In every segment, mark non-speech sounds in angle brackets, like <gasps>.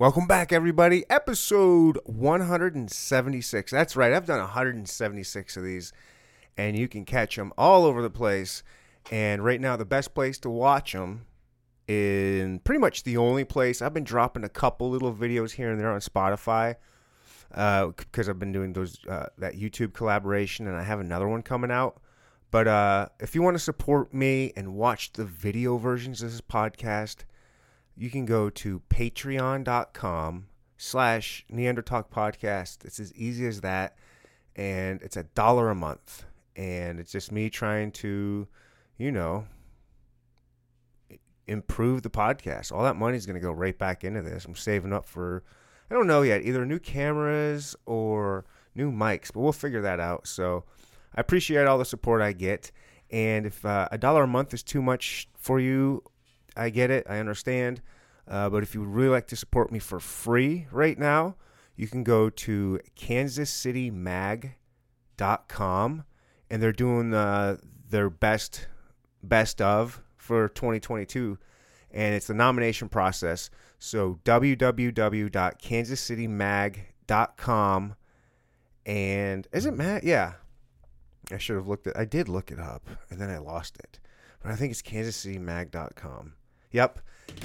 Welcome back, everybody. Episode 176. That's right. I've done 176 of these, and you can catch them all over the place. And right now, the best place to watch them in pretty much the only place. I've been dropping a couple little videos here and there on Spotify because I've been doing those uh, that YouTube collaboration, and I have another one coming out. But uh, if you want to support me and watch the video versions of this podcast, you can go to patreon.com slash Neanderthal podcast. It's as easy as that. And it's a dollar a month. And it's just me trying to, you know, improve the podcast. All that money is going to go right back into this. I'm saving up for, I don't know yet, either new cameras or new mics, but we'll figure that out. So I appreciate all the support I get. And if uh, a dollar a month is too much for you, I get it. I understand. Uh, but if you would really like to support me for free right now, you can go to kansascitymag.com and they're doing uh, their best best of for 2022 and it's the nomination process. So www.kansascitymag.com and is it Matt? Yeah. I should have looked at I did look it up and then I lost it. But I think it's kansascitymag.com. Yep.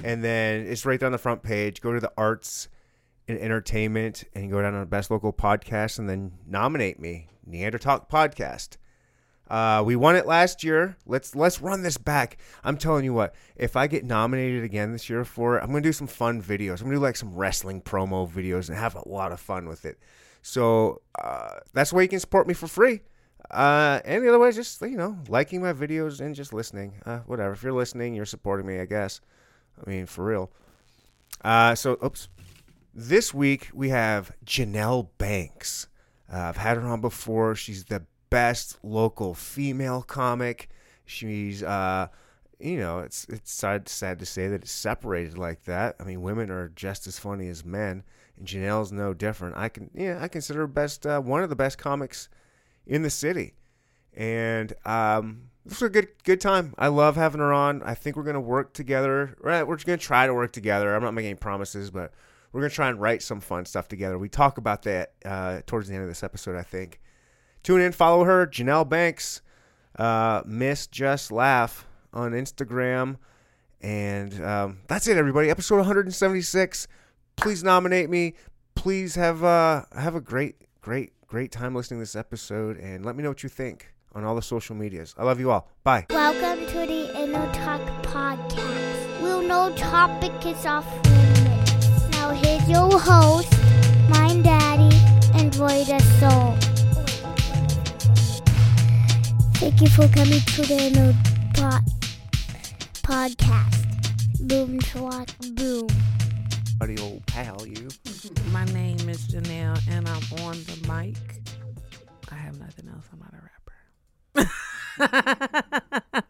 And then it's right down the front page. Go to the arts and entertainment and go down on the best local podcast and then nominate me. Neanderthal podcast. Uh, we won it last year. Let's let's run this back. I'm telling you what, if I get nominated again this year for it, I'm gonna do some fun videos. I'm gonna do like some wrestling promo videos and have a lot of fun with it. So uh, that's why you can support me for free. Uh, and the other way is just you know liking my videos and just listening. Uh, whatever. If you're listening, you're supporting me, I guess. I mean, for real. Uh, so, oops. This week we have Janelle Banks. Uh, I've had her on before. She's the best local female comic. She's, uh, you know, it's it's sad, sad to say that it's separated like that. I mean, women are just as funny as men, and Janelle's no different. I can, yeah, I consider her best, uh, one of the best comics in the city, and um, this was a good good time. I love having her on. I think we're gonna work together. Right, we're just gonna try to work together. I'm not making any promises, but we're gonna try and write some fun stuff together. We talk about that uh, towards the end of this episode, I think. Tune in, follow her, Janelle Banks, uh, Miss Just Laugh on Instagram, and um, that's it, everybody. Episode 176. Please nominate me. Please have uh, have a great, great, great time listening to this episode, and let me know what you think on all the social medias. I love you all. Bye. Welcome to the Inno Talk podcast. We'll no topic is off limits. Now here's your host, my daddy, and Roy Soul. Thank you for coming to the Inno po- podcast. Boom, twat, boom. Buddy, old pal, you. My name is Janelle, and I'm on the mic. I have nothing else. I'm not a rapper.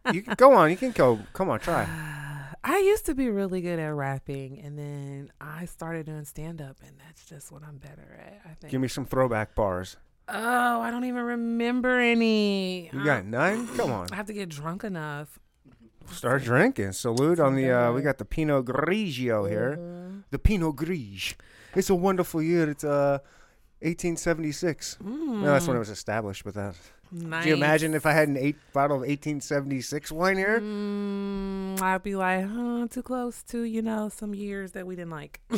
<laughs> You can go on. You can go. Come on, try. <sighs> I used to be really good at rapping, and then I started doing stand up, and that's just what I'm better at. I think. Give me some throwback bars. oh, I don't even remember any. You got none? Come on. I have to get drunk enough. Start drinking. Salute on the. Uh, we got the Pinot Grigio here. Mm-hmm. The Pinot Gris. It's a wonderful year. It's uh, 1876. Mm, No, that's when it was established. But that. nice. Can you imagine if I had an eight bottle of 1876 wine here? Mm, I'd be like, huh, too close to, you know, some years that we didn't like. <laughs>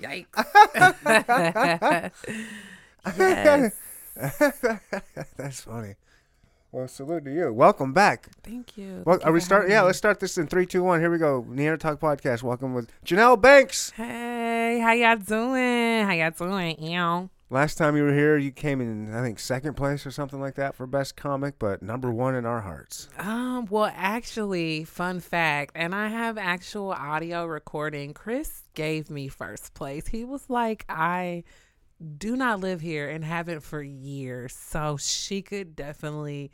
Yikes. <laughs> <laughs> yes. That's funny. Well, salute to you. Welcome back. Thank you. Well, Thank are you we for start? Yeah, me. let's start this in three, two, one. Here we go. Neanderthal podcast. Welcome with Janelle Banks. Hey, how y'all doing? How y'all doing? Ew. Last time you were here, you came in, I think, second place or something like that for best comic, but number one in our hearts. Um, well, actually, fun fact, and I have actual audio recording. Chris gave me first place. He was like, I do not live here and haven't for years. So she could definitely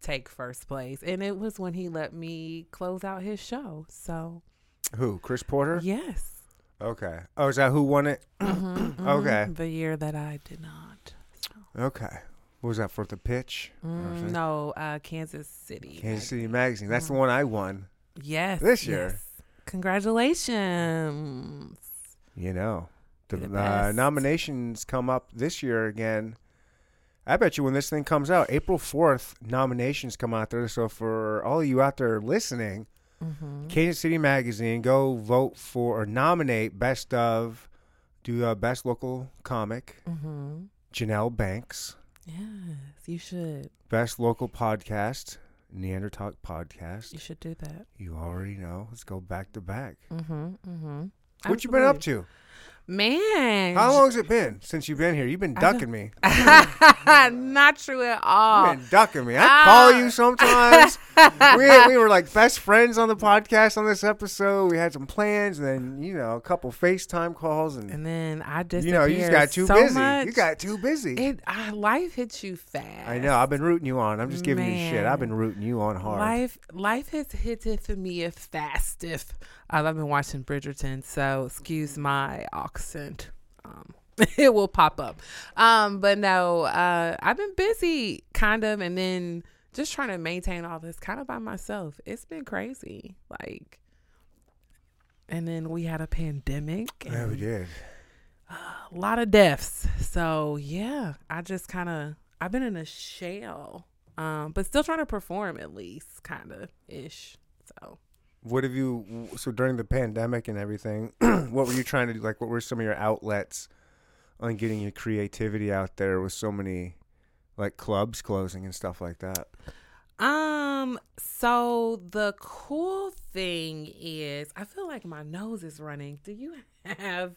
take first place. And it was when he let me close out his show. So, Who? Chris Porter? yes. Okay. Oh, is that who won it? Mhm, <clears throat> mhm. Okay. The year that I did not. So, Okay. What was that for the pitch? Mm, no, uh, Kansas City. Kansas City Magazine. That's the one I won. Yes. This year? yes. Congratulations. You know, the, the uh, nominations come up this year again. I bet you when this thing comes out, April 4th, nominations come out there. So for all of you out there listening, Mm-hmm. Kansas City Magazine, go vote for or nominate best of, do uh, best local comic, Mm-hmm. Janelle Banks, Yes, you should. best local podcast, Neanderthal podcast. You should do that. You already know. Let's go back to back. Mm-hmm. Mm-hmm. What you been up to? Man. How long has it been since you've been here? You've been ducking me. <laughs> Not true at all. You've been ducking me. I Ah. call you sometimes. <laughs> we, we were like best friends on the podcast on this episode. We had some plans, and then you know a couple FaceTime calls, and, And then I just you know you just got too so busy. Much. You got too busy. it. Uh, life hits you fast. I know. I've been rooting you on. I'm just giving you shit. I've been rooting you on hard. Life life has hit it for me if fast uh, I've been watching Bridgerton, so excuse my accent. Um, <laughs> it will pop up. Um, but no, uh, I've been busy kind of, and then just trying to maintain all this kind of by myself. It's been crazy, like. And then we had a pandemic. yeah, we did. a lot of deaths. So yeah, I just kind of I've been in a shell, um, but still trying to perform at least, kind of ish. So What have you? So during the pandemic and everything, <clears throat> what were you trying to do? Like, what were some of your outlets on getting your creativity out there with so many, like clubs closing and stuff like that? um, so the cool thing is, I feel like my nose is running. Do you have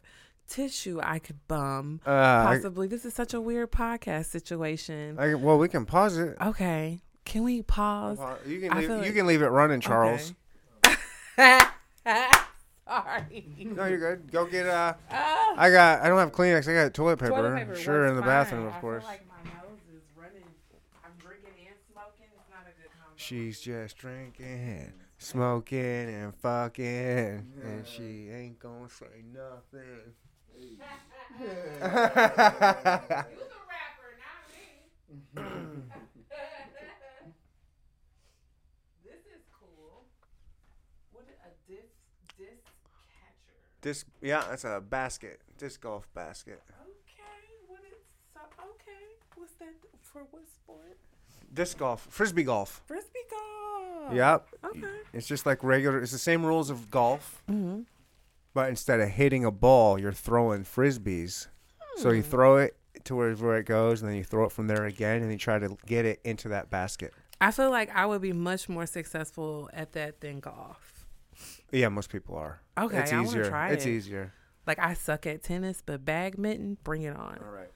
tissue I could bum? Uh, I, Possibly. this is such a weird podcast situation. I, well, we can pause it. okay, can we pause? You can I leave, you like- can leave it running, Charles. Okay. Sorry. No, you're good. Go get uh. Ah. I got. I don't have Kleenex. I got toilet paper. Toilet paper sure, works in the fine. bathroom, of I course. Like my nose is running. I'm drinking and smoking. It's not a good combo. She's just drinking, smoking, and fucking, and she ain't gonna say nothing. <laughs> You're the rapper, not me. <laughs> <laughs> this is cool. What is a disc disc catcher? Disc, yeah, that's a basket, disc golf basket. Okay. What is so okay? What's that for? What sport? Disc golf, frisbee golf. Frisbee golf. Yep. Okay. It's just like regular. It's the same rules of golf, Mm-hmm. but instead of hitting a ball, you're throwing frisbees. So Hmm. you throw it to where, where it goes, and then you throw it from there again, and you try to get it into that basket. I feel like I would be much more successful at that than golf. Yeah, most people are. Okay, it's I wanna easier. try it's it. easier. Like I suck at tennis, but badminton, bring it on. All right.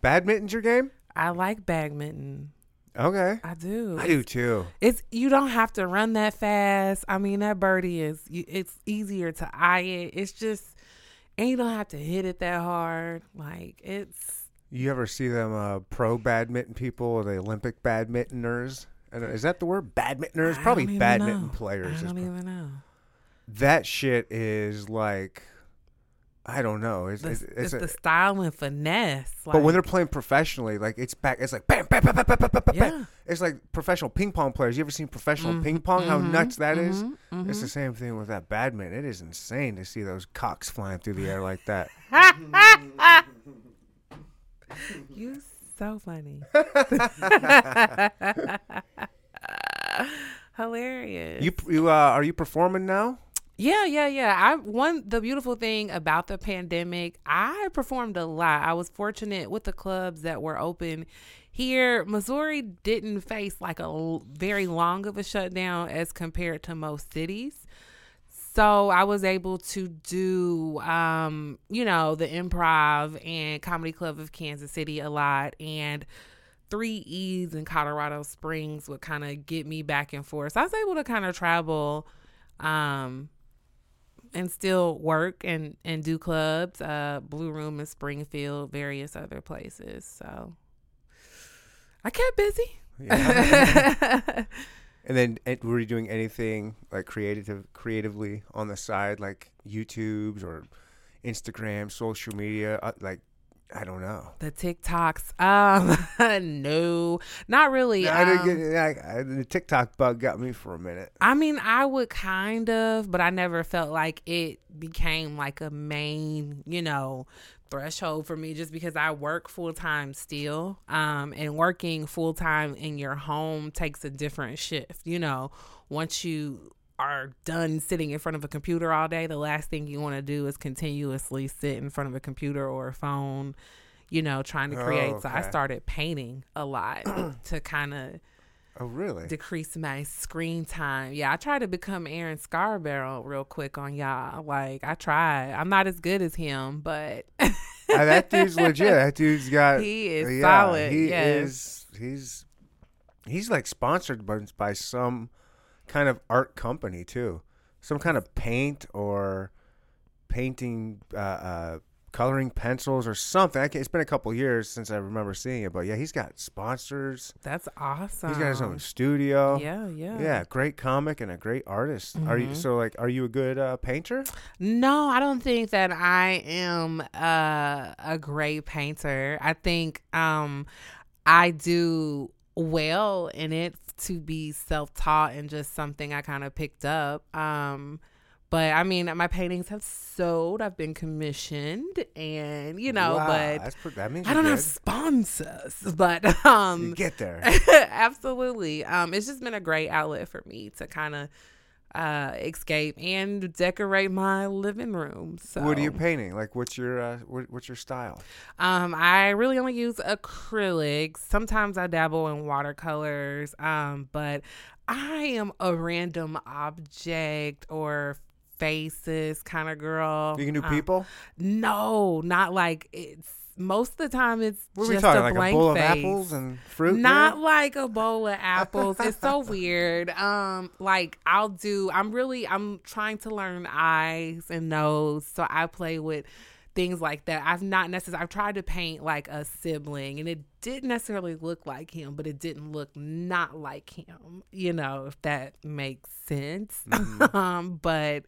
Badminton's your game? I like badminton. Okay. I do. I do too. It's you don't have to run that fast. I mean, that birdie is it's easier to eye it. It's just and you don't have to hit it that hard. Like it's You ever see them uh, pro badminton people or the Olympic badmintoners? I don't- Is that the word? Badmintoners? Probably badminton know. players. I don't even know. that shit is like, I don't know. It's, The, it's, it's, it's a- the style and finesse. but when they're playing professionally, like it's back. It's like bam, bam, bam, bam, bam, bam, bam, bam. yeah, It's like professional ping pong players. You ever seen professional Mhm, ping pong? How mhm, nuts that is. mhm, It's the same thing with that badminton. It is insane to see those cocks flying through the air like that. <laughs> You so funny. <laughs> <laughs> <laughs> Hilarious. You you uh, are you performing now? Yeah, yeah, yeah. I one the beautiful thing about the pandemic, I performed a lot. I was fortunate with the clubs that were open here. Missouri didn't face like a very long of a shutdown as compared to most cities. So I was able to do, um, you know, the improv and comedy club of Kansas City a lot, and three E's in Colorado Springs would kind of get me back and forth. So I was able to kind of travel, um, and still work and and do clubs, uh, Blue Room in Springfield, various other places. So I kept busy. Yeah. <laughs> and then and were you doing anything like creative creatively on the side, like YouTube's or Instagram, social media? Uh, like, I don't know. The TikToks. Um, <laughs> no, not really. I didn't Um, get I, I, the TikTok bug got me for a minute. I mean, I would kind of, but I never felt like it became like a main, you know, threshold for me just because I work full time still. Um, and working full time in your home takes a different shift. You know, once you are done sitting in front of a computer all day, the last thing you want to do is continuously sit in front of a computer or a phone, you know, trying to create. Oh, So I started painting a lot <clears throat> to kind of Oh, really? decrease my screen time. Yeah, I tried to become Aaron Scarborough real quick on y'all. Like I tried. I'm not as good as him, but Uh, that dude's legit. That dude's <laughs> got. he is yeah, solid. He yes. is. He's. He's like sponsored by, by some kind of art company too, some kind of paint or painting, uh, uh, coloring pencils or something. I can't, it's been a couple years since I remember seeing it, but yeah, he's got sponsors. That's awesome. He's got his own studio. Yeah, yeah. Yeah, great comic and a great artist. Are you Mhm. so like? Are you a good uh, painter? No, I don't think that I am uh, a great painter. I think um, I do well in it to be self taught and just something I kind of picked up. Um, but I mean, my paintings have sold. I've been commissioned, and you know, Wow, but pretty, that means I don't you're have sponsors. <laughs> But You um, get there. <laughs> absolutely, um, it's just been a great outlet for me to kind of uh escape and decorate my living room. So What are you painting? Like, what's your uh, what, what's your style? Um, I really only use acrylics. Sometimes I dabble in watercolors. Um, but I am a random object or faces kind of girl. You can do Um, people. no, not like it's most of the time it's What just talking? a Like blank a bowl of apples and fruit? Not there? like a bowl of <laughs> apples. It's so weird. Um, like I'll do. I'm really. I'm trying to learn eyes and nose, so I play with things like that. I've not necessarily. I've tried to paint like a sibling, and it didn't necessarily look like him, but it didn't look not like him. You know, if that makes sense. Mm-hmm. <laughs> um, but.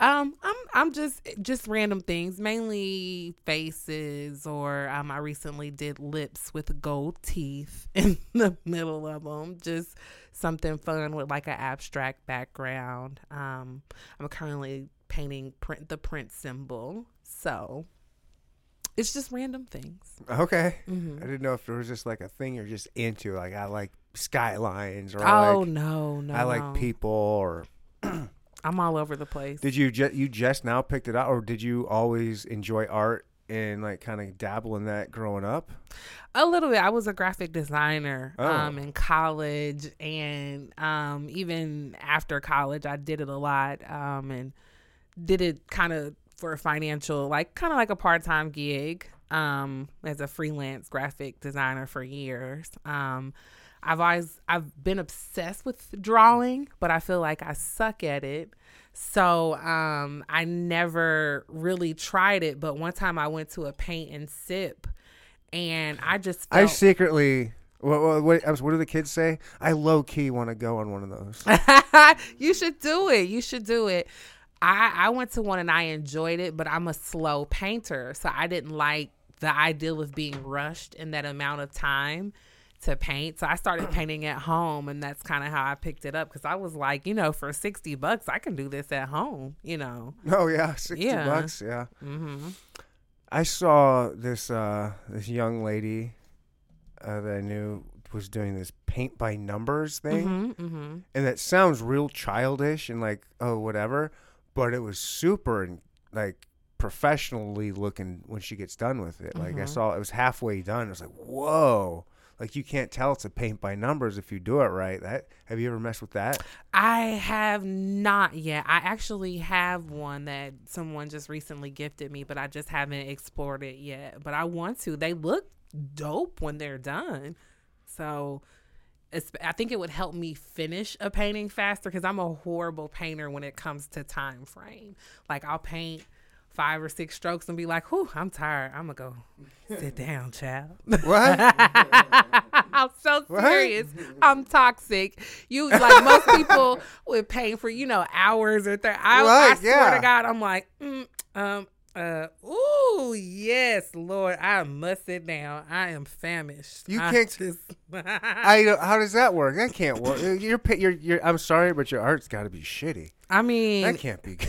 Um, I'm I'm just just random things, mainly faces, or um, I recently did lips with gold teeth <laughs> in the middle of them. Just something fun with like an abstract background. Um, I'm currently painting print the print symbol, so it's just random things. Okay. Mhm. I didn't know if it was just like a thing you're just into. Like I like skylines or Oh like no, no, I no. like people. Or <clears throat> I'm all over the place. did you just you just now picked it up, or did you always enjoy art and like kind of dabble in that growing up? A little bit. I was a graphic designer Oh. um, in college, and um, even after college, I did it a lot um, and did it kind of for a financial, like kind of like a part time gig um, as a freelance graphic designer for years. Um, I've always I've been obsessed with drawing, but I feel like I suck at it. So um, I never really tried it. But one time I went to a paint and sip, and I just I secretly. What, what, what, what do the kids say? I low key want to go on one of those. <laughs> you should do it. You should do it. I I went to one and I enjoyed it, but I'm a slow painter, so I didn't like the ideal of being rushed in that amount of time to paint. So I started <clears throat> painting at home, and that's kind of how I picked it up because I was like, you know, for sixty bucks, I can do this at home. You know. oh yeah, sixty Yeah. bucks. Yeah. Mm-hmm. I saw this uh, this young lady uh, that I knew was doing this paint by numbers thing, Mm-hmm. Mm-hmm. and that sounds real childish and like oh whatever, but it was super and like professionally looking when she gets done with it. Like I Mhm. saw it was halfway done. I was like whoa. Like you can't tell it's a paint by numbers if you do it right. That have you ever messed with that? I have not yet. I actually have one that someone just recently gifted me, but I just haven't explored it yet. But I want to. They look dope when they're done. So I think it would help me finish a painting faster because I'm a horrible painter when it comes to time frame. Like I'll paint five or six strokes and be like, "Whew, I'm tired. I'm gonna go sit down, child." What? <laughs> I'm so What? serious. I'm toxic. You like most <laughs> people would paint for you know hours or th- I, I Right, swear yeah. to God, I'm like, mm, um, Uh, ooh, yes, Lord, I must sit down. I am famished. You can't- Just, <laughs> I how does that work? That can't work. You're you're, you're I'm sorry, but your art's got to be shitty. I mean, That can't be good.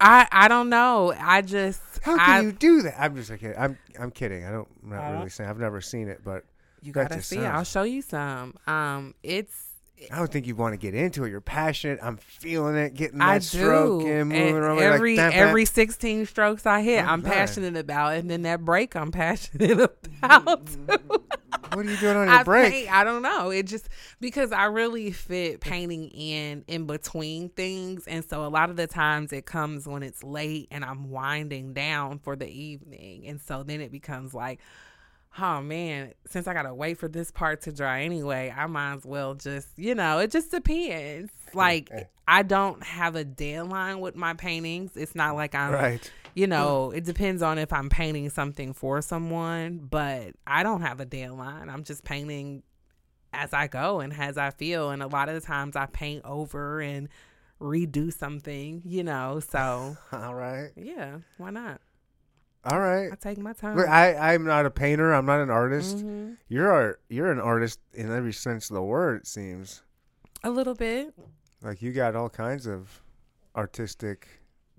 I I don't know. I just How I, can you do that? I'm just like I'm I'm kidding. I don't I'm not Uh, really saying I've never seen it, but you gotta see. it. I'll show you some. Um, it's I don't think you want to get into it. You're passionate. I'm feeling it, getting that I stroke do. and moving And around every like every 16 strokes I hit, Oh, I'm passionate about, and then that break, I'm <laughs> passionate about too. What are you doing on your I break? paint- I don't know. It just because I really fit painting in in between things, and so a lot of the times it comes when it's late and I'm winding down for the evening, and so then it becomes like, oh man, since I gotta wait for this part to dry anyway, I might as well just you know. It just depends. <laughs> Like eh, eh. I don't have a deadline with my paintings. It's not like I'm Right. you know, it depends on if I'm painting something for someone, but I don't have a deadline. I'm just painting as I go and as I feel. And a lot of the times I paint over and redo something, you know. So, <laughs> All right. yeah, why not? All right. I take my time. Look, I I'm not a painter. I'm not an artist. Mhm. You're art, you're an artist in every sense of the word. It seems A little bit. like you got all kinds of artistic,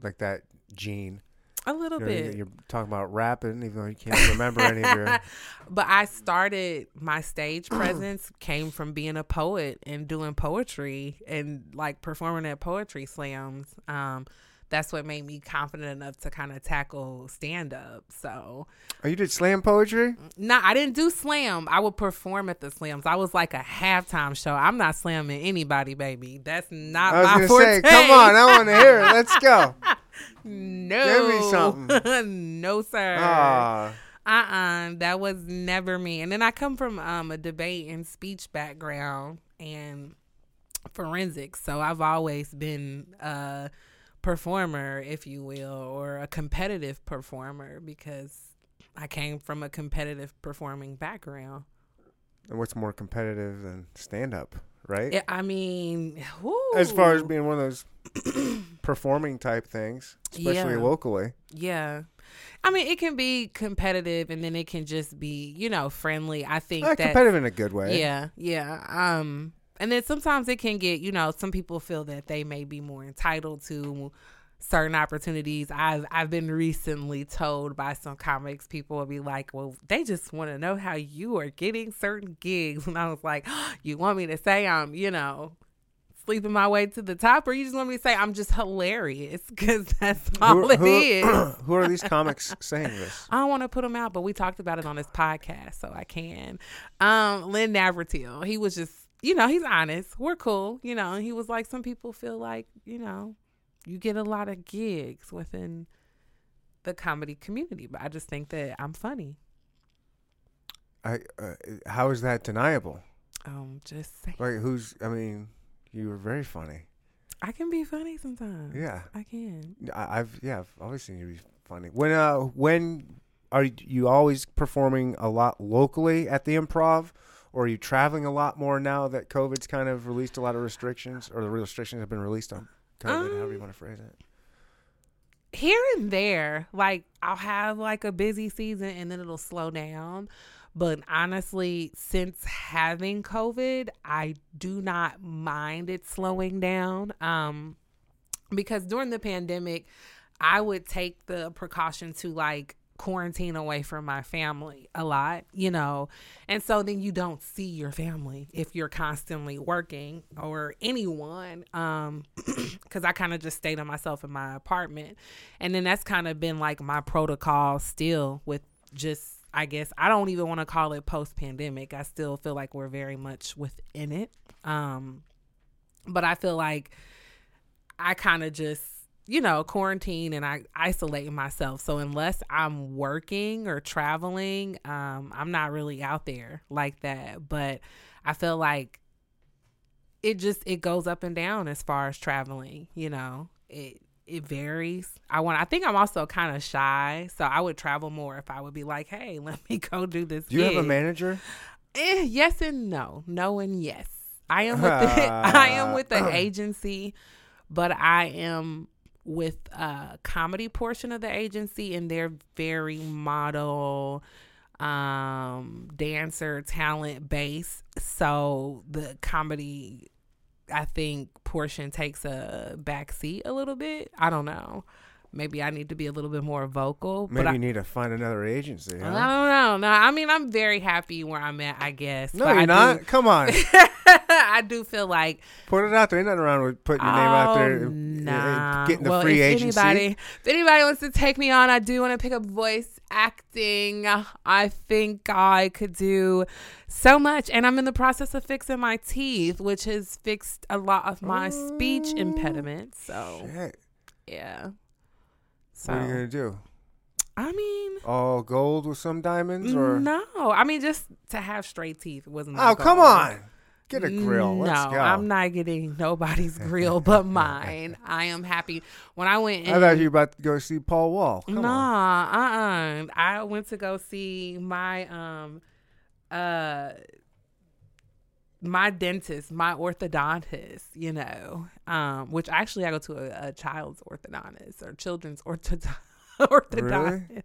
like that gene. A little You know, bit. You're talking about rapping, even though you can't remember any of your. <laughs> but I started my stage <clears throat> presence came from being a poet and doing poetry and like performing at poetry slams. Um, that's what made me confident enough to kind of tackle stand up. So, Oh, you did slam poetry? no, I didn't do slam. I would perform at the slams. I was like a halftime show. I'm not slamming anybody, baby. That's not I was my forte. say, come on, I want to hear it. Let's go. <laughs> no, Give me something. <laughs> no, sir. Ah, uh-uh that was never me and then i come from um a debate and speech background and forensics so i've always been a performer if you will or a competitive performer because i came from a competitive performing background and what's more competitive than stand up, right? Yeah, i mean As far as being one of those <coughs> performing type things, especially Yeah. locally. yeah i mean it can be competitive and then it can just be you know friendly i think Uh, that competitive in a good way. Yeah, yeah. Um, and then sometimes it can get, you know, some people feel that they may be more entitled to certain opportunities. I've I've been recently told by some comics, people will be like, "Well, they just want to know how you are getting certain gigs," <laughs> and I was like, <gasps> "You want me to say I'm, you know." Sleeping my way to the top, or you just want me to say I'm just hilarious <laughs> because that's all it is. <clears throat> who are these <laughs> comics saying this? I don't want to put them out, but we talked about it on this podcast, so I can. Um, Lynn Navratil, he was just, you know, he's honest. We're cool, you know. And he was like, some people feel like, you know, you get a lot of gigs within the comedy community, but I just think that I'm funny. I, uh, how is that deniable? Um, just say Like, who's? I mean, you were very funny. I can be funny sometimes. Yeah, I can. I, I've yeah, I've always seen you be funny. When uh, when are you always performing a lot locally at the Improv, or are you traveling a lot more now that COVID's kind of released a lot of restrictions, or the restrictions have been released on COVID? however you Um, want to phrase it. here and there, like I'll have like a busy season and then it'll slow down. But honestly, since having COVID, I do not mind it slowing down. Um, because during the pandemic, I would take the precaution to like quarantine away from my family a lot, you know. And so then you don't see your family if you're constantly working or anyone um <clears throat> cuz I kind of just stayed on myself in my apartment. And then that's kind of been like my protocol still with just I guess I don't even want to call it post pandemic. I still feel like we're very much within it. Um but I feel like I kind of just, you know, quarantine and I isolate myself. So unless I'm working or traveling, um, I'm not really out there like that. But I feel like it just it goes up and down as far as traveling, you know. It it varies. I want I think I'm also kind of shy, so I would travel more if I would be like, "Hey, <laughs> let me go do this." Do you have a manager? Eh, yes and no. No and yes. I am with the <laughs> I am with the <clears throat> agency, but I am with a comedy portion of the agency and they're very model um dancer talent base so the comedy i think portion takes a back seat a little bit. I don't know maybe i need to be a little bit more vocal Maybe but I, you need to find another agency. I don't know. No, I mean I'm very happy where I'm at. I guess. No, but you're I not. Do, Come on, <laughs> I do feel like put it out there. Ain't nothing wrong with putting your name out oh, there, Oh, and- Nah. getting the well, free if agency. Anybody, if anybody wants to take me on, I do want to pick up voice acting. I think I could do so much, and I'm in the process of fixing my teeth, which has fixed a lot of my speech Oh. impediment. So Shit. yeah. So What are you gonna do? I mean. All gold with some diamonds, or No, I mean just to have straight teeth wasn't. oh, come goal. on, get a grill. No, Let's go. I'm not getting nobody's grill but <laughs> mine. I am happy. When I went in, I thought you were about to go see Paul Wall. Come on. nah, uh, uh I went to go see my um, uh, my dentist, my orthodontist. You know, um, which actually I go to a, a child's orthodontist or children's <laughs> orthodontist. orthodontist.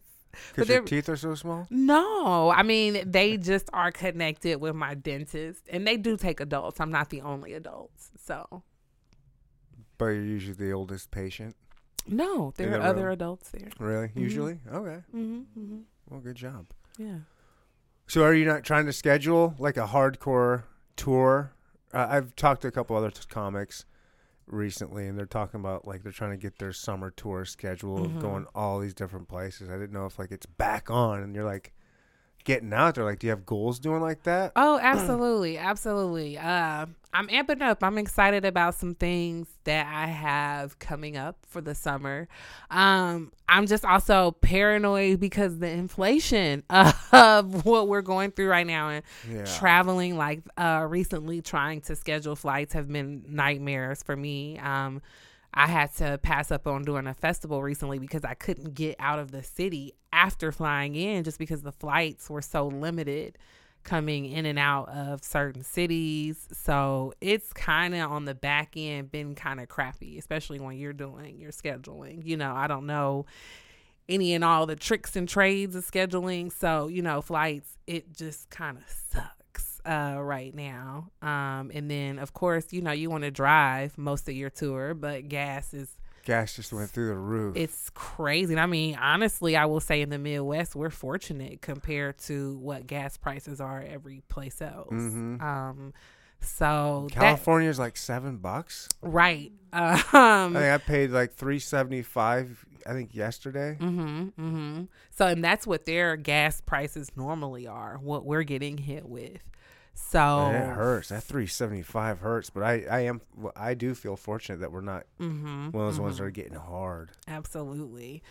Because your teeth are so small. No, I mean they just are connected with my dentist, and they do take adults. I'm not the only adults, so But you're usually the oldest patient. no, there the are other room. adults there. Really? Usually? Okay. hmm hmm Well, good job. Yeah. So, are you not trying to schedule like a hardcore tour? Uh, I've talked to a couple other t- comics recently, and they're talking about like they're trying to get their summer tour schedule, of Mhm. going all these different places. I didn't know if like it's back on, and you're like getting out there. Like, do you have goals doing like that? Oh, absolutely, <clears throat> absolutely. Uh, I'm amping up. I'm excited about some things that I have coming up for the summer. Um, I'm just also paranoid because the inflation <laughs> of what we're going through right now and Yeah. traveling like uh recently trying to schedule flights have been nightmares for me um i had to pass up on doing a festival recently because i couldn't get out of the city after flying in just because the flights were so limited coming in and out of certain cities so it's kind of on the back end been kind of crappy especially when you're doing your scheduling you know i don't know any and all the tricks and trades of scheduling. So, you know, flights, it just kind of sucks uh, right now. Um, and then, of course, you know, you want to drive most of your tour, but gas is, Gas just went through the roof. it's crazy. And I mean, honestly, I will say in the Midwest, we're fortunate compared to what gas prices are every place else. Mhm. Um, so that, California's like seven bucks. right. <laughs> I Um, think I paid like three seventy five. I think yesterday. Mm-hmm. Mm-hmm. So, and that's what their gas prices normally are. What we're getting hit with. So it hurts. That three seventy five hurts. But I, I am, I do feel fortunate that we're not Mm-hmm. one of those ones that are getting hard. Absolutely.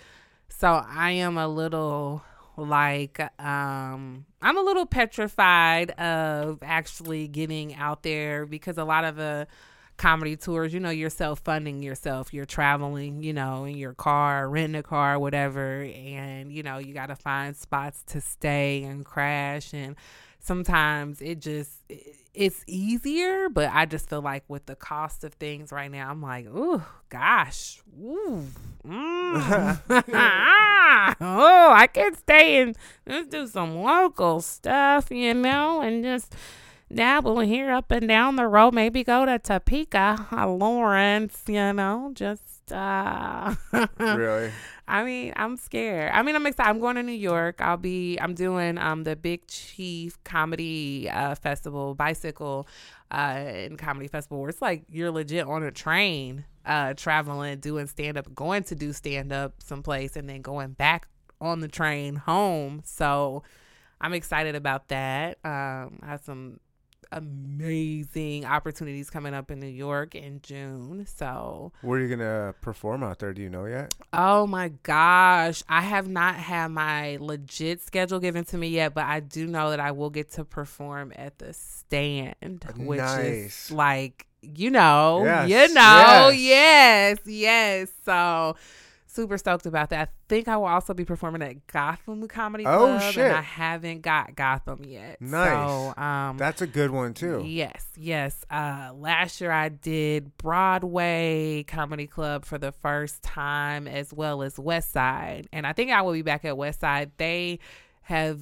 So I am a little like um I'm a little petrified of actually getting out there because a lot of the comedy tours, you know, you're self funding yourself. You're traveling, you know, in your car, renting a car, whatever, and you know, you gotta find spots to stay and crash and sometimes it just it's easier, but I just feel like with the cost of things right now, I'm like, ooh, gosh, ooh, mm. <laughs> oh, I can stay and just do some local stuff, you know, and just dabble here up and down the road. Maybe go to Topeka, uh, Lawrence, you know, just <laughs> really? I mean, I'm scared. I mean, I'm excited. I'm going to New York. I'll be. I'm doing um the Big Chief Comedy uh, Festival, bicycle, uh, and comedy festival. Where it's like you're legit on a train, uh, traveling, doing stand up, going to do stand up someplace, and then going back on the train home. So, I'm excited about that. Um, I have some amazing opportunities coming up in New York in June. So, Where are you gonna perform out there? Do you know yet? Oh my gosh. I have not had my legit schedule given to me yet, but I do know that I will get to perform at the stand, which Nice. is like, you know, Yes, you know, yes. yes, yes. So super stoked about that. I think I will also be performing at Gotham Comedy Oh, Club, shit. and I haven't got Gotham yet. Nice. So, um, That's a good one too. Yes, yes. Uh, last year I did Broadway Comedy Club for the first time, as well as West Side, and I think I will be back at West Side. They have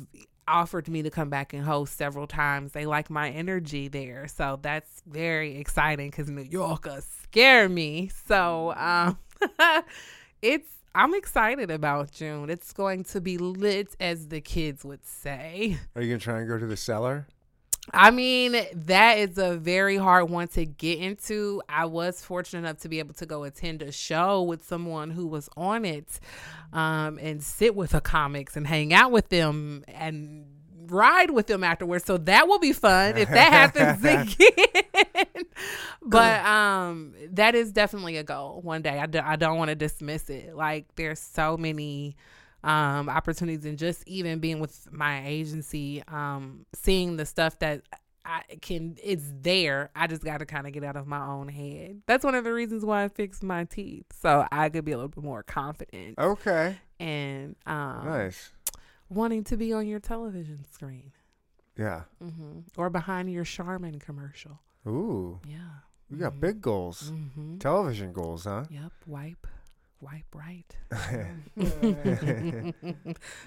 offered me to come back and host several times. They like my energy there, so that's very exciting because New Yorkers scare me. So um, <laughs> it's I'm excited about June. It's going to be lit, as the kids would say. Are you gonna try and go to the cellar? I mean, that is a very hard one to get into. I was fortunate enough to be able to go attend a show with someone who was on it um, and sit with the comics and hang out with them and ride with them afterwards. So that will be fun if that happens <laughs> again. <laughs> but um, that is definitely a goal one day. I, do, I don't want to dismiss it. Like, there's so many um, opportunities and just even being with my agency, um, seeing the stuff that I can, it's there. I just got to kind of get out of my own head. That's one of the reasons why I fixed my teeth. So I could be a little bit more confident Okay. and um, Nice. wanting to be on your television screen Yeah. hmm or behind your Charmin commercial. Ooh. Yeah. You got big goals. Mm-hmm. Television goals, huh? Yep. Wipe. Wipe right. <laughs>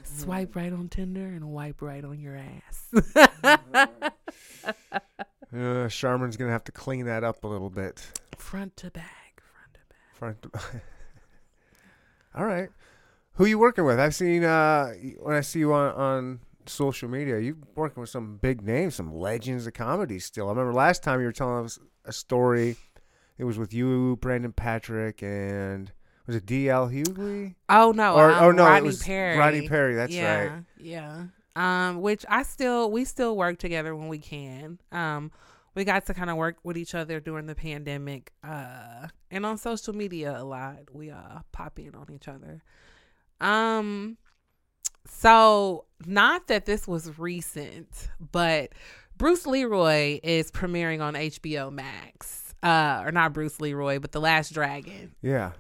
Swipe right on Tinder and wipe right on your ass. <laughs> Uh, Charmin's gonna have to clean that up a little bit. Front to back. Front to back. Front. To back. <laughs> All right. Who you working with? I've seen uh when I see you on on social media, you working with some big names, some legends of comedy. Still, I remember last time you were telling us a story. It was with you, Brandon Patrick, and was it D.L. Hughley? Oh no. Or um, oh no, Rodney it was Perry. Rodney Perry. That's yeah, right. Yeah. Um, which I still we still work together when we can. Um, we got to kind of work with each other during the pandemic. Uh, and on social media a lot. We uh pop in on each other. Um, so not that this was recent, but Bruce Leroy is premiering on HBO Max. Uh, or not Bruce Leroy, but The Last Dragon. Yeah,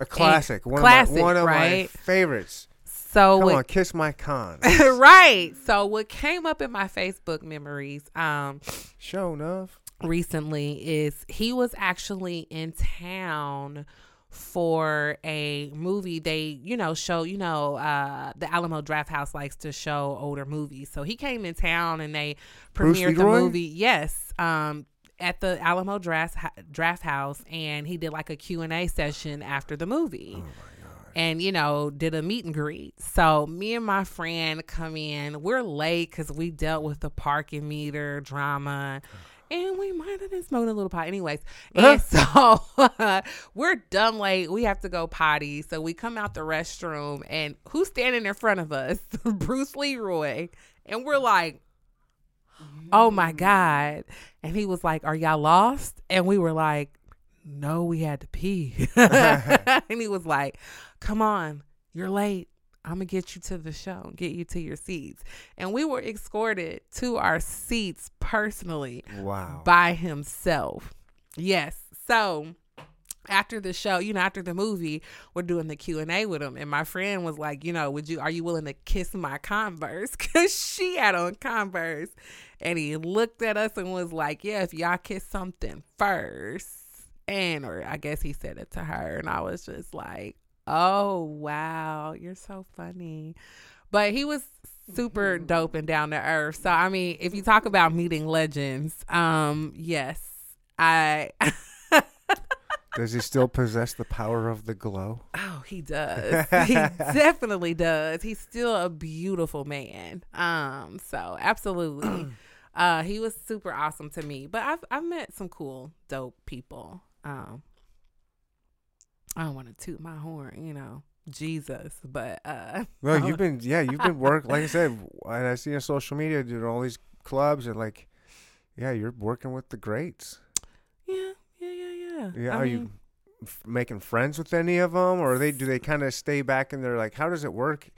a classic. one classic, of my one of my favorites. So Come what- on, kiss my con. <laughs> right. So what came up in my Facebook memories um Sho'nuff. recently is he was actually in town for a movie they you know show you know uh the Alamo Drafthouse likes to show older movies. So he came in town and they premiered the movie. Yes um at the Alamo Draft Drafthouse and he did like a Q&A session after the movie. And you know did a meet and greet. So me and my friend come in. We're late because we dealt with the parking meter drama and we might have been smoking a little pot anyways. <laughs> Uh-huh. And so <laughs> we're done late. We have to go potty. So we come out the restroom and who's standing in front of us? <laughs> Bruce Leroy. And we're like oh my god. And he was like are y'all lost? And we were like no we had to pee. And he was like come on you're late i'm gonna get you to the show get you to your seats. And we were escorted to our seats personally Wow. by himself. Yes. So after the show you know after the movie we're doing the q&a with him. And my friend was like you know would you are you willing to kiss my converse? <laughs> Because she had on converse. And he looked at us and was like yeah if y'all kiss something first. And or i guess he said it to her. And i was just like oh wow you're so funny but he was super dope and down to earth so i mean if you talk about meeting legends um yes i <laughs> Does he still possess the power of the glow? Oh, he does. <laughs> he definitely does. He's still a beautiful man. Um, so absolutely. <clears throat> uh he was super awesome to me. But I've I've met some cool, dope people. Um I don't want to toot my horn, you know. Jesus, but uh <laughs> Well, you've been yeah, you've been work like I said, and I see on social media doing all these clubs and like, yeah, you're working with the greats. yeah, yeah, yeah, yeah. Yeah, I are you f- making friends with any of them, or are they do they kind of stay back and they're like, how does it work?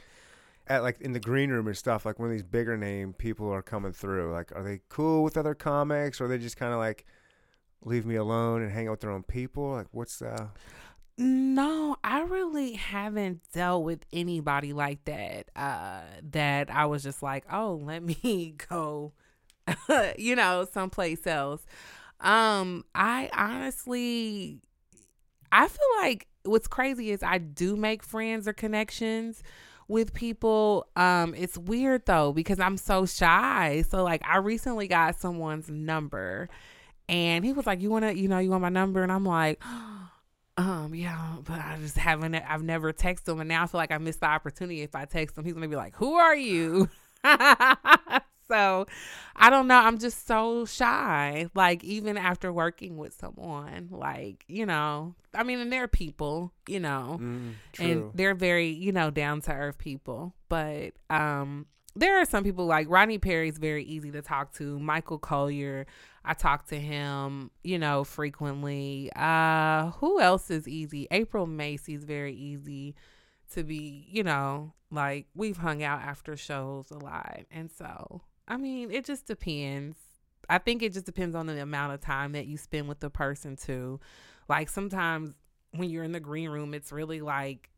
At like in the green room and stuff, like when these bigger name people are coming through, like are they cool with other comics, or they just kind of like leave me alone and hang out with their own people? Like what's uh No, I really haven't dealt with anybody like that. Uh, that I was just like, oh, let me <laughs> go, <laughs> you know, someplace else. Um, I honestly, I feel like what's crazy is I do make friends or connections with people. Um, it's weird though because I'm so shy. So like, I recently got someone's number, and he was like, "You wanna, you know, you want my number?" And I'm like. Um, yeah, but I just haven't, I've never texted him. And now I feel like I missed the opportunity. If I text him, he's going to be like, Who are you? <laughs> so I don't know. I'm just so shy. Like, even after working with someone, like, you know, I mean, and they're people, you know, Mm, and they're very, you know, down to earth people. But, um, there are some people like Rodney Perry's very easy to talk to. Michael Colyar, I talk to him, you know, frequently. Uh, who else is easy? April Macie's very easy to be, you know, like we've hung out after shows a lot. And so, I mean, it just depends. I think it just depends on the amount of time that you spend with the person too. Like sometimes when you're in the green room, it's really like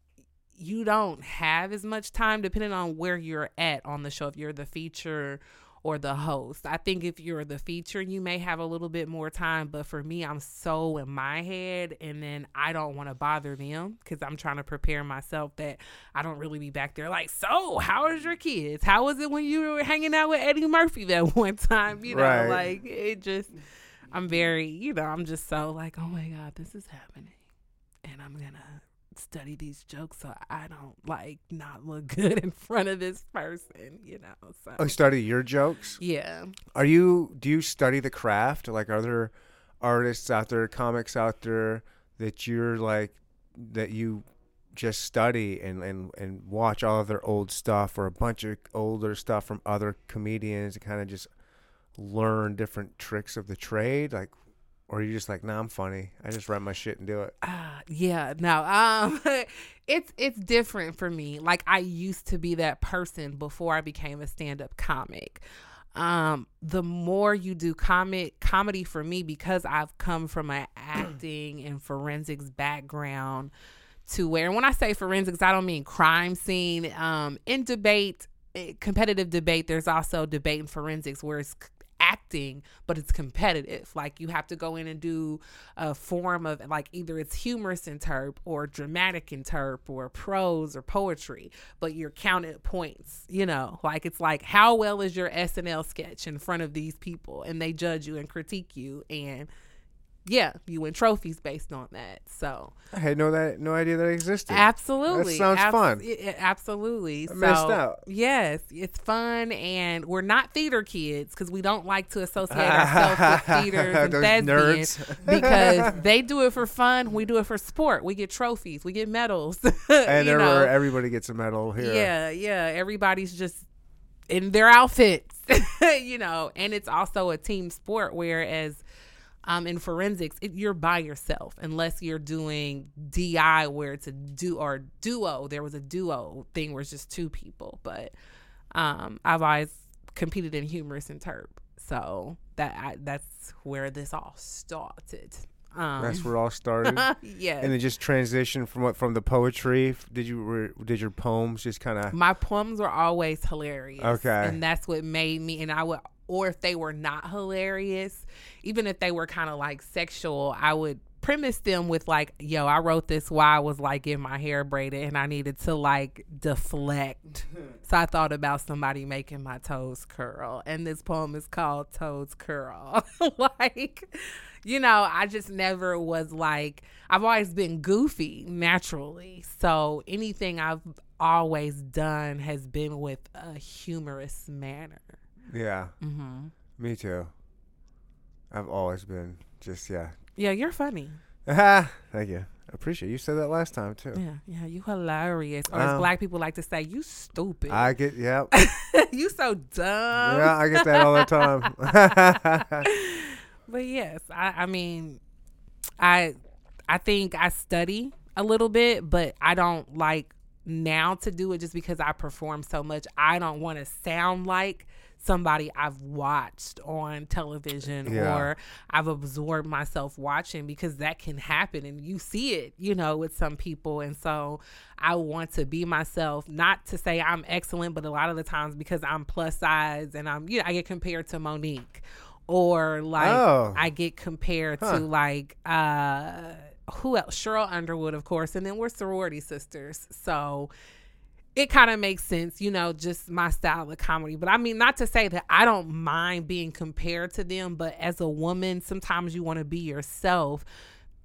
you don't have as much time depending on where you're at on the show. If you're the feature or the host, I think if you're the feature, you may have a little bit more time. But for me, I'm so in my head, and then I don't want to bother them because I'm trying to prepare myself that I don't really be back there like, so how is your kids? How was it when you were hanging out with Eddie Murphy that <laughs> one time? You know, Right. like it just, I'm very, you know, I'm just so like, oh my God, this is happening. And I'm going to study these jokes so I don't like not look <laughs> good in front of this person, you know. So Oh, you study your jokes? yeah. Are you? Do you study the craft? Like, are there artists out there, comics out there that you're like that you just study and and and watch all of their old stuff or a bunch of older stuff from other comedians and kind of just learn different tricks of the trade? Like, or are you just like, nah, I'm funny. I just write my shit and do it. Uh, yeah, no. Um <laughs> it's it's different for me. Like I used to be that person before I became a stand-up comic. Um the more you do comic comedy for me because I've come from an <clears throat> acting and forensics background to where and when I say forensics I don't mean crime scene um in debate eh, competitive debate there's also debate and forensics where it's acting but it's competitive. Like you have to go in and do a form of like either it's humorous interp or dramatic interp or prose or poetry but you're counted points you know? Like it's like how well is your snl sketch in front of these people? And they judge you and critique you and yeah you win trophies based on that so I had no that no idea that existed. Absolutely. That sounds fun. i- i- absolutely. I missed out. Yes, it's fun, and we're not theater kids because we don't like to associate ourselves with <laughs> theaters and thespians nerds. <laughs> because they do it for fun. We do it for sport. We get trophies. We get medals. <laughs> and there know? were, everybody gets a medal here. Yeah, yeah. Everybody's just in their outfits, you know, and it's also a team sport. Whereas um, in forensics, it, you're by yourself unless you're doing DI where it's a do or duo. There was a duo thing where it's just two people, but um, I've always competed in humorous interp, so that I, that's where this all started. Um, That's where it all <laughs> started. yeah. and then just transition from what from the poetry. Did you were, did your poems just kind of my poems were always hilarious. Okay. And that's what made me and I would or if they were not hilarious, even if they were kind of like sexual, I would premise them with like, yo, I wrote this while I was like in my hair braided and I needed to like deflect. <laughs> so I thought about somebody making my toes curl. And this poem is called Toes Curl. <laughs> like you know, I just never was like, I've always been goofy naturally. So anything I've always done has been with a humorous manner. yeah. hmm Me too. I've always been just yeah. Yeah, you're funny. <laughs> Thank you. I appreciate it. you said that last time too. Yeah, yeah, you hilarious. Or as Oh. black people like to say, you stupid. I get yep. <laughs> you so dumb. yeah, I get that all the time. <laughs> but yes, I, I mean, I I think I study a little bit, but I don't like now to do it just because I perform so much. I don't want to sound like somebody I've watched on television Yeah. or I've absorbed myself watching because that can happen and you see it, you know, with some people. And so I want to be myself, not to say I'm excellent, but a lot of the times because I'm plus size and I'm, you know, I get compared to Mo'Nique or like Oh. I get compared Huh. to like, uh, who else? Sheryl Underwood, of course. And then we're sorority sisters. So, it kind of makes sense, you know, just my style of comedy. But I mean, not to say that I don't mind being compared to them, but as a woman, sometimes you want to be yourself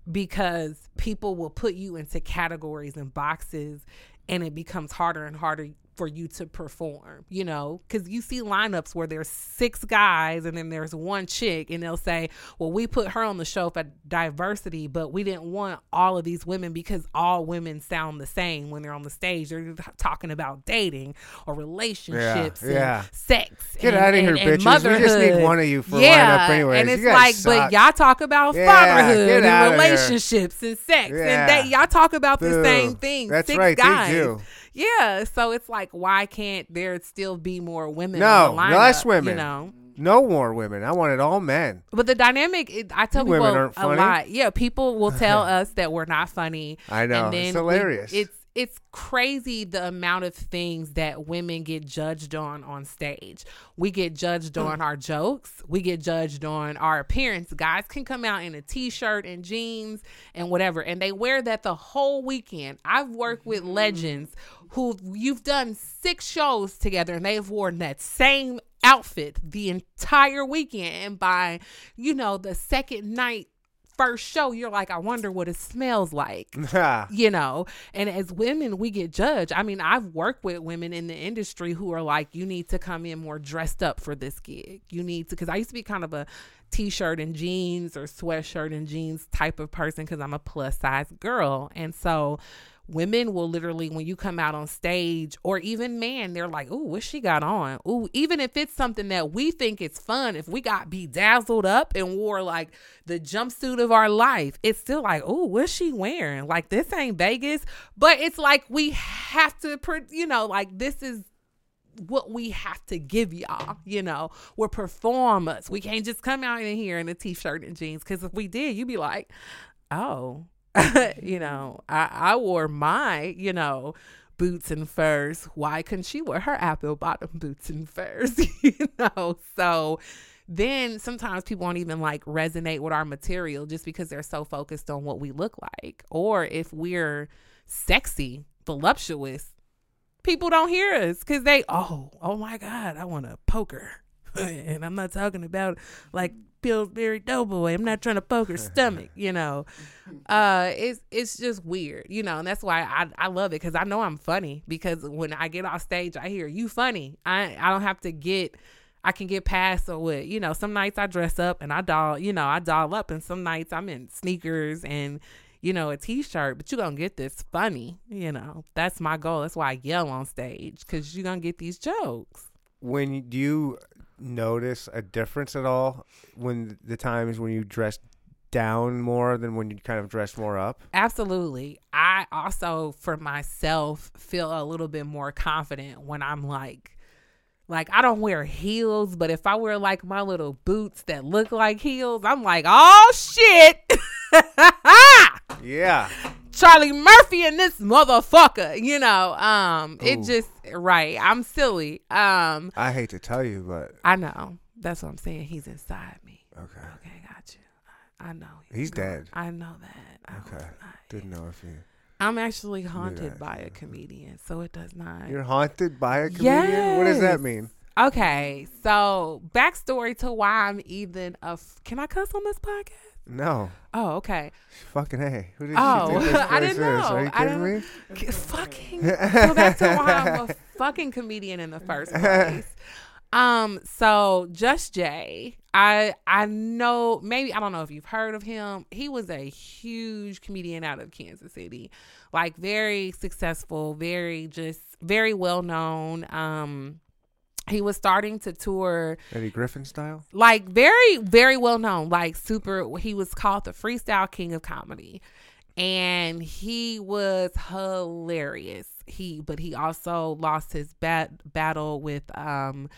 because people will put you into categories and boxes and it becomes harder and harder for you to perform, you know, because you see lineups where there's six guys and then there's one chick, and they'll say, Well, we put her on the show for diversity, but we didn't want all of these women because all women sound the same when they're on the stage. They're talking about dating or relationships and yeah. sex. Get and- outta here, and- and bitches. We just need one of you for yeah, lineup anyways. And it's like, suck. but y'all talk about Yeah, fatherhood and outta here. relationships and sex Yeah. and that y'all talk about the same thing. That's Six right, they guys. do. Yeah, so it's like, why can't there still be more women? No, on the lineup, less women. You know, No more women. I wanted all men. but the dynamic, it, I tell You people a funny. lot. Yeah, people will tell <laughs> us that we're not funny. I know. and then It's we- hilarious. it's it's crazy the amount of things that women get judged on on stage. We get judged Mm. on our jokes. We get judged on our appearance. Guys can come out in a t-shirt and jeans and whatever, and they wear that the whole weekend. I've worked with Mm. legends who you've done six shows together, and they've worn that same outfit the entire weekend. And by you know the second night. First show, you're like, I wonder what it smells like <laughs> you know? And as women we get judged. I mean i've worked with women in the industry who are like you need to come in more dressed up for this gig. You need to because i used to be kind of a t-shirt and jeans or sweatshirt and jeans type of person because i'm a plus size girl. And so women will literally when you come out on stage or even man they're like oh what she got on? Oh even if it's something that we think is fun if we got bedazzled up and wore like the jumpsuit of our life it's still like oh what's she wearing? Like this ain't vegas. But it's like we have to you know like this is what we have to give y'all, you know, we're performers. We can't just come out in here in a t-shirt and jeans because if we did, you'd be like, oh, <laughs> you know, I, I wore my, you know, boots and furs. Why couldn't she wear her apple bottom boots and furs? <laughs> you know, so then sometimes people won't even like resonate with our material just because they're so focused on what we look like. Or if we're sexy, voluptuous, people don't hear us because they, oh, oh my God, I want a poker. <laughs> and I'm not talking about like Pillsbury Doughboy. I'm not trying to poke her stomach, <laughs> you know. Uh, it's it's just weird, you know, and that's why I I love it because I know I'm funny because when I get off stage, I hear you funny. I I don't have to get. I can get past or what, you know, some nights I dress up and I doll, you know, I doll up and some nights I'm in sneakers and, you know, a t-shirt, but you're going to get this funny, you know, that's my goal. That's why I yell on stage because you're going to get these jokes. when you- do you notice a difference at all when the times when you dress down more than when you kind of dress more up? Absolutely. I also, for myself, feel a little bit more confident when I'm like, like I don't wear heels, but if I wear like my little boots that look like heels, I'm like, oh shit. <laughs> Yeah. Charlie Murphy and this motherfucker, you know. Um, it just right. I'm silly. Um, I hate to tell you, but I know. That's what I'm saying. He's inside me. okay. Okay, got you. I, know. He's dead. I know that. I Okay. Didn't know if you. I'm actually haunted by a comedian, so it does not. You're haunted by a comedian? What does that mean? Okay, so backstory to why I'm even a. F- Can I cuss on this podcast? No. Oh, okay. Fucking hey. Who did Oh, you think this <laughs> I didn't is? Are know. you I kidding don't- me? Fucking <laughs> go back to why I'm a fucking comedian in the first place. Um, so Just Jay, I I know maybe I don't know if you've heard of him. He was a huge comedian out of Kansas City, like very successful, very just very well known. Um, he was starting to tour Eddie Griffin style? like very very well known like super he was called the freestyle king of comedy and he was hilarious he but he also lost his bat- battle with um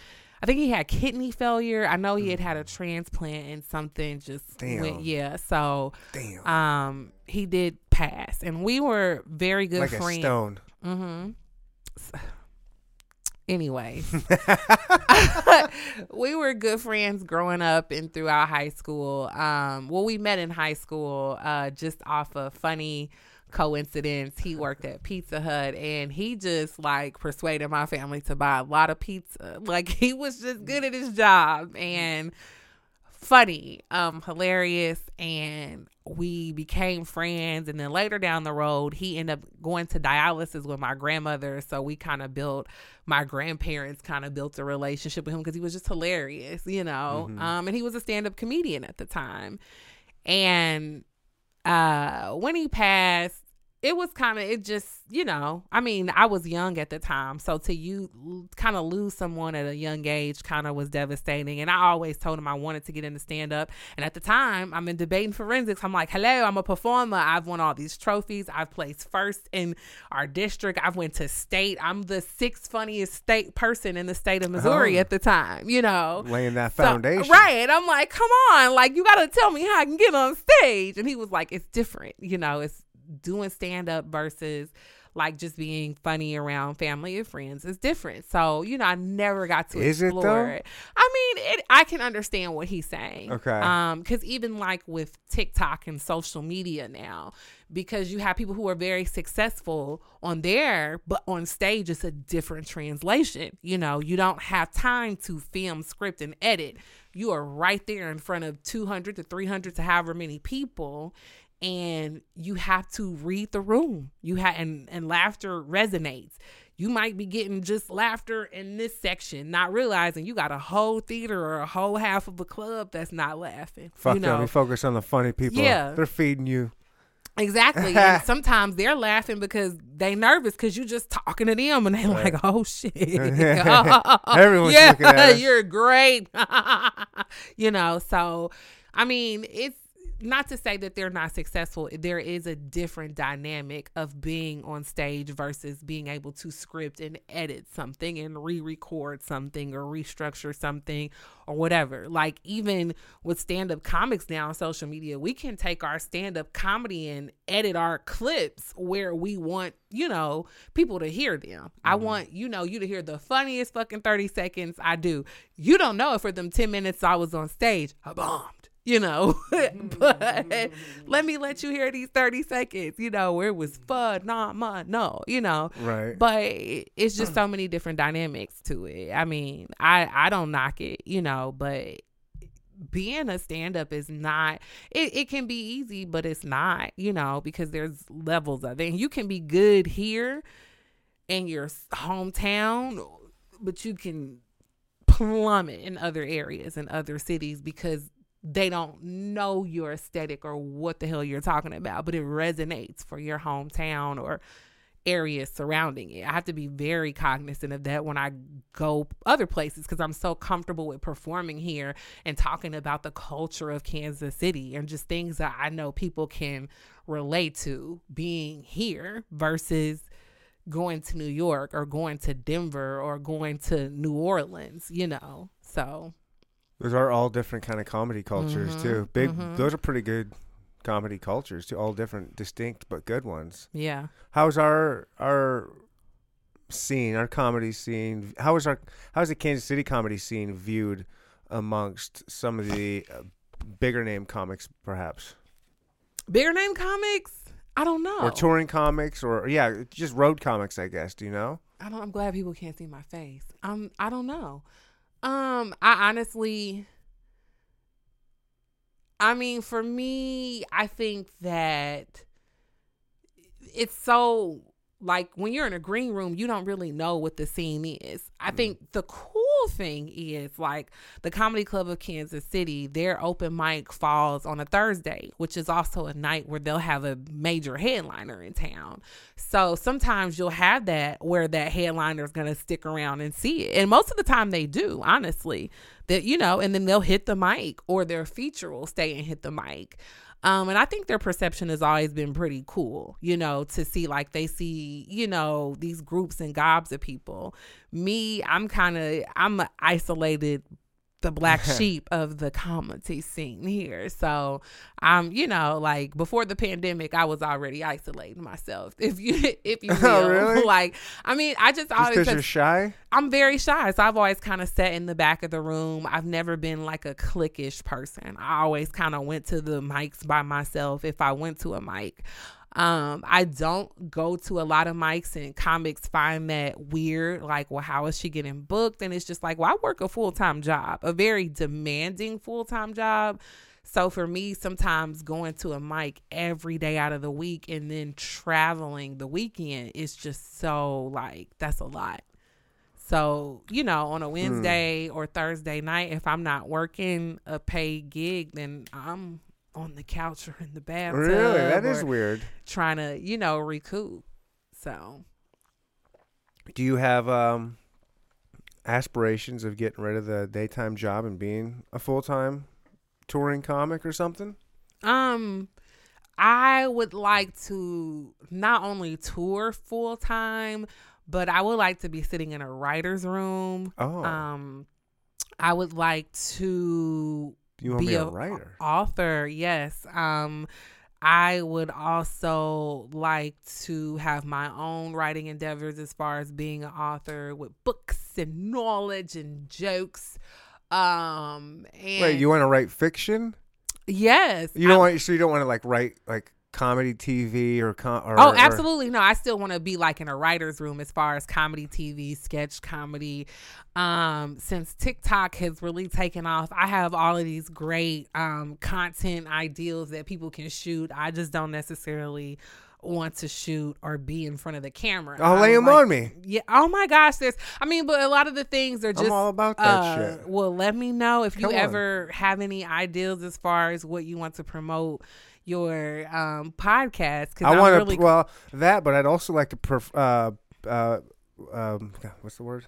I think he had kidney failure. I know he had had a transplant and something just Damn. went. Yeah, so Damn. um, he did pass, and we were very good like a friends. stone. Mm-hmm. Anyway, <laughs> <laughs> we were good friends growing up and throughout high school. Um, well, we met in high school uh, just off a funny coincidence. He worked at Pizza Hut and he just like persuaded my family to buy a lot of pizza. <laughs> Like he was just good at his job and funny, um, hilarious, and we became friends. And then later down the road, he ended up going to dialysis with my grandmother. So we kind of built my grandparents kind of built a relationship with him because he was just hilarious, you know. Um, and he was a stand up comedian at the time. And uh when he passed it was kind of it just you know i mean i was young at the time so to you kind of lose someone at a young age kind of was devastating and i always told him i wanted to get into stand up and at the time i'm in debating forensics i'm like hello i'm a performer i've won all these trophies i've placed first in our district i've went to state i'm the sixth funniest state person in the state of missouri Oh. at the time you know Laying that so- foundation. right. I'm like, come on, like you gotta tell me how I can get on stage. And he was like, it's different, you know, it's doing stand up versus like just being funny around family and friends is different. So, you know, I never got to Is explore though? it. I mean, it I can understand what he's saying. Okay. Um, because even like with TikTok and social media now, because you have people who are very successful on there, but on stage it's a different translation. You know, you don't have time to film, script, and edit. You are right there in front of 200 to 300 to however many people. And you have to read the room. You have and, and laughter resonates. You might be getting just laughter in this section, not realizing you got a whole theater or a whole half of a club that's not laughing. Fuck you them. know, You focus on the funny people. Yeah. They're feeding you. Exactly. <laughs> and sometimes they're laughing because they nervous because you just talking to them and they like, oh shit. <laughs> Everyone's <laughs> yeah, looking at us. you're great. you know, so I mean, it's not to say that they're not successful. There is a different dynamic of being on stage versus being able to script and edit something and re-record something or restructure something or whatever. Like even with stand-up comics now on social media, we can take our stand-up comedy and edit our clips where we want, you know, people to hear them. I mm-hmm. want, you know, you to hear the funniest fucking 30 seconds I do. You don't know if for them 10 minutes I was on stage, I bombed you know. <laughs> but mm. let me let you hear these 30 seconds, you know, where it was fun, not mine, no, you know. Right. But it's just mm. so many different dynamics to it. I mean, I I don't knock it, you know, but being a stand up is not it, it can be easy, but it's not, you know, because there's levels of it. And you can be good here in your hometown, but you can plummet in other areas and other cities because they don't know your aesthetic or what the hell you're talking about, but it resonates for your hometown or areas surrounding it. I have to be very cognizant of that when I go other places because I'm so comfortable with performing here and talking about the culture of Kansas City and just things that I know people can relate to being here versus going to New York or going to Denver or going to New Orleans, you know. So, Those are all different kind of comedy cultures Mhm, too. Big. mhm. Those are pretty good comedy cultures too. All different, distinct but good ones. yeah. How's our our scene, our comedy scene? How is our how's the Kansas City comedy scene viewed amongst some of the uh, bigger name comics, perhaps, Bigger name comics? I don't know. or touring comics, or yeah, just road comics? I guess. Do you know? I don't, I'm glad people can't see my face. Um, I don't know. Um, I honestly, I mean, for me, I think that it's so like when you're in a green room, you don't really know what the scene is. I mm-hmm. think the cool thing is like the Comedy Club of Kansas City, their open mic falls on a Thursday, which is also a night where they'll have a major headliner in town. So sometimes you'll have that where that headliner is going to stick around and see it. And most of the time they do, honestly. That you know, and then they'll hit the mic or their feature will stay and hit the mic. Um, and I think their perception has always been pretty cool, you know, to see like they see, you know, these groups and gobs of people. Me, I'm kind of I'm a isolated the black <laughs> sheep of the comedy scene here. So, I'm, um, you know, like before the pandemic, I was already isolating myself. <laughs> If you, if you <laughs> will, Oh, really? like, I mean, I just Just always because you're shy? I'm very shy, so I've always kind of sat in the back of the room. I've never been like a cliquish person. I always kind of went to the mics by myself if I went to a mic. Um, I don't go to a lot of mics and comics find that weird. Like, well, how is she getting booked? And it's just like, well, I work a full time job, a very demanding full time job. So for me, sometimes going to a mic every day out of the week and then traveling the weekend is just so like that's a lot. So, you know, on a Hmm. Wednesday or Thursday night, if I'm not working a paid gig, then I'm on the couch or in the bathtub. Really? That is weird. Trying to, you know, recoup. So, Do you have um, aspirations of getting rid of the daytime job and being a full time touring comic or something? um, I would like to not only tour full time, but I would like to be sitting in a writer's room. Oh, Um, I would like to you want to be be a a- writer? author yes um i would also like to have my own writing endeavors as far as being an author with books and knowledge and jokes um and Wait, you want to write fiction? yes You don't I- want so you don't want to like write like comedy TV or com- or Oh, or- absolutely. No, I still want to be like in a writer's room as far as comedy TV, sketch comedy. Um, since TikTok has really taken off, I have all of these great um content ideals that people can shoot. I just don't necessarily want to shoot or be in front of the camera. I'll lay I'm them like- on me. Yeah. Oh my gosh, there's I mean, but a lot of the things are just I'm all about that uh, shit. Well, let me know if you on. ever have any ideas as far as what you want to promote your um podcast. Because I want to really well that, but I'd also like to perf- uh uh um what's the word?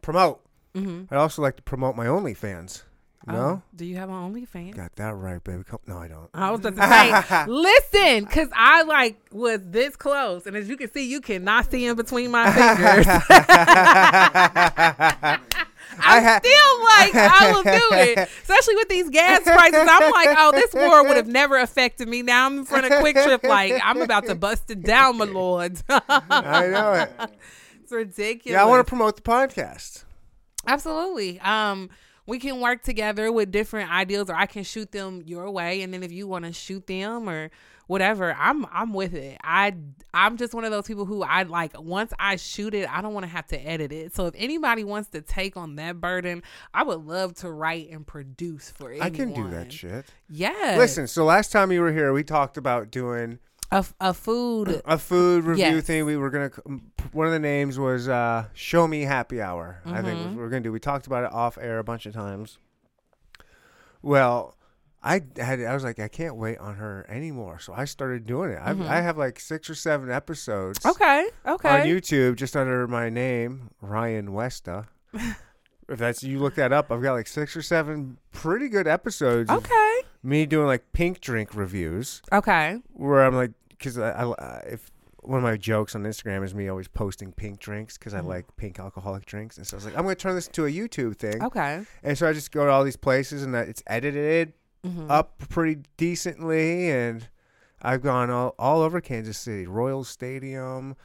Promote. Mm-hmm. I'd also like to promote my OnlyFans. Oh, know? do you have an OnlyFans? Got that right, baby. Come- No, I don't. I was about to say, <laughs> listen, because I like was this close, and as you can see, you cannot see in between my fingers. <laughs> <laughs> I ha- still like, I will do it, <laughs> especially with these gas prices. I'm like, oh, this war would have never affected me. Now I'm in front of QuikTrip, like I'm about to bust it down, my lord. <laughs> I know it. it's ridiculous. Yeah, I want to promote the podcast. Absolutely. Um, we can work together with different ideas, or I can shoot them your way, and then if you want to shoot them or whatever, I'm I'm with it. I I'm just one of those people who I like. Once I shoot it, I don't want to have to edit it. So if anybody wants to take on that burden, I would love to write and produce for anyone. I can do that shit. Yeah. Listen, so last time you were here, we talked about doing a, a food. <clears throat> a food review Yes. thing. We were gonna. One of the names was uh, "Show Me Happy Hour." I think Mhm. what we we're gonna do. We talked about it off air a bunch of times. Well, I had. I was like, I can't wait on her anymore, so I started doing it. I've, Mhm. I have like six or seven episodes Okay. Okay. On YouTube just under my name, Ryan Westa. <laughs> if that's you look that up, I've got like six or seven pretty good episodes. okay. me doing like pink drink reviews Okay. where I'm like, because I, I, I- if one of my jokes on Instagram is me always posting pink drinks because I Mhm. like pink alcoholic drinks, and so I was like, I'm gonna turn this into a YouTube thing, Okay. and so I just go to all these places and it's edited Mhm. up pretty decently, and I've gone all all over Kansas City, Royal Stadium,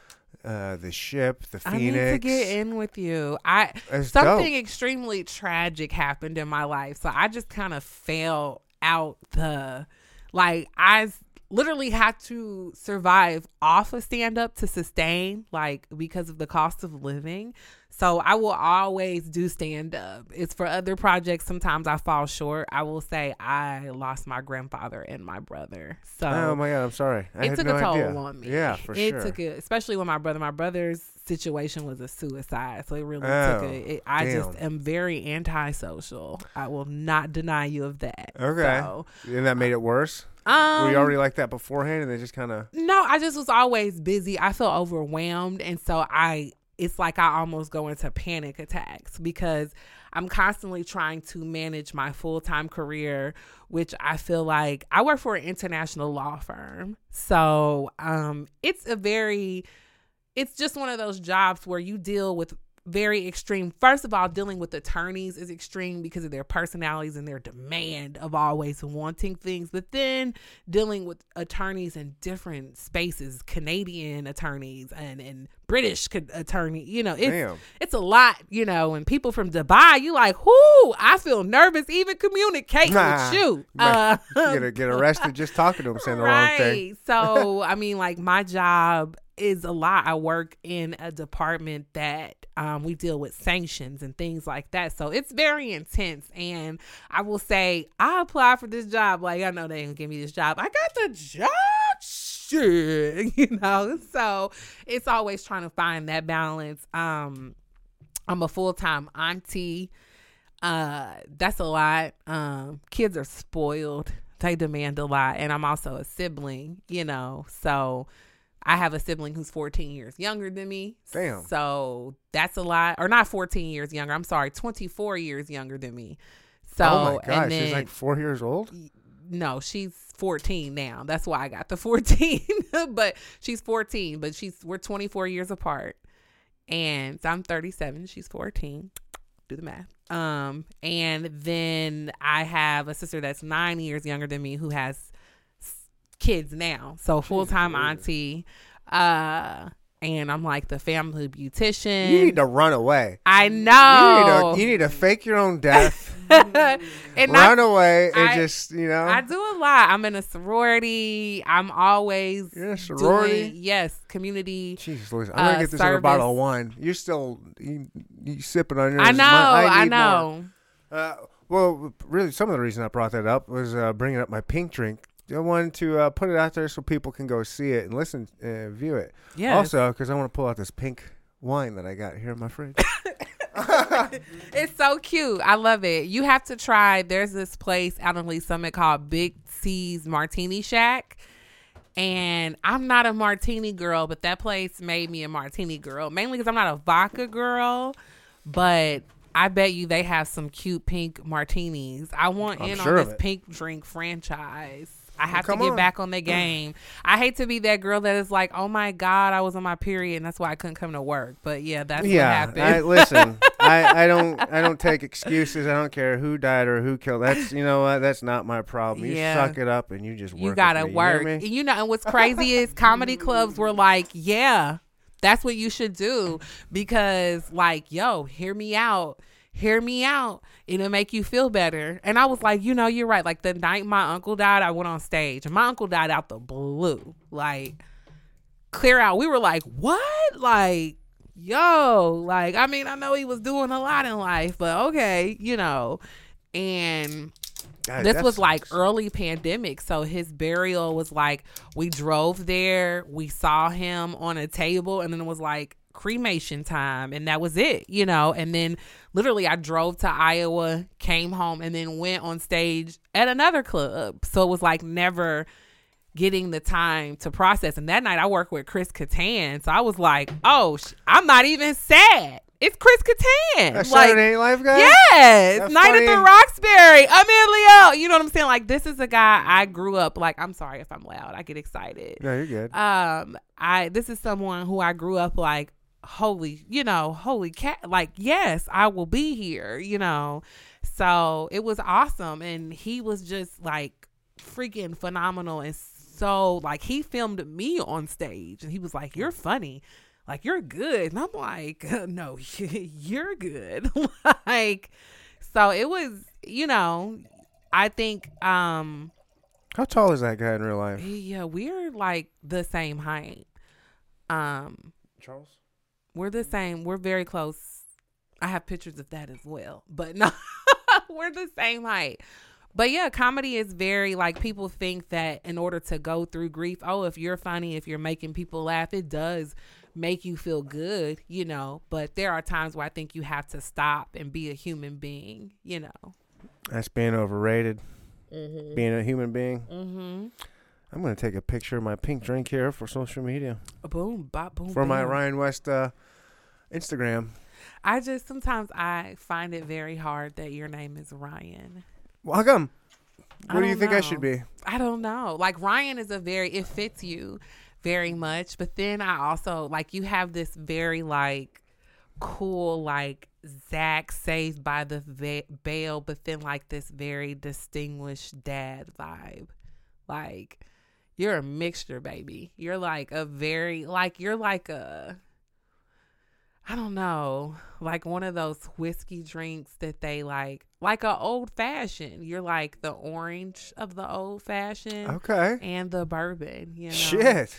uh, the ship, the Phoenix. I need to get in with you. I It's something dope. extremely tragic happened in my life, so I just kind of fell out the like I literally had to survive off of stand up to sustain like because of the cost of living. So I will always do stand up. It's for other projects sometimes I fall short. I will say I lost my grandfather and my brother. So Oh my god, I'm sorry. I it took no a toll idea. on me. Yeah, for it sure. took it, especially when my brother. My brother's situation was a suicide, so it really Oh, took a. It, I just am very antisocial. I will not deny you of that. Okay. So, and that made it worse. um, Were you already like that beforehand, and they just kind of no, I just was always busy. I felt overwhelmed, and so I. It's like I almost go into panic attacks because I'm constantly trying to manage my full time career, which I feel like I work for an international law firm. So um, it's a very, it's just one of those jobs where you deal with very extreme. First of all, dealing with attorneys is extreme because of their personalities and their demand of always wanting things. But then dealing with attorneys in different spaces, Canadian attorneys and, and British attorney, you know, it's Damn. it's a lot, you know, and people from Dubai, you like, whoo, I feel nervous even communicating Nah. with you. Uh, get, get arrested just talking to them saying the wrong thing. <laughs> so, I mean, like my job is a lot. I work in a department that um, we deal with sanctions and things like that. So it's very intense. And I will say, I applied for this job. Like, I know they ain't gonna give me this job. I got the job. Shit, <laughs> you know. So it's always trying to find that balance. Um, I'm a full time auntie. Uh, that's a lot. Um, kids are spoiled. They demand a lot, and I'm also a sibling. You know, so I have a sibling who's 14 years younger than me. Damn. So that's a lot, or not 14 years younger. I'm sorry, 24 years younger than me. So oh my gosh, then, she's like four years old. no, she's 14 now. That's why I got the <laughs> 14. <laughs> but she's 14, but she's we're 24 years apart. And so I'm 37, she's 14. Do the math. Um and then I have a sister that's 9 years younger than me who has kids now. So full-time auntie uh and I'm like the family beautician. You need to run away. I You know. need to, you need to fake your own death, <laughs> and I run away, and I- just you know. I do a lot. I'm in a sorority. I'm always You're in a sorority? doing yes, community. Louise, I'm gonna uh, get this other bottle of wine. You're still you, you sipping on yours. I know, My- I, need know. Uh, well, really, some of the reason I brought that up was uh, bringing up my pink drink. I wanted to uh, put it out there so people can go see it and listen, uh, view it. Yes. Also, because I want to pull out this pink wine that I got here in my fridge. <laughs> <laughs> it's so cute. I love it. You have to try. There's this place out in Lee Summit called Big C's Martini Shack. And I'm not a martini girl, but that place made me a martini girl, mainly because I'm not a vodka girl. But I bet you they have some cute pink martinis. I want I'm in sure on this pink drink franchise. I have to get on. back on the game. I hate to be that girl that is like, oh my God, I was on my period and that's why I couldn't come to work. But yeah, that's what yeah, happened. I, listen, <laughs> I, I don't I don't take excuses. I don't care who died or who killed. That's you know what. That's not my problem. You Yeah. suck it up and you just work. you gotta me, work. You hear And me? you know, and what's crazy is comedy clubs were like, yeah, that's what you should do because, like, yo, hear me out. Hear me out. It'll make you feel better. And I was like, you know, you're right. Like the night my uncle died, I went on stage and my uncle died out the blue. Like, clear out. We were like, what? Like, yo, like, I mean, I know he was doing a lot in life, but okay, you know. And God, this was like early pandemic so his burial was like we drove there we saw him on a table and then it was like cremation time and that was it you know and then literally i drove to iowa came home and then went on stage at another club so it was like never getting the time to process and that night i worked with chris Kattan, so i was like oh sh- i'm not even sad it's chris Kattan. That like Saturday Night Live guy. Yes, That's Night at the Roxbury. I'm in Leo. You know what I'm saying? Like this is a guy I grew up. Like I'm sorry if I'm loud. I get excited. No, you're good. Um, I this is someone who I grew up like. Holy, you know, holy cat! Like, yes, I will be here. You know, so it was awesome, and he was just like freaking phenomenal, and so like he filmed me on stage, and he was like, "You're funny." like you're good and i'm like <laughs> no <laughs> you're good <laughs> like so it was you know i think um How tall is that guy in real life? yeah we're like the same height um Charles. We're the same. We're very close. I have pictures of that as well but no <laughs> we're the same height. But yeah comedy is very like people think that in order to go through grief oh if you're funny if you're making people laugh it does make you feel good you know? But there are times where i think you have to stop and be a human being you know? That's being overrated. Being a human being. mm-hmm I'm gonna take a picture of my pink drink here for social media boom bop boom for my. Ryan West uh, Instagram. I just sometimes I find it very hard that your name is Ryan. Well, how come? What do you think I should be? I don't know. Like Ryan is a very it fits you very much, but then I also like you have this very like cool like Zach saved by the Bell, but then like this very distinguished dad vibe. Like you're a mixture, baby. You're like a very like you're like a I don't know, like one of those whiskey drinks that they like, like a old fashioned. You're like the orange of the old fashioned Okay. and the bourbon. You know, Shit.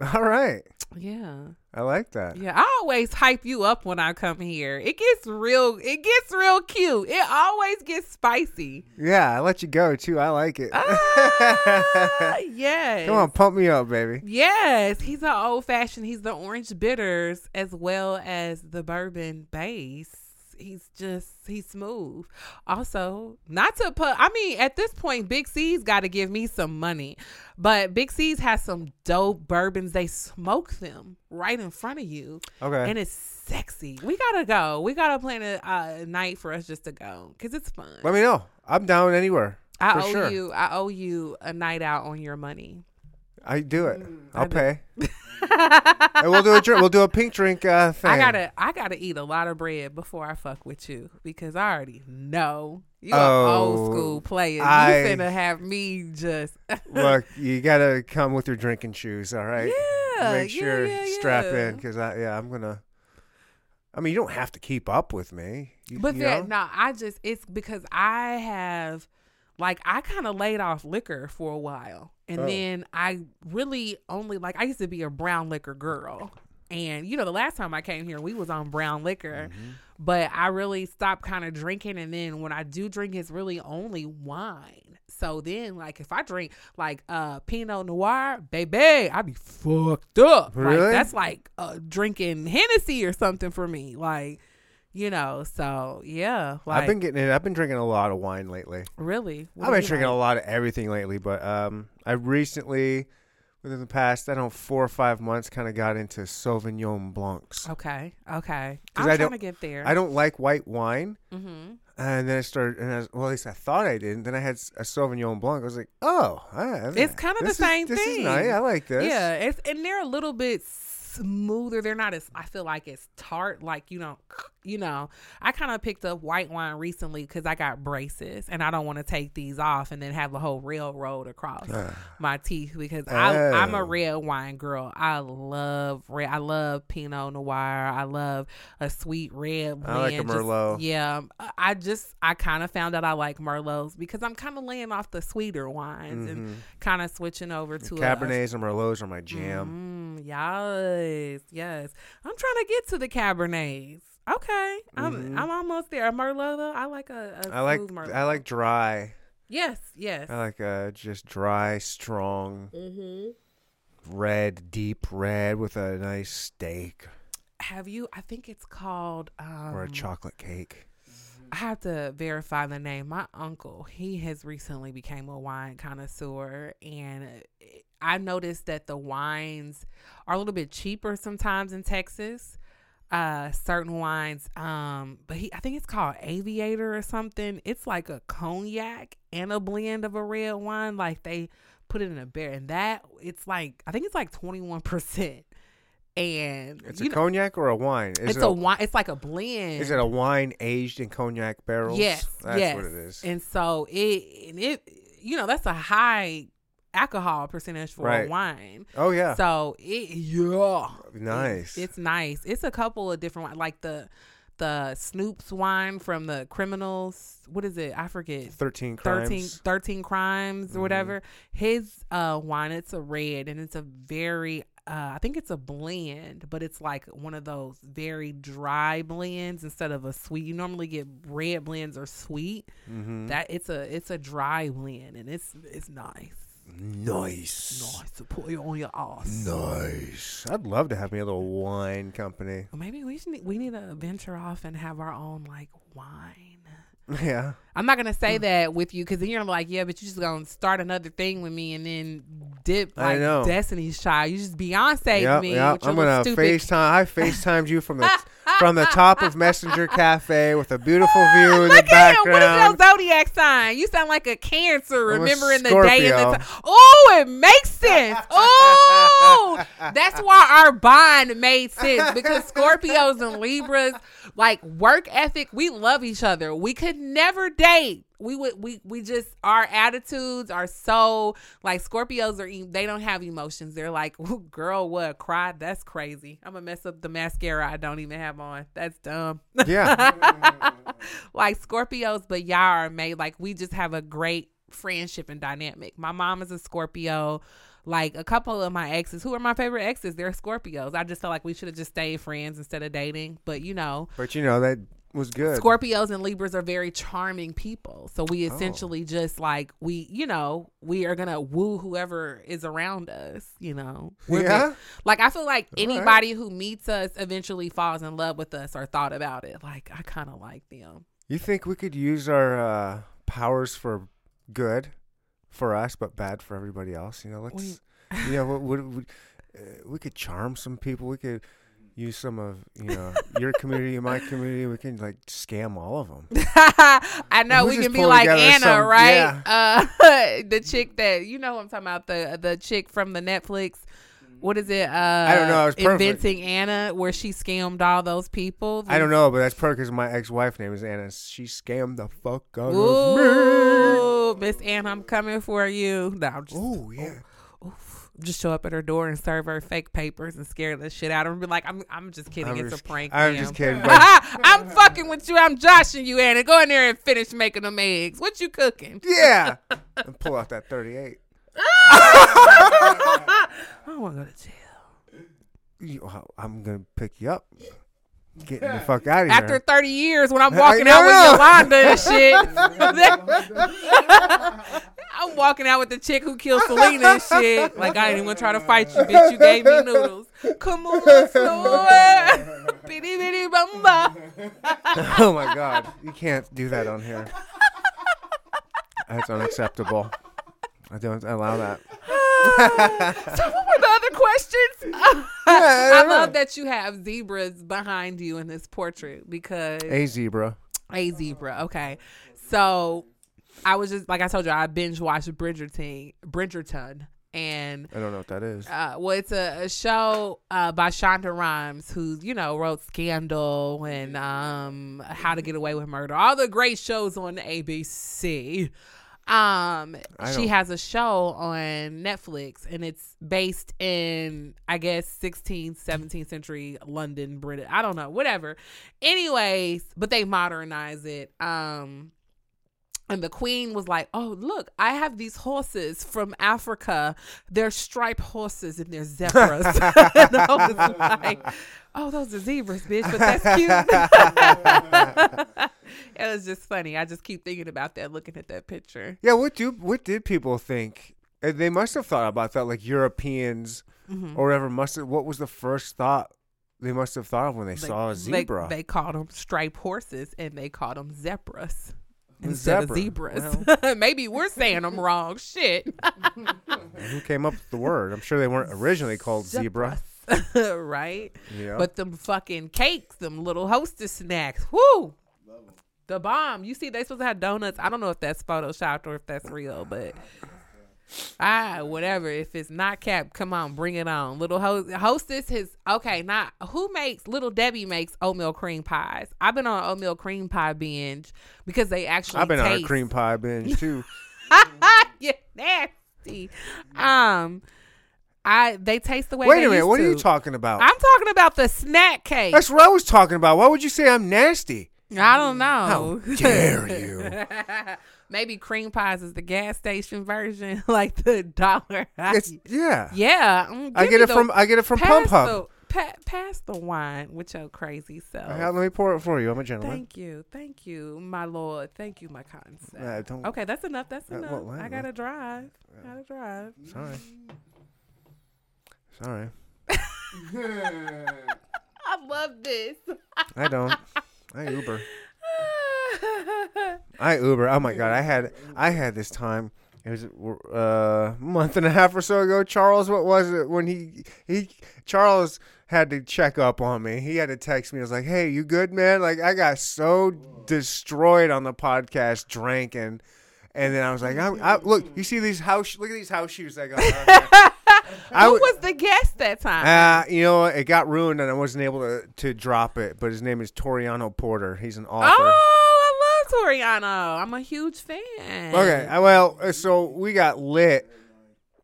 <laughs> All right. Yeah, I like that. yeah. I always hype you up when I come here. It gets real. It gets real cute. It always gets spicy. Yeah, I let you go too. I like it. Ah, <laughs> yes. Come on, pump me up, baby. Yes, he's an old fashioned. He's the orange bitters as well as the bourbon base. He's just he's smooth. Also, not to put. I mean, at this point, Big C's got to give me some money, but Big C's has some dope bourbons. They smoke them right in front of you, Okay. and it's sexy. We gotta go. We gotta plan a, night for us just to go because it's fun. Let me know. I'm down anywhere. I owe sure. you. I owe you a night out on your money. I do it. Mm, I'll pay. <laughs> and we'll do a drink. We'll do a pink drink uh, thing. I gotta I gotta eat a lot of bread before I fuck with you because I already know you an Oh, old school player. I- you finna have me just <laughs> Look, you gotta come with your drinking shoes. All right. yeah, Make sure yeah, strap yeah. in because I yeah I'm gonna. I mean, you don't have to keep up with me. You, But you that no, I just it's because I have like I kind of laid off liquor for a while, and Oh. then I really only like I used to be a brown liquor girl, and you know the last time I came here we was on brown liquor, Mm-hmm. but I really stopped kind of drinking, and then when I do drink, it's really only wine. So then, like, if I drink like uh Pinot Noir, baby, I be fucked up. Like Really? that's like uh, drinking Hennessy or something for me. Like, you know. So yeah, like I've been getting it. I've been drinking a lot of wine lately. really. What I've been drinking a lot of everything lately, but um, I recently, within the past, I don't know, four or five months, kind of got into Sauvignon Blancs. Okay, okay. I'm I trying don't- to get there. I don't like white wine, mm-hmm. and then I started, and I was, well, at least I thought I didn't. then I had a Sauvignon Blanc. I was like, oh, ah, It's kinda the this is- same This is thing. nice. I like this. Yeah, it's and they're a little bit smoother. They're not as I feel like it's tart. Like you know, you know. I kind of picked up white wine recently because I got braces and I don't want to take these off and then have the whole railroad across ah. my teeth because I I'm a Oh. red wine girl. I love red. I love Pinot Noir. I love a sweet red blend. I like a Just- Merlot. yeah, I just I kind of found out I like Merlots because I'm kind of laying off the sweeter wines and mm-hmm. kind of switching over to a- a Cabernets and Merlots are my jam. Mm, yes, yes. I'm trying to get to the Cabernets. Okay, I'm I'm almost there. A Merlot, though, I like a, a Mm-hmm. Like Merlot. I like dry. yes, yes. I like uh just dry, strong, mm-hmm. red, deep red with a nice steak Have you? I think it's called. Um, or a chocolate cake. I have to verify the name. My uncle, he has recently became a wine connoisseur, and I noticed that the wines are a little bit cheaper sometimes in Texas. Uh, certain wines, um, but he, I think it's called Aviator or something. It's like a cognac and a blend of a red wine. Like they put it in a beer, and that it's like I think it's like twenty one percent. And It's a know, cognac or a wine. Is it's it a wine. It's like a blend. Is it a wine aged in cognac barrels? Yes, that's yes. what it is. And so it and it you know that's a high alcohol percentage for Right. wine. oh yeah, So it yeah, nice. It- it's nice. It's a couple of different wine, like the the Snoop's wine from the Criminals. What is it? I forget. Thirteen 13, crimes. 13 crimes Mhm. or whatever. His uh wine, it's a red and it's a very uh I think it's a blend, but it's like one of those very dry blends instead of a sweet. You normally get red blends or sweet. Mm-hmm. That it's a it's a dry blend and it's it's nice. Nice. Nice to put you on your ass. Nice. I'd love to have me a little wine company. Well, maybe we should we need to venture off and have our own like wine. <laughs> Yeah. I'm not gonna say mm. that with you because then you're like, yeah, but you just gonna start another thing with me and then dip like. Destiny's Child. You just Beyonce Yep, me. yep. I'm gonna stupid FaceTime. I <laughs> FaceTimed you from the from the top of Messenger Cafe with a beautiful view in the Look at him. What is your zodiac sign? You sound like a Cancer. I'm a remembering the day and the time. Oh, it makes sense. Oh, that's why our bond made sense because Scorpios and Libras, like work ethic, we love each other. We could never date. We would we we just our attitudes are so like Scorpios are they don't have emotions. They're like, girl, what cry? That's crazy. I'm gonna mess up the mascara I don't even have on. That's dumb. yeah, <laughs> like Scorpios, but y'all are made like we just have a great friendship and dynamic. My mom is a Scorpio. Like a couple of my exes, who are my favorite exes, they're Scorpios. I just felt like we should have just stayed friends instead of dating. But you know, but you know that was good. Scorpios and Libras are very charming people. So we Oh. essentially just like we, you know, we are gonna woo whoever is around us. You know, We're yeah, like I feel like All right. anybody who meets us eventually falls in love with us or thought about it. Like I kind of like them. you think we could use our uh, powers for good for us, but bad for everybody else? You know, let's. We- you know, what would we, uh, we could charm some people. We could use some of you know your community, my community. We can like scam all of them. <laughs> I know We we can be like Anna, some- right? yeah. Uh, <laughs> the chick that you know what I'm talking about the the chick from the Netflix. What is it? Uh, I don't know, it's perfect. inventing Anna, where she scammed all those people. I don't know, but that's perfect because my ex-wife name is Anna. She scammed the fuck out of me. Ooh, Miss Anna, I'm coming for you. No, Oh yeah. Just show up at her door and serve her fake papers and scare the shit out of her. And be like, I'm, I'm just kidding. I'm it's just- a prank. I'm ma'am." just kidding. <laughs> I'm fucking with you. I'm joshing you, Anna. Go in there and finish making them eggs. What you cooking? yeah, <laughs> and pull out that 38. <laughs> I don't want to go to jail. You- I'm gonna pick you up. Getting the fuck out of here. After 30 years, when I'm walking out with Yolanda and shit, <laughs> I'm walking out with the chick who killed Selena and shit. Like, I didn't even try to fight you, bitch. You gave me noodles. Come on, Floyd. Bitty bitty bumba. <laughs> oh my god, you can't do that on here. That's unacceptable. I don't allow that. So what were the other questions? <laughs> I I love that you have zebras behind you in this portrait because A zebra. a zebra. Okay, so I was just like I told you, I binge watched Bridgerton, Bridgerton, and I don't know what that is. uh, well, it's a, a show uh, by Shonda Rhimes, who you know wrote Scandal and um, How to Get Away with Murder, all the great shows on the ABC. Um, she has a show on Netflix, and it's based in I guess 16th, 17th century London, Britain. I don't know, whatever. Anyways, but they modernize it. Um. And the queen was like, "Oh, look, I have these horses from Africa. They're striped horses and they're zebras." <laughs> and I was like, "Oh, those are zebras, bitch, but that's cute." <laughs> it was just funny. I just keep thinking about that, looking at that picture. Yeah, what do what did people think? Uh, They must have thought about that, like Europeans Mhm. or whatever. Must have, what was the first thought they must have thought of when they, saw a they- zebra? They, called them striped horses, and they called them zebras instead zebra. of zebras. <laughs> Maybe we're saying them wrong. Shit. Who came up with the word? I'm sure they weren't originally called zebra. Zebras. <laughs> right? Yeah. But them fucking cakes, them little hostess snacks, whoo, the bomb. You see, they supposed to have donuts. I don't know if that's photoshopped or if that's real, but ah, whatever. If it's not capped, come on, bring it on. Little ho- hostess, his okay. Not who makes Little Debbie makes oatmeal cream pies. I've been on an oatmeal cream pie binge because they actually. I've been on a cream pie binge <laughs> too. <laughs> yeah, nasty. Um, I they taste the way. Wait they a minute, what are you talking about? I'm talking about the snack cake. That's what I was talking about. Why would you say I'm nasty? I don't know. How dare you? <laughs> Maybe cream pies is the gas station version, <laughs> like the dollar. It's yeah. yeah, mm, I get it the- from I get it from Pump Hub. The, pa- pass the wine with your crazy self. Uh, let me pour it for you. I'm a gentleman. Thank you, thank you, my lord. Thank you, my kind self. Uh, okay, that's enough. That's Uh, enough. well, well, I gotta drive. Gotta drive. Sorry. Sorry. <laughs> I love this. I don't. I Uber. <laughs> I Uber. Oh my god, I had I had this time. It was uh, a month and a half or so ago. Charles, what was it when he he Charles had to check up on me. He had to text me. I was like, "Hey, you good, man?" Like I got so destroyed on the podcast drinking, and then I was like, I, I, "Look, you see these house? Look at these house shoes I got." <laughs> on here." I Who was the guest that time? Uh, you know, it got ruined and I wasn't able to, to drop it. But his name is Toriano Porter. He's an author. oh, I love Toriano. I'm a huge fan. Okay, uh, well, uh, so we got lit,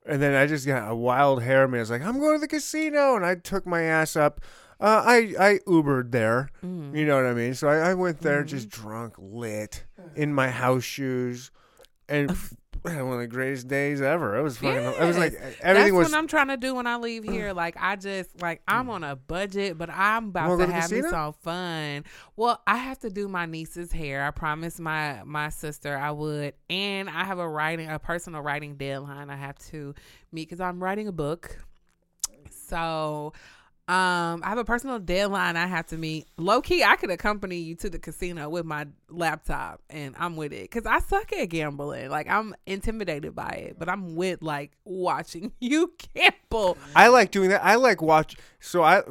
and then I just got a wild hair. Me, I was like, I'm going to the casino, and I took my ass up. Uh, I I Ubered there, Mm. you know what I mean. So I, I went there just drunk, lit, in my house shoes, and <laughs> one of the greatest days ever. It was fucking. It was like Yes. everything That's was. what I'm trying to do when I leave here. Like I just like I'm on a budget, but I'm about to to have me some fun. Well, I have to do my niece's hair. I promised my my sister I would, and I have a writing a personal writing deadline I have to meet because I'm writing a book. So. Um, I have a personal deadline I have to meet. Low key, I could accompany you to the casino with my laptop, and I'm with it because I suck at gambling. Like I'm intimidated by it, but I'm with like watching <laughs> you gamble. I like doing that. I like watch. So I.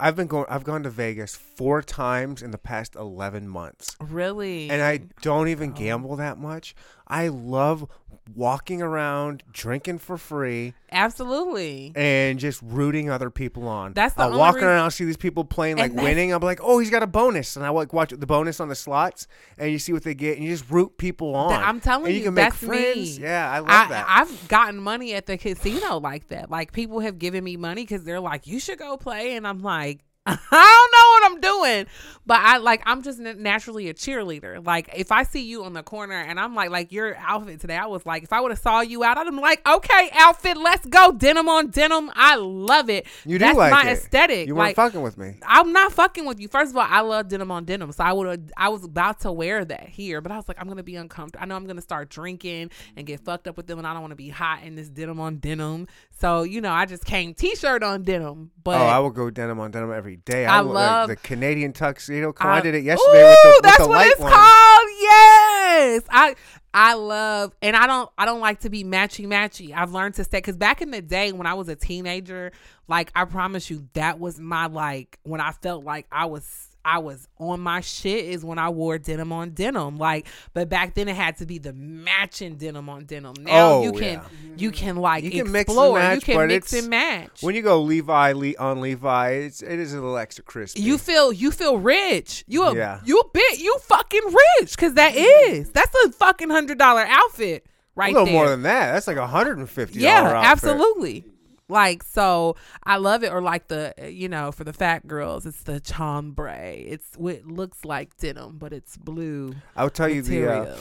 I've been going. I've gone to Vegas four times in the past eleven months. Really, and I don't even gamble that much. I love walking around, drinking for free, absolutely. and just rooting other people on. That's the I'll only walk reason- around, I'll see these people playing, like And that's- winning. I'm like, oh, he's got a bonus, and I like watch the bonus on the slots, and you see what they get, and you just root people on. I'm telling and you, you, can make that's friends. me. Yeah, I love that. I've gotten money at the casino like that. Like people have given me money because they're like, "You should go play," and I'm like, <laughs> "I don't know what I'm doing," but I like I'm just naturally a cheerleader. Like if I see you on the corner and I'm like, like your outfit today, I was like, if I would have saw you out, I'd have like, "Okay, outfit, let's go, denim on denim." I love it. you do That's like my it. aesthetic. You like weren't fucking with me. I'm not fucking with you. First of all, I love denim on denim, so I would. I was about to wear that here, but I was like, I'm gonna be uncomfortable. I know I'm gonna start drinking and get fucked up with them, and I don't want to be hot in this denim on denim. So you know, I just came t-shirt on denim. But oh, I will go denim on denim every day. I like, love- the Canadian tuxedo. Come I- I did it yesterday Ooh, with the, with that's the what it's one. called. Yes, I I love, and I don't I don't like to be matchy matchy. I've learned to stay because back in the day when I was a teenager, like I promise you, that was my like when I felt like I was. I was on my shit is when I wore denim on denim. Like, but back then it had to be the matching denim on denim. Now Oh, you can you can like You can mix and explore. match, you can mix and match. When you go Levi Le- on Levi, it's it is a little extra crispy. You feel you feel rich. You a Yeah. you bit you fucking rich because that mm-hmm. is that's a fucking hundred dollar outfit right a little there. more than that. That's like a hundred and fifty. yeah, absolutely. Like so, I love it. Or like the you know for the fat girls, it's the chambray. It's what looks like denim, but it's blue I'll tell you the uh,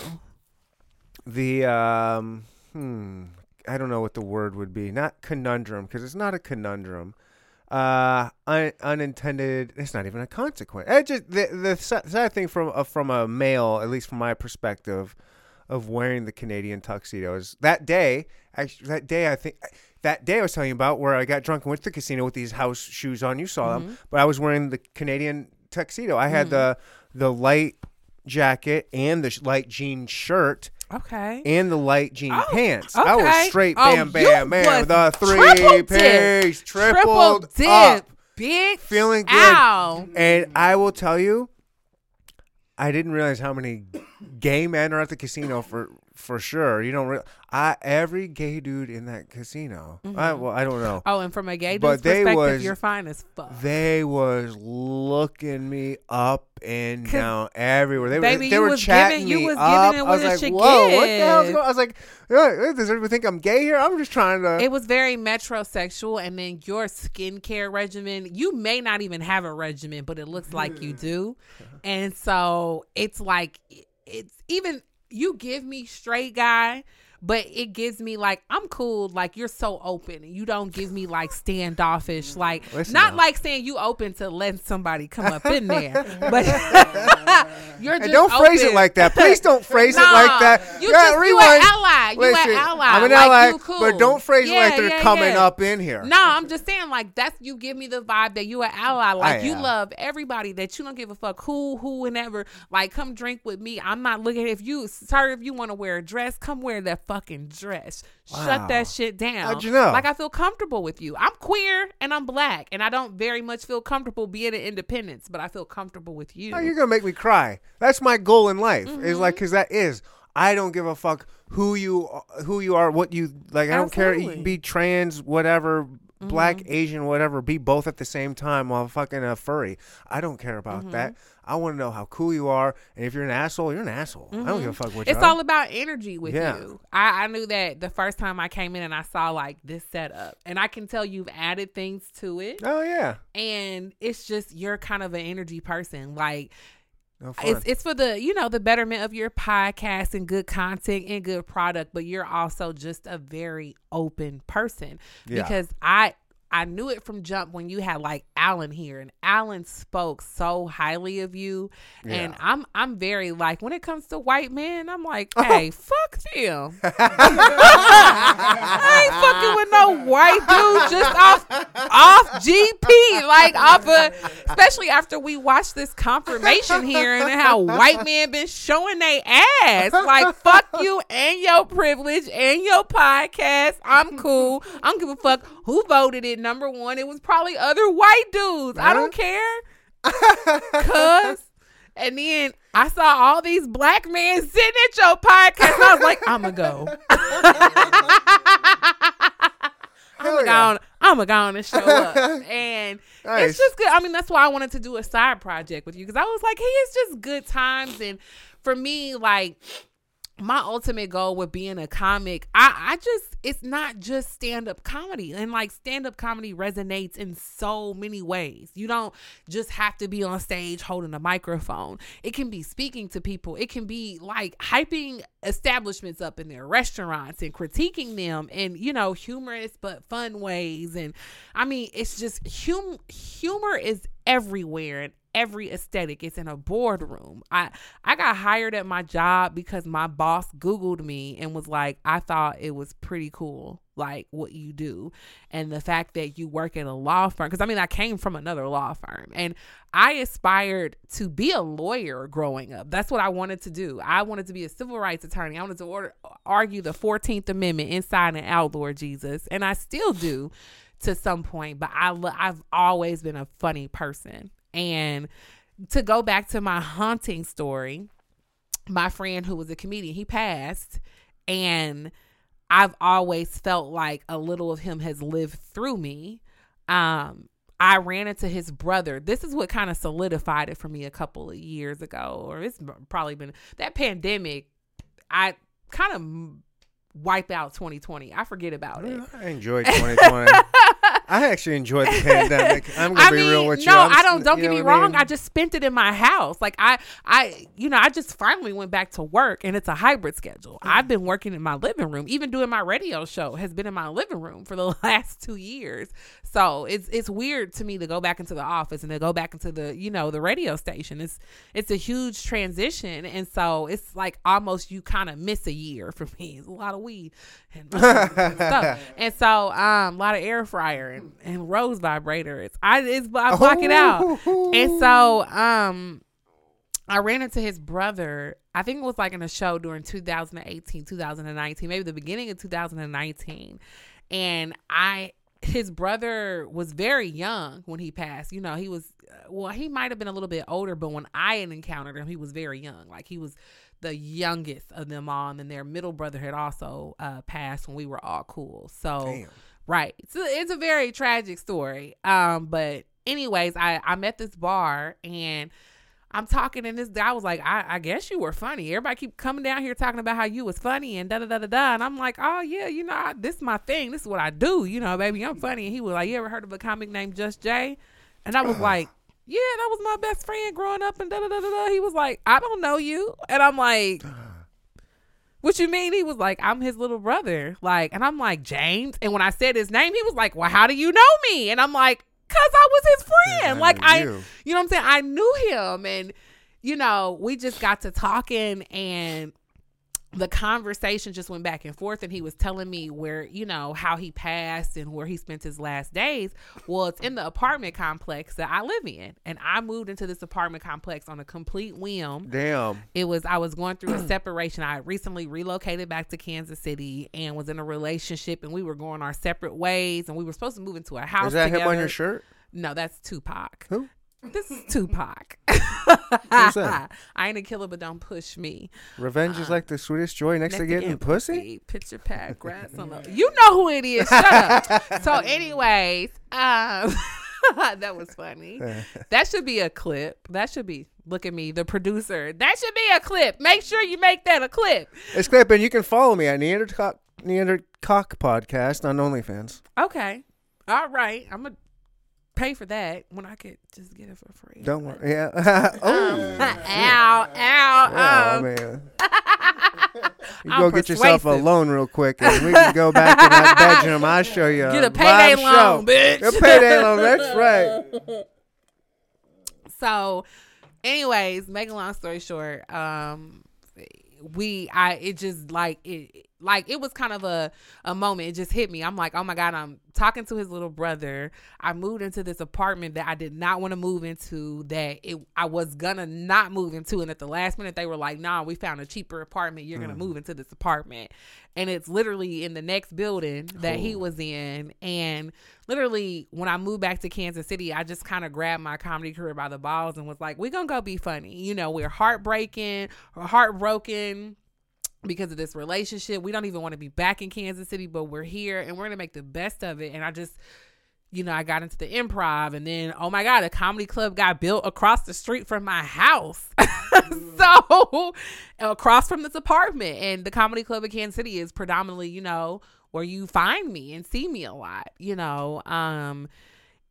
the um hmm I don't know what the word would be. Not conundrum because it's not a conundrum. Uh, un- unintended. It's not even a consequence. It just the the sad thing from uh, from a male, at least from my perspective, of wearing the Canadian tuxedos. that day. Actually, that day I think that day I was telling you about where I got drunk and went to the casino with these house shoes on. You saw them, mm-hmm. but I was wearing the Canadian tuxedo. I had the mm-hmm. the light jacket and the light jean shirt okay. and the light jean Oh, pants. I was okay. straight Oh, bam you bam man was with a triple three dip. piece Triple dip, up, bitch. feeling good. Ow. And I will tell you, I didn't realize how many gay men are at the casino for for sure. You don't. Re- I every gay dude in that casino. I, mm-hmm. well, I don't know. Oh, and from a gay But dude's they perspective, was- you're fine as fuck. They was looking me up and down everywhere. They baby, were they were was chatting giving- you me was up. giving it I was like, whoa, what the hell's going? I was like, does everybody think I'm gay here? I'm just trying to. it was very metrosexual and then your skincare regimen you may not even have a regimen but it looks like you do uh-huh. and so it's like it's even you give me straight guy but it gives me like I'm cool. Like you're so open. You don't give me like standoffish. Mm. Like Listen not now. like saying you open to letting somebody come up in there, <laughs> but <laughs> you're just And don't phrase it like that. Please don't <laughs> phrase it like that. You Yeah, just you rewind. an ally. You Listen, an ally. I'm an Like, ally, you cool. but don't phrase it like they're yeah, coming yeah. up in here. No, I'm just saying like that's you give me the vibe that you an ally. Like I you am. love everybody. That you don't give a fuck who, who, and ever. Like come drink with me. I'm not looking if you, sorry If you want to wear a dress, come wear that fucking dress. Wow. Shut that shit down. How'd you know? Like I feel comfortable with you. I'm queer and I'm black, and I don't very much feel comfortable being an independence, but I feel comfortable with you. Oh, you're gonna make me cry. That's my goal in life. Is Mm-hmm. like, cause that is. I don't give a fuck who you who you are, what you like. I don't care. You can be trans, whatever, black, Mm-hmm. Asian, whatever. Be both at the same time while fucking a furry. I don't care about that. Mm-hmm. I want to know how cool you are, and if you're an asshole, you're an asshole. I don't give a fuck what Mm-hmm. It's all about energy with Yeah. you. I, I knew that the first time I came in and I saw like this setup, and I can tell you've added things to it, Oh yeah. and it's just you're kind of an energy person. Like No it's it's for the you know the betterment of your podcast and good content and good product, but you're also just a very open person Yeah. because I. I knew it from jump when you had like Alan here, and Alan spoke so highly of you. And I'm I'm very like when it comes to white men, I'm like, <laughs> hey, fuck them. <laughs> I ain't fucking with no white dude just off off GP, like off of, especially after we watched this confirmation hearing and how white men been showing they ass. Like fuck you and your privilege and your podcast. I'm cool. I don't give a fuck who voted it number one. It was probably other white dudes. I don't care. <laughs> Cause and then I saw all these black men sitting at your podcast. I was like, I'ma go. <laughs> I'ma I'm gonna go on and show up. <laughs> And Nice. it's just good. I mean, that's why I wanted to do a side project with you because I was like, hey, it's just good times. And for me, like my ultimate goal with being a comic, I, I just it's not just stand up comedy. And like stand up comedy resonates in so many ways. You don't just have to be on stage holding a microphone. It can be speaking to people. It can be like hyping establishments up in their restaurants and critiquing them in, you know, humorous but fun ways. And I mean, it's just hum humor is everywhere and every aesthetic. It's in a boardroom. I I got hired at my job because my boss Googled me and was like, I thought it was pretty cool, like what you do. And the fact that you work at a law firm. Because I mean, I came from another law firm and I aspired to be a lawyer growing up. That's what I wanted to do. I wanted to be a civil rights attorney. I wanted to order, argue the 14th Amendment inside and out, Lord Jesus. And I still do to some point, but I lo- I've always been a funny person. And to go back to my haunting story, my friend who was a comedian, he passed and I've always felt like a little of him has lived through me. Um I ran into his brother. This is what kind of solidified it for me a couple of years ago, or it's probably been that pandemic. I kind of wipe out 2020. I forget about it. I enjoyed 2020. <laughs> I actually enjoyed the pandemic. <laughs> I'm gonna I be mean, real with you. no, I'm I s- don't. Don't get me what I wrong. mean? I just spent it in my house. Like I, I, you know, I just finally went back to work, and it's a hybrid schedule. Mm. I've been working in my living room. Even doing my radio show has been in my living room for the <laughs> last two years. So it's it's weird to me to go back into the office and to go back into the you know the radio station. It's it's a huge transition, and so it's like almost you kind of miss a year <laughs> for me. It's a lot of weed and, and stuff, and so um, a lot of air fryer and, and rose vibrators. I it's I block it out, and so um. I ran into his brother. I think it was like in a show during 2018, 2019, maybe the beginning of 2019. And I, his brother was very young when he passed. You know, he was, well, he might have been a little bit older, but when I had encountered him, he was very young. Like he was the youngest of them all. And then their middle brother had also uh, passed when we were all cool. So, Damn. Right. It's a, it's a very tragic story. Um, but anyways, I I'm at this bar and I'm talking and this guy was like, I, I guess you were funny. Everybody keep coming down here talking about how you was funny and da da da da da. And I'm like, oh yeah, you know, I, this is my thing. This is what I do. You know, baby, I'm funny. And he was like, you ever heard of a comic named Just Jay? And I was like, yeah, that was my best friend growing up and da da da da da. He was like, I don't know you. And I'm like, What you mean? He was like, I'm his little brother. Like, and I'm like, James. And when I said his name, he was like, Well, how do you know me? And I'm like, Cause I was his friend. I like knew I you. you know what I'm saying? I knew him and you know, we just got to talking and the conversation just went back and forth and he was telling me where you know how he passed and where he spent his last days well it's in the apartment complex that i live in and i moved into this apartment complex on a complete whim Damn. it was i was going through a separation i recently relocated back to kansas city and was in a relationship and we were going our separate ways and we were supposed to move into a house Is that him on your shirt? no that's tupac Who? This is tupac <laughs> i ain't a killer but don't push me Revenge is like the sweetest joy next, to getting pussy. Picture pack, grass on the. You know who it is. Shut up. So, <laughs> anyways, um, <laughs> that was funny. That should be a clip. That should be. Look at me, the producer. That should be a clip. Make sure you make that a clip. It's clip, and you can follow me at Neandercock Neandercock Podcast on OnlyFans. Okay. All right. I'm gonna pay for that when I could just get it for free. Don't worry. Yeah. <laughs> oh. <laughs> ow, ow, Oh um, man. <laughs> You I'm go get yourself a loan real quick, and we can go back to that bedroom. I'll show you. Get a payday loan, show. bitch. A payday loan. That's right. so anyways make a long story short um we i it just like it like it was kind of a a moment. It just hit me. I'm like oh my god i'm talking to his little brother. I moved into this apartment that i did not want to move into that it i was gonna not move into and at the last minute they were like nah we found a cheaper apartment. You're gonna mm. move into this apartment. And it's literally in the next building that he was in. And literally when i moved back to kansas city i just kind of grabbed my comedy career by the balls and was like we're gonna go be funny. You know we're heartbreaking heartbroken because of this relationship we don't even want to be back in kansas city but we're here and we're gonna make the best of it and i just you know, I got into the improv and then, oh my God, a comedy club got built across the street from my house. <laughs> so, across from this apartment. And the comedy club in Kansas City is predominantly, you know, where you find me and see me a lot, you know. Um,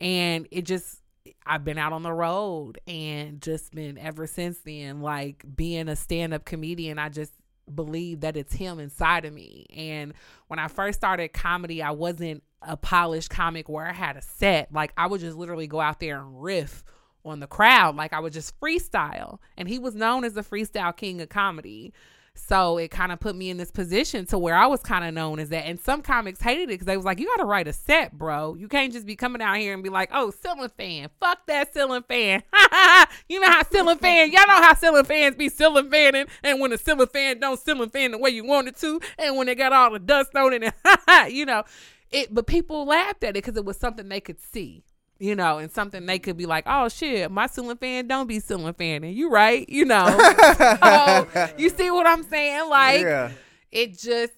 and it just, I've been out on the road and just been ever since then, like being a stand up comedian, I just believe that it's him inside of me. And when I first started comedy, I wasn't a polished comic where I had a set. Like I would just literally go out there and riff on the crowd. Like I would just freestyle. And he was known as the freestyle king of comedy. So it kind of put me in this position to where I was kind of known as that. And some comics hated it because they was like, you got to write a set, bro. You can't just be coming out here and be like, oh, ceiling fan. Fuck that ceiling fan. <laughs> you know how ceiling fan, y'all know how ceiling fans be ceiling fanning. And when the ceiling fan don't ceiling fan the way you want it to. And when they got all the dust on it, <laughs> you know, it, but people laughed at it because it was something they could see you know, and something they could be like, oh shit, my ceiling fan don't be ceiling fanning. You right, you know. <laughs> so, you see what I'm saying? Like yeah. it just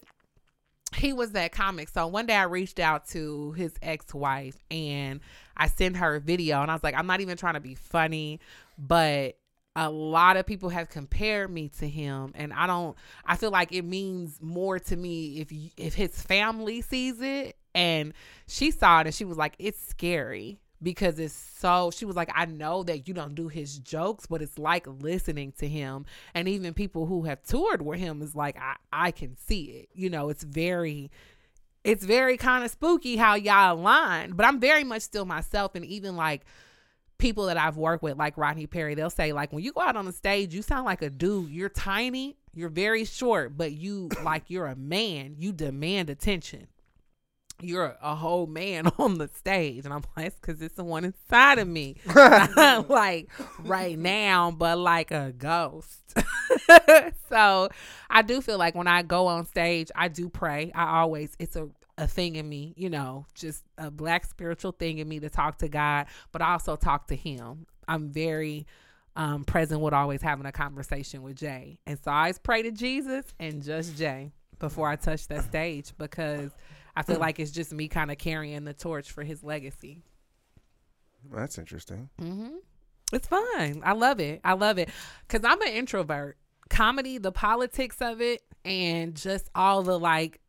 he was that comic. So one day I reached out to his ex-wife and I sent her a video and I was like, I'm not even trying to be funny, but a lot of people have compared me to him and I don't I feel like it means more to me if if his family sees it and she saw it and she was like it's scary because it's so she was like I know that you don't do his jokes but it's like listening to him and even people who have toured with him is like I I can see it you know it's very it's very kind of spooky how y'all aligned but I'm very much still myself and even like people that I've worked with, like Rodney Perry, they'll say, like, when you go out on the stage, you sound like a dude. You're tiny, you're very short, but you like you're a man. You demand attention. You're a whole man <laughs> on the stage. And I'm like, because it's the one inside of me. <laughs> <laughs> Like right now, but like a ghost. so I do feel like when I go on stage, I do pray. I always, it's a a thing in me, you know, just a black spiritual thing in me to talk to God, but I also talk to Him. I'm very um, present with always having a conversation with Jay. And so I always pray to Jesus and just Jay before I touch that stage because I feel like it's just me kind of carrying the torch for his legacy. That's interesting. hmm It's fun. I love it. I love it because I'm an introvert. Comedy, the politics of it, and just all the like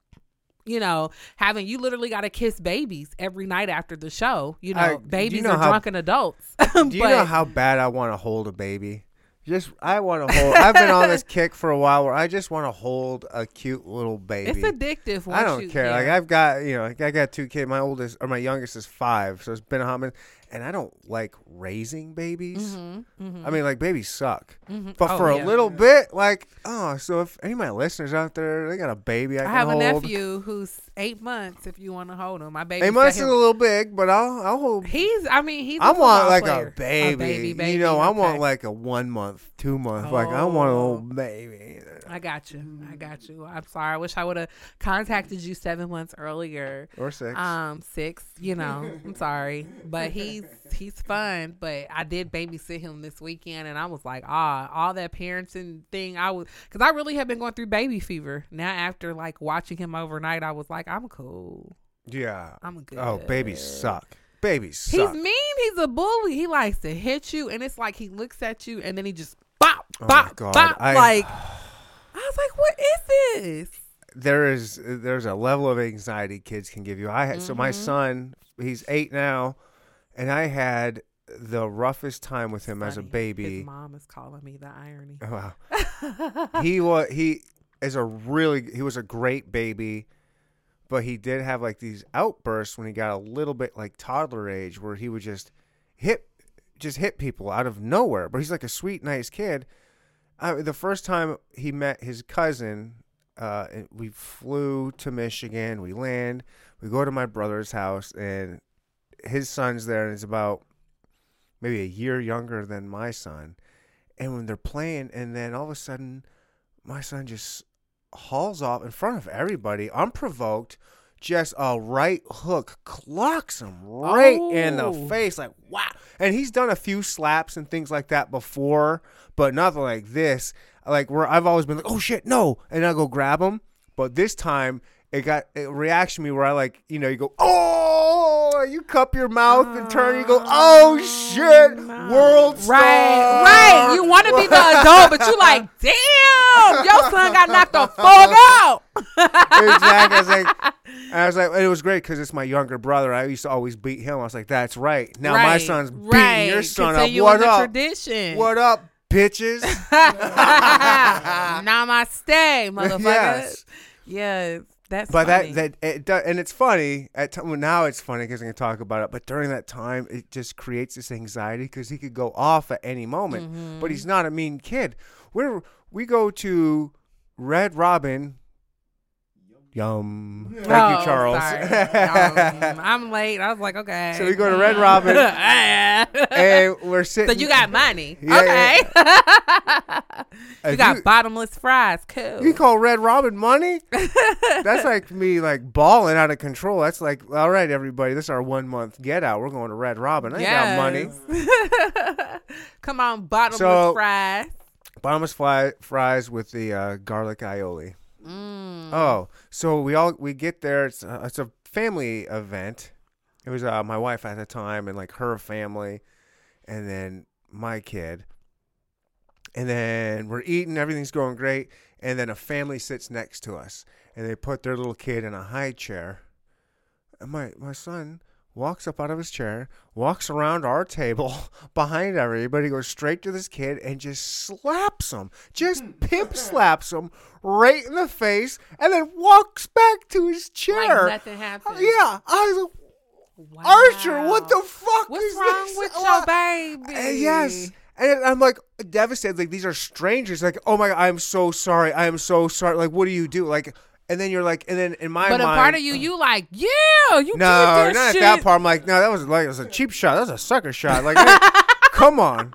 you know, having you literally got to kiss babies every night after the show. You know, I- do you babies know are how- drunken adults. <laughs> Do you But- know how bad I want to hold a baby? Just I want to hold. I've been on this kick for a while where I just want to hold a cute little baby. It's addictive. Once I don't you, care. Like. I've got you know, like, I got two kids. My oldest or my youngest is five, so it's been a hot minute. And I don't like raising babies. Mhm, mhm, I mean, like babies suck. mhm. But Oh, for a yeah. little bit, like oh, so if any of my listeners out there, they got a baby, I, I have a nephew who's eight months. If you want to hold him, my baby. Hey, mine's a little big, but I'll I'll hold. He's. I mean, he's. a I want like player. a baby. baby, baby. You know, I want like a one month, two month. Like I want a Oh. little baby. I got you. I got you. I'm sorry. I wish I would have contacted you seven months earlier. Or six. Um, six. You know, I'm sorry, but he's he's fun. But I did babysit him this weekend, and I was like, ah, all that parenting thing. I was because I really have been going through baby fever. Now after like watching him overnight, I was like, I'm cool. yeah. I'm good. Oh, babies suck. Babies He's mean. He's a bully. He likes to hit you, and it's like he looks at you, and then he just bop, Oh my bop, God, bop. I- like I was like, what is this? there is there's a level of anxiety kids can give you. I had so my Mhm. son, he's eight now, and I had the roughest time with him as a baby. His mom is calling me the irony. Wow. <laughs> he was he is a really he was a great baby, but he did have like these outbursts when he got a little bit like toddler age where he would just hit just hit people out of nowhere. But he's like a sweet, nice kid. I, the first time he met his cousin, uh, we flew to Michigan. We land. We go to my brother's house, and his son's there, and he's about maybe a year younger than my son. And when they're playing, and then all of a sudden, my son just hauls off in front of everybody, unprovoked. Just a right hook clocks him right in the Oh. face, like wow. And he's done a few slaps and things like that before, but nothing like this. Like where I've always been like, oh shit, no, and I go grab him. But this time it got it reaction to me where I like, you know, you go, oh, you cup your mouth and turn, you go, oh, oh shit, world star. Right, right. You want to be the <laughs> adult, but you like, damn, your son got knocked the fuck out. <laughs> exactly. I was like, I was like, it was great because it's my younger brother. I used to always beat him. I was like, that's right. Now my son's beating right. your son up. Continuing What up? Tradition. What up, bitches? <laughs> Namaste, motherfuckers. Yes. Yes, that's. but funny. that that it does, and it's funny at t- well, now it's funny because I can talk about it. But during that time, it just creates this anxiety because he could go off at any moment. Mm-hmm. But he's not a mean kid. We're we go to Red Robin. Yum. Thank Oh, you, Charles. sorry. <laughs> Um, I'm late. I was like, okay. So we go to Red Robin, and <laughs> and we're sitting. so you got money, Yeah, okay? <laughs> you got you- bottomless fries, cool. You call Red Robin money? That's like me like balling out of control. That's like, all right, everybody, this is our one month get out. We're going to Red Robin. I ain't got money. money. Come on, bottomless So- fries. Bottomless fly, fries with the uh, garlic aioli. Mm. Oh, so we all we get there. It's a, it's a family event. It was uh, my wife at the time and like her family, and then my kid. And then we're eating, everything's going great, and then a family sits next to us, and they put their little kid in a high chair. And my my son walks up out of his chair, walks around our table <laughs> behind everybody, goes straight to this kid and just slaps him, just pimp slaps him right in the face, and then walks back to his Like chair. nothing happened. yeah, I was like, Wow. Archer, what the fuck What's is wrong this? with <laughs> Uh, your baby? uh, yes. And I'm like devastated. Like these are strangers. Like, oh my god, I'm so sorry. I am so sorry. Like, what do you do? Like, and then you're like, and then in my mind. But a part of you, you like, yeah, you no, not shit. at that part. I'm like, no, that was like it was a cheap shot. That was a sucker shot. Like, <laughs> come on.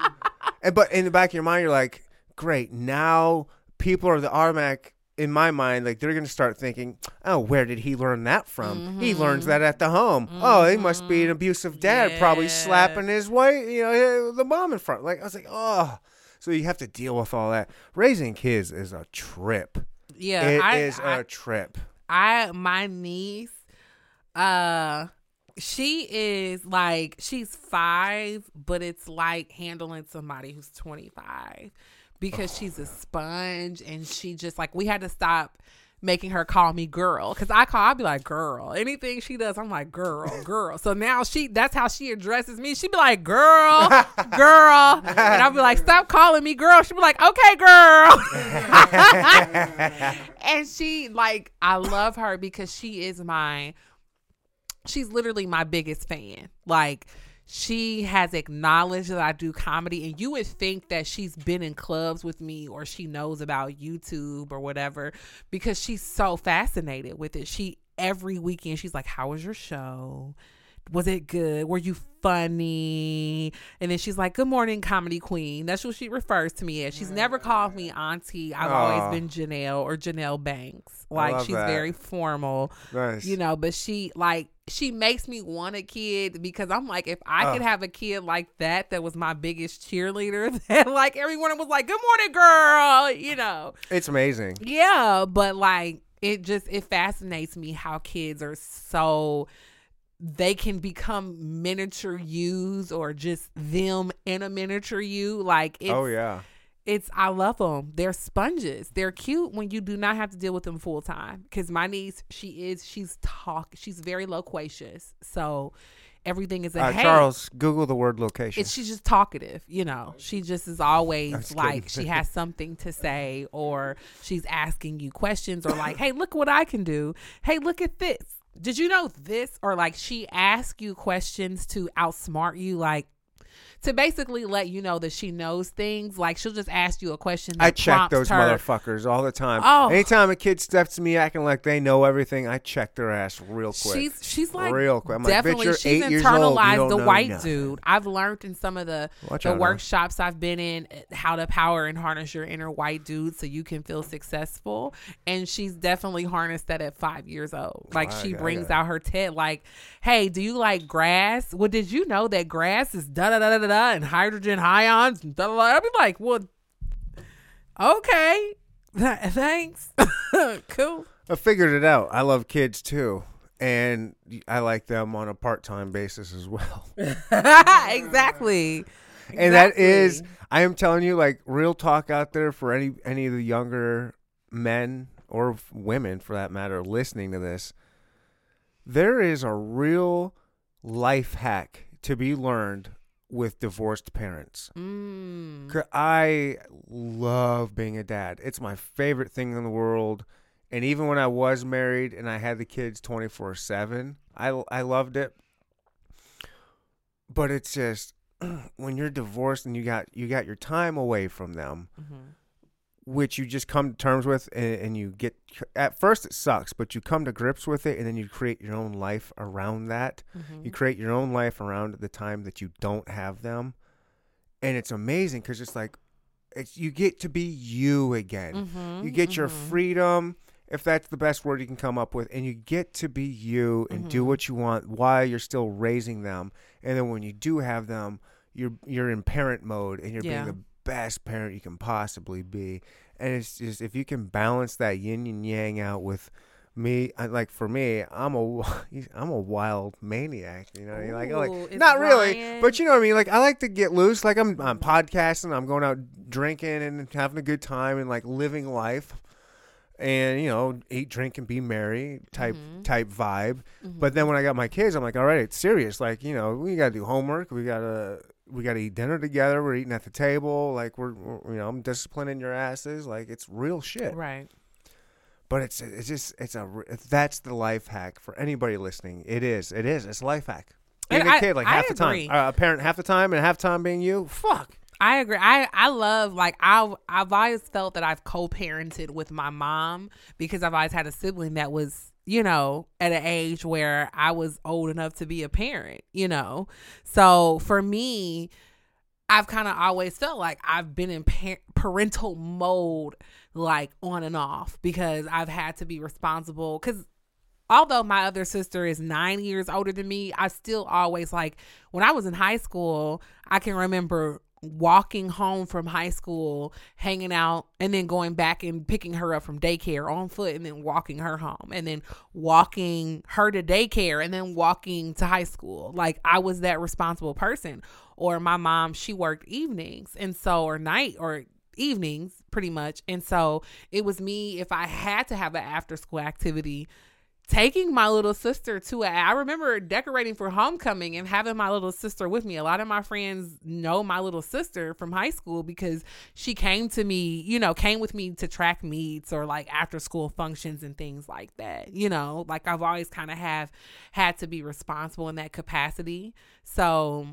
And but in the back of your mind, you're like, great. Now people are the automatic. In my mind, like they're gonna start thinking, "Oh, where did he learn that from? He learns that at the home. Oh, he must be an abusive dad, probably Mm-hmm. Slapping his wife, you know, the mom in front." Like I was like, "Oh." So you have to deal with all that. Raising kids is a trip. Yeah, It I, is I, a trip. I my niece uh she is like she's 5 but it's like handling somebody who's 25 because she's a sponge and she just like we had to stop making her call me girl. Because I call I'll be like girl. Anything she does I'm like girl girl. So now she that's how she addresses me. She'd be like girl girl. And I'll be like stop calling me girl. She'd be like okay girl. <laughs> And she like I love her because she is my she's literally my biggest fan. Like she has acknowledged that I do comedy, and you would think that she's been in clubs with me or she knows about YouTube or whatever because she's so fascinated with it. She every weekend she's like, "How was your show? Was it good? Were you funny?" And then she's like, "Good morning, comedy queen." That's what she refers to me as. She's never called me auntie. I've Aw. always been Janelle or Janelle Banks. Like she's that. very formal nice. you know but she like she makes me want a kid because i'm like if i Oh. could have a kid like that that was my biggest cheerleader <laughs> that like everyone was like good morning girl you know it's amazing. yeah but like it just it fascinates me how kids are so they can become miniature yous or just them in a miniature you like oh, it's, oh yeah. It's I love them. They're sponges. They're cute when you do not have to deal with them full time. Because my niece, she is she's talk. She's very loquacious. So everything is a Uh, hey. Charles, Google the word location. It's she's just talkative, you know. She just is always like she has something to say, or she's asking you questions, or like, "Hey, look what I can do. Hey, look at this. Did you know this?" Or like she asks you questions to outsmart you, like to basically let you know that she knows things. Like she'll just ask you a question. That I check those her. motherfuckers all the time. Oh. Anytime a kid steps to me acting like they know everything, I check their ass real quick. She's she's like Real quick. I'm like, definitely you're she's years old, internalized the white nothing. dude. I've learned in some of the Watch the now. workshops I've been in how to power and harness your inner white dude so you can feel successful. And she's definitely harnessed that at five years old. Oh, like I she brings it. out her TED like, hey, do you like grass? Well, did you know that grass is da da da da da and hydrogen ions and da da da? I'd be like, well, okay, <laughs> thanks, <laughs> cool. I figured it out. I love kids too. And I like them on a part time basis as well. <laughs> exactly. And that is, I am telling you, like real talk out there for any any of the younger men or women for that matter listening to this. There is a real life hack to be learned with divorced parents. Mm. I love being a dad. It's my favorite thing in the world. And even when I was married and I had the kids 24 7, I, I loved it. But it's just <clears throat> when you're divorced and you got you got your time away from them, Mhm. Which you just come to terms with and, and you get at first it sucks, but you come to grips with it and then you create your own life around that. Mhm. You create your own life around the time that you don't have them, and it's amazing because it's like it's you get to be you again. Mhm, You get your mhm. freedom, if that's the best word you can come up with, and you get to be you and do Mhm. what you want while you're still raising them. And then when you do have them, you're you're in parent mode and you're Yeah. being the best parent you can possibly be. And it's just if you can balance that yin and yang out with me, I, like for me, I'm a <laughs> I'm a wild maniac. You know, like Ooh, like is not really, Ryan- but you know what I mean. Like I like to get loose. Like I'm I'm podcasting. I'm going out drinking and having a good time and like living life, and you know eat, drink, and be merry type Mhm. type vibe. Mhm. But then when I got my kids, I'm like, all right, it's serious. Like you know we gotta do homework. We gotta we gotta eat dinner together. We're eating at the table. Like we're, we're you know I'm disciplining your asses. Like it's real shit. right. But it's it's just it's a that's the life hack for anybody listening. It is it is it's a life hack. Being And a kid like I half the agree. time, uh, a parent half the time, and half time being you. Fuck. I agree. I I love like I I've always felt that I've co-parented with my mom because I've always had a sibling that was you know at an age where I was old enough to be a parent. You know, so for me, I've kind of always felt like I've been in par- parental mode like on and off because I've had to be responsible because although my other sister is nine years older than me, I still always like when I was in high school, I can remember walking home from high school, hanging out, and then going back and picking her up from daycare on foot and then walking her home and then walking her to daycare and then walking to high school. Like I was that responsible person. Or my mom, she worked evenings and so or night or evenings pretty much. And so it was me if I had to have an after school activity taking my little sister to a I remember decorating for homecoming and having my little sister with me. A lot of my friends know my little sister from high school because she came to me, you know, came with me to track meets or like after school functions and things like that. You know, like I've always kind of have had to be responsible in that capacity. So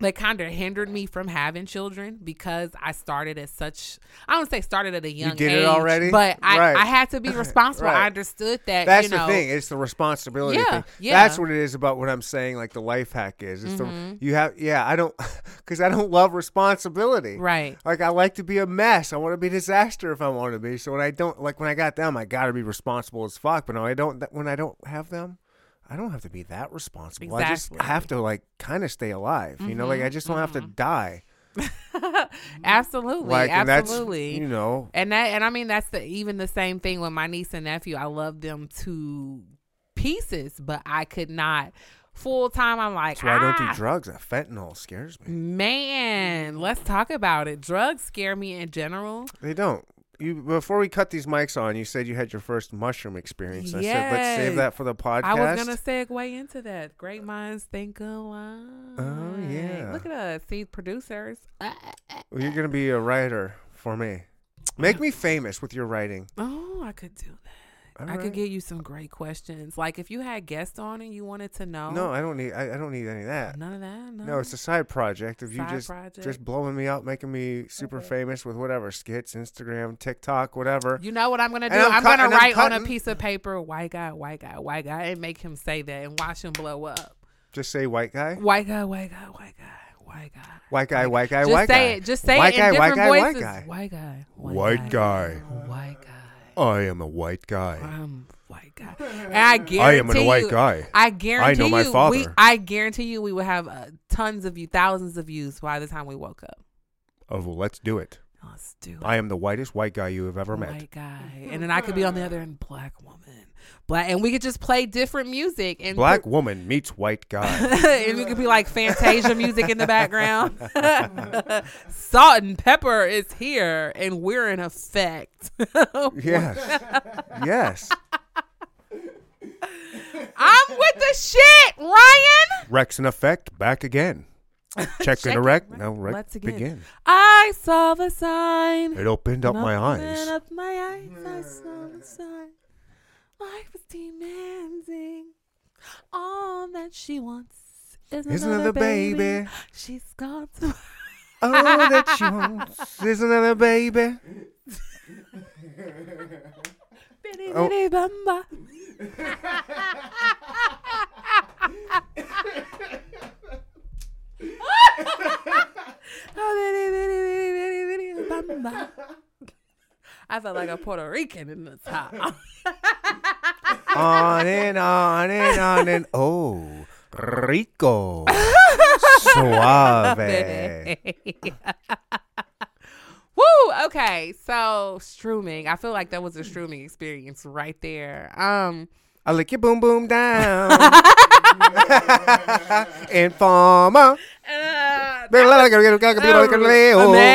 that kind of hindered me from having children because I started at such I don't say started at a young did age it already? but I, Right. I had to be <laughs> responsible. Right. I understood that That's you know the thing. It's the responsibility Yeah, thing. yeah. That's what it is about what I'm saying. Like the life hack is. It's Mhm. the you have. Yeah, I don't <laughs> because I don't love responsibility. right. Like I like to be a mess. I want to be a disaster if I want to be. So when I don't like when I got them, I got to be responsible as fuck. But no, I don't. When I don't have them, I don't have to be that responsible. I just have to like kind of stay alive. You know, like I just don't have to die. <laughs> absolutely. Like absolutely. you know. And that and I mean that's the even the same thing with my niece and nephew. I love them to pieces, but I could not full time. I'm like, That's why I don't ah, do drugs. That fentanyl scares me. Man, let's talk about it. Drugs scare me in general. They don't. You before we cut these mics on, you said you had your first mushroom experience. I said let's save that for the podcast. I was gonna segue into that. Great minds think alike. Oh, yeah. Look at us, see producers. Well, you're gonna be a writer for me. Make me famous with your writing. Oh, I could do that. All I right. could get you some great questions. Like if you had guests on and you wanted to know. No, I don't need. I, I don't need any of that. none of that. No, No, it's a side project of you just project. just blowing me up, making me super famous with whatever skits, Instagram, TikTok, whatever. You know what I'm gonna do? And I'm I'm, cut- gonna and I'm write on a piece of paper, white guy, white guy, white guy, and make him say that and watch him blow up. Just say white guy, White guy, white guy, white guy, white guy. white guy, white guy, white guy. Just white say guy. it. Just say White it guy, in white different guy, white guy. White guy, White guy. white guy. I am a white guy. I'm white guy. And I guarantee <laughs> I am a white you, guy. I guarantee I know my you, father. We, I guarantee you, we would have uh, tons of views, thousands of views by the time we woke up. Oh, well, let's do it. Let's do it. I am the whitest white guy you have ever met. White guy, and then I could be on the other end, black woman, black, and we could just play different music and Black put- woman meets white guy. <laughs> and we could be like Fantasia music in the background. <laughs> Salt-N-Pepa is here, and we're in effect. <laughs> yes. Yes. I'm with the shit, Ryan. Rex in effect, back again. Check Check in a it. wreck. No, wreck. Let's again. begin. I saw the sign. It opened up my Open eyes. up my eyes. I saw the sign. Life is demanding. All that she wants is Is another, another baby. baby. She's gone to. All that she wants is another baby. Bitty Oh. bitty bamba. Oh, bitty bamba. I felt like a Puerto Rican in the top. <laughs> on and on and on and <laughs> oh, rico, <laughs> suave. <laughs> Woo! Okay, so streaming. I feel like that was a streaming experience right there. Um, I lick your boom boom down. Informer. uh,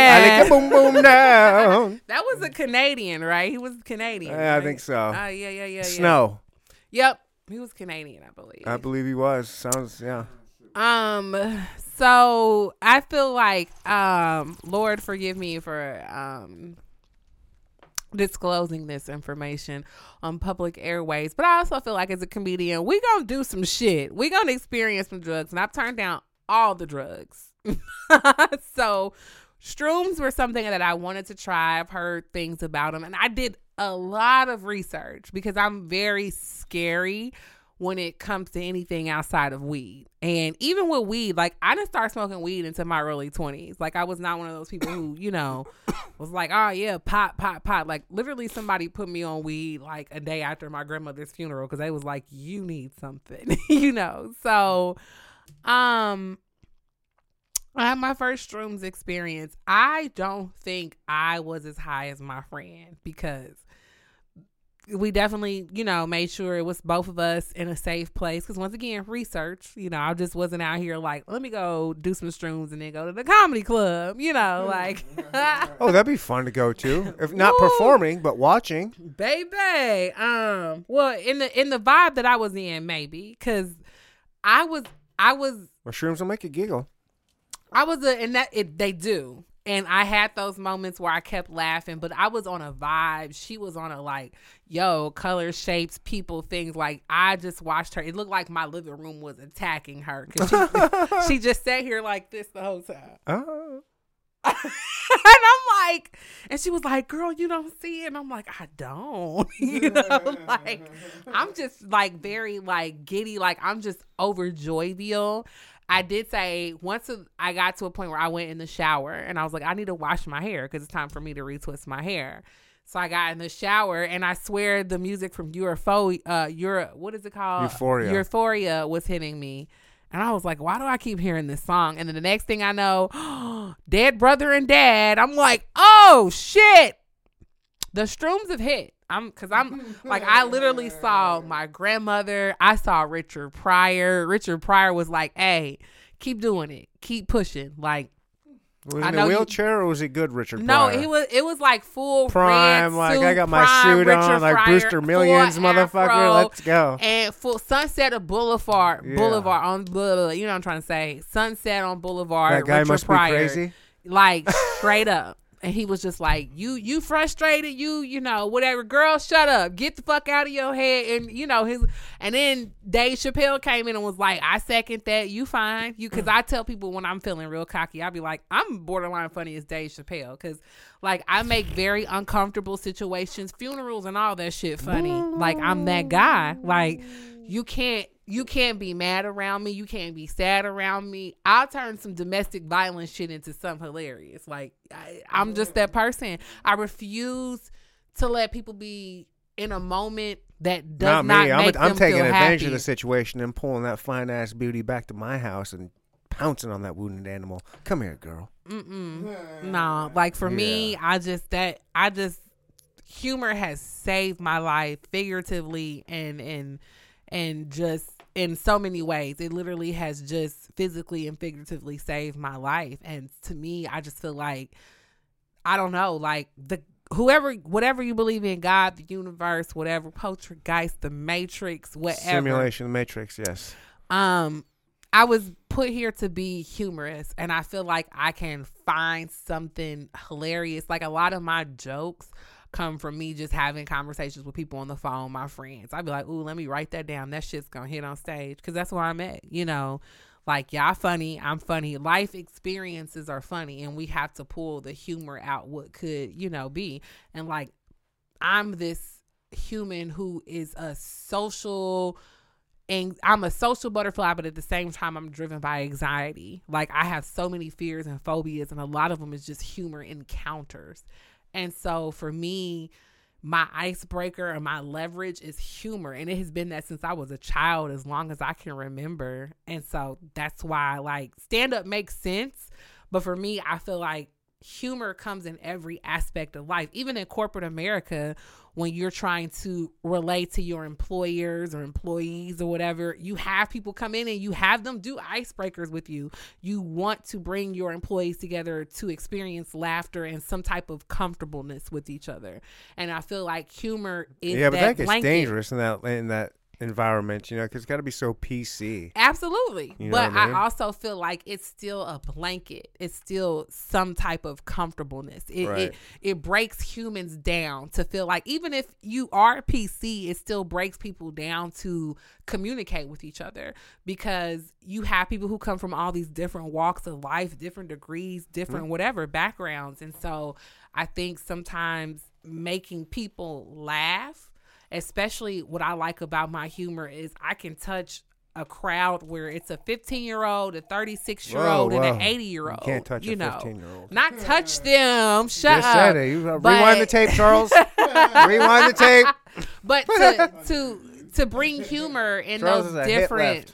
I lick your boom boom down. that was a Canadian, right? He was Canadian. Yeah, I think so. Uh, yeah, yeah, yeah, yeah. Snow. Yep, he was Canadian, I believe. I believe he was. Sounds yeah. Um, so I feel like, um, Lord, forgive me for um disclosing this information on public airways, but I also feel like as a comedian, we gonna do some shit. We gonna experience some drugs, and I've turned down all the drugs. <laughs> so shrooms were something that I wanted to try. I've heard things about them, and I did a lot of research because I'm very scary when it comes to anything outside of weed. And even with weed, like I didn't start smoking weed into my early 20s. Like I was not one of those people who, you know, <coughs> was like, oh yeah, pot, pot, pot. Like literally somebody put me on weed like a day after my grandmother's funeral because they was like, you need something, <laughs> you know. So, um, I had my first shrooms experience. I don't think I was as high as my friend because we definitely, you know, made sure it was both of us in a safe place. Because once again, research, you know, I just wasn't out here like, let me go do some shrooms and then go to the comedy club, you know, like, <laughs> Oh, that'd be fun to go to. <laughs> If not Woo. performing, but watching. baby. Um, well, in the in the vibe that I was in, maybe because I was I was Mushrooms will make you giggle. I was a, and that it they do. And I had those moments where I kept laughing, but I was on a vibe. She was on a like, yo, color, shapes, people, things. Like I just watched her. It looked like my living room was attacking her because she, <laughs> she just sat here like this the whole time. Oh. <laughs> and I'm like, and she was like, girl, you don't see it. And I'm like, I don't. <laughs> you know, like I'm just like very like giddy, like I'm just overjoyful. I did say once I got to a point where I went in the shower and I was like, I need to wash my hair because it's time for me to retwist my hair. So I got in the shower and I swear the music from Eurofo, uh, Euro, what is it called? Euphoria. Euphoria was hitting me. And I was like, why do I keep hearing this song? And then the next thing I know, <gasps> Dead Brother and Dad. I'm like, oh shit. The shrooms have hit. I'm cause I'm like I literally saw my grandmother. I saw Richard Pryor. Richard Pryor was like, hey, keep doing it. Keep pushing. Like Was I he in a you- wheelchair or was he good, Richard? no, Pryor? he was. It was like full prime. red Like I got my suit Richard on, like Pryor, Brewster Millions, motherfucker. afro, Let's go. And full Sunset of Boulevard, Yeah. Boulevard on you know what I'm trying to say. Sunset on Boulevard. That guy Richard must Pryor, be crazy. like straight up. And he was just like, "You, you frustrated, you, you know, whatever. Girl, shut up. Get the fuck out of your head." And you know his. And then Dave Chappelle came in and was like, "I second that. You fine. You." Because I tell people when I'm feeling real cocky, I'll be like, "I'm borderline funny as Dave Chappelle." Because like I make very uncomfortable situations, funerals and all that shit funny. Like I'm that guy. Like you can't you can't be mad around me. You can't be sad around me. I'll turn some domestic violence shit into something hilarious. Like I, I'm just that person. I refuse to let people be in a moment that does Not not, me. I'm, make I'm taking feel advantage happy. of the situation and pulling that fine ass beauty back to my house and pouncing on that wounded animal. Come here, girl. Mm-mm. No, like for me, I just that I just humor has saved my life figuratively and and and just in so many ways. It literally has just physically and figuratively saved my life. And to me, I just feel like I don't know, like the whoever whatever you believe in, God, the universe, whatever, poltergeist, the matrix, whatever Simulation, Matrix. Yes. um I was put here to be humorous and I feel like I can find something hilarious. Like a lot of my jokes come from me just having conversations with people on the phone, my friends. I'd be like, "Ooh, let me write that down. That shit's to hit on stage cuz that's where I'm at." You know, like y'all funny, I'm funny. Life experiences are funny and we have to pull the humor out what could, you know, be. And like I'm this human who is a social and I'm a social butterfly, but at the same time, I'm driven by anxiety. Like I have so many fears and phobias, and a lot of them is just humor encounters. And so for me, my icebreaker or my leverage is humor, and it has been that since I was a child, as long as I can remember. And so that's why like stand up makes sense, but for me, I feel like humor comes in every aspect of life, even in corporate America when you're trying to relate to your employers or employees or whatever, you have people come in and you have them do icebreakers with you. You want to bring your employees together to experience laughter and some type of comfortableness with each other. And I feel like humor is yeah, but that, gets blanket. dangerous in that in that environment. You know, because it's got to be so PC. Absolutely. You know but I mean? I also feel like it's still a blanket. It's still some type of comfortableness. It, Right. it it breaks humans down to feel like even if you are PC, it still breaks people down to communicate with each other because you have people who come from all these different walks of life, different degrees, different Mm-hmm. whatever backgrounds. And so I think sometimes making people laugh especially what I like about my humor is I can touch a crowd where it's a 15 year old, a 36 year old, and an 80 year old. You can't touch you a know. 15 year old. Not touch them. Shut Just up. You, uh, But- rewind the tape, Charles. <laughs> rewind the tape. But to <laughs> to to bring humor in Charles those different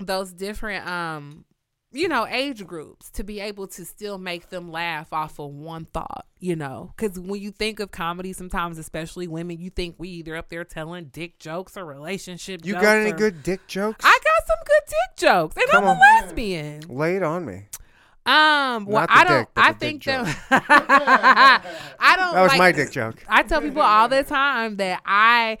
those different um you know, age groups to be able to still make them laugh off of one thought, you know. Because when you think of comedy, sometimes, especially women, you think we either up there telling dick jokes or relationship You got any or- good dick jokes? I got some good dick jokes, and Come I'm on. a lesbian. Lay it on me. Um, well, I don't. dick, I think that <laughs> I don't. That was like, my dick joke. I tell people all the time that I,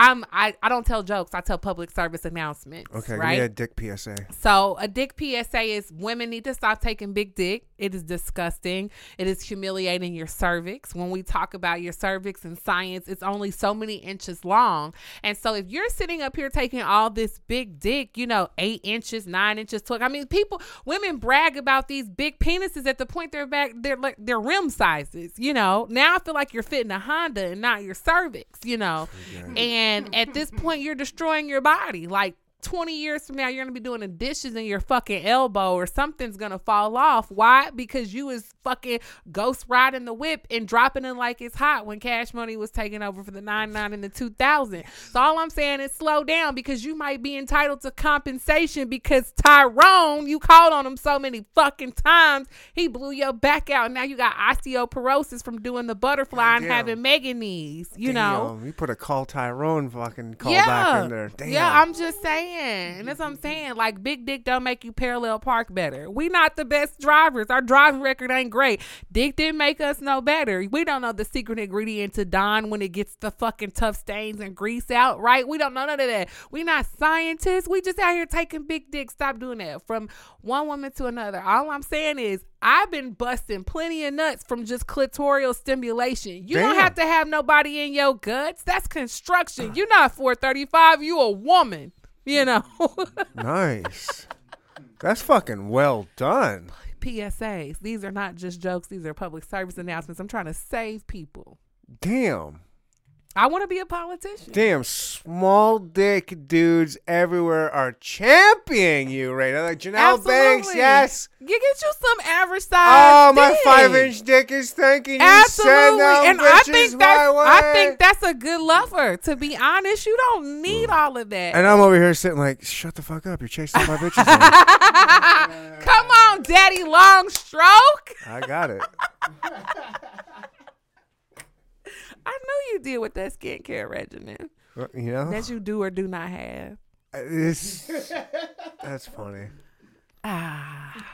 I'm, I, I don't tell jokes. I tell public service announcements. Okay, give right. me a dick PSA. So a dick PSA is women need to stop taking big dick. It is disgusting. It is humiliating your cervix. When we talk about your cervix in science, it's only so many inches long. And so if you're sitting up here taking all this big dick, you know, eight inches, nine inches, twelve. I mean, people, women brag about these big penises at the point they're back, they're like they're rim sizes. You know, now I feel like you're fitting a Honda and not your cervix. You know, and at this point, you're destroying your body. Like 20 years from now, you're gonna be doing the dishes in your fucking elbow or something's gonna fall off. Why? Because you was fucking ghost riding the whip and dropping it like it's hot when Cash Money was taking over for the 99 and the 2000. So all I'm saying is slow down because you might be entitled to compensation because Tyrone, you called on him so many fucking times, he blew your back out. Now you got osteoporosis from doing the butterfly and having mega knees. You know. You put a call Tyrone fucking call back in there. Damn. Yeah, I'm just saying. And that's what I'm mm-hmm, mm-hmm. saying. Like big dick don't make you parallel park better. We not the best drivers. Our driving record ain't great. Dick didn't make us no better. We don't know the secret ingredient to Dawn when it gets the fucking tough stains and grease out, right? We don't know none of that. We not scientists. We just out here taking big dick. Stop doing that. From one woman to another. All I'm saying is I've been busting plenty of nuts from just clitoral stimulation. You don't have to have nobody in your guts. That's construction. You're not 435. You a woman. You know. <laughs> nice. That's fucking well done. PSAs. These are not just jokes. These are public service announcements. I'm trying to save people. Damn. I want to be a politician. Damn, small dick dudes everywhere are championing you right now. Like Janelle Banks, yes. You get you some average size. Oh, my dick. five inch dick is thanking you. Absolutely, and I think my that's. I think that's a good lover. To be honest, you don't need all of that. And I'm over here sitting like, shut the fuck up. You're chasing my bitches. <laughs> Come on, Daddy Long Stroke. I got it. <laughs> I know you deal with that skincare regimen You know, that you do or do not have. It's- that's funny. Ah,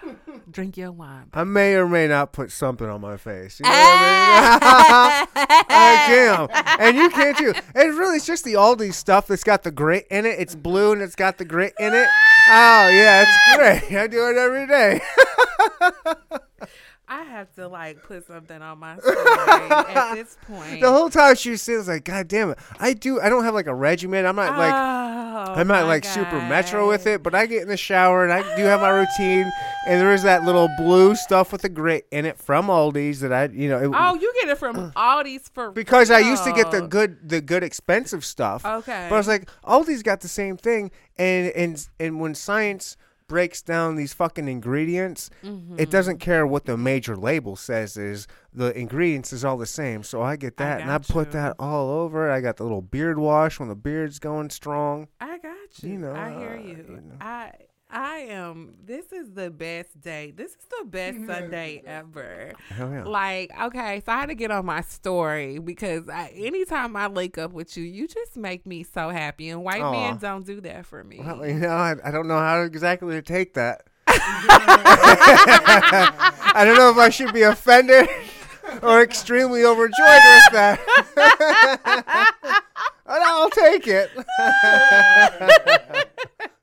drink your wine. I may or may not put something on my face. You know what I mean? <laughs> <laughs> Like, damn. And you can't too. And really, it's just the Aldi stuff that's got the grit in it. It's blue and it's got the grit in it. Oh, yeah, it's great. I do it every day. <laughs> I have to like put something on my story at <laughs> this point. The whole time she was sitting, I was like, God damn it. I do. I don't have like a regimen. I'm not like. Oh, I'm not like super metro with it, but I get in the shower and I do have my routine. And there is that little blue stuff with the grit in it from Aldi's that I, you know, it, Oh, you get it from <clears throat> Aldi's for because I used to get the good, the good expensive stuff. Okay. But I was like, Aldi's got the same thing, and and and when science breaks down these fucking ingredients, Mm-hmm. it doesn't care what the major label says. Is the ingredients is all the same. So I get that, and I put you. that all over. I got the little beard wash when the beard's going strong. I got you. You know, I hear uh, you. you know. I I am. This is the best day. This is the best mm-hmm. Sunday ever. Hell yeah. Like, okay, so I had to get on my story because I, anytime I link up with you, you just make me so happy. And white Aw. men don't do that for me. Well, you know, I, I don't know how exactly to take that. <laughs> I don't know if I should be offended or extremely overjoyed with that. <laughs> but I'll take it. <laughs>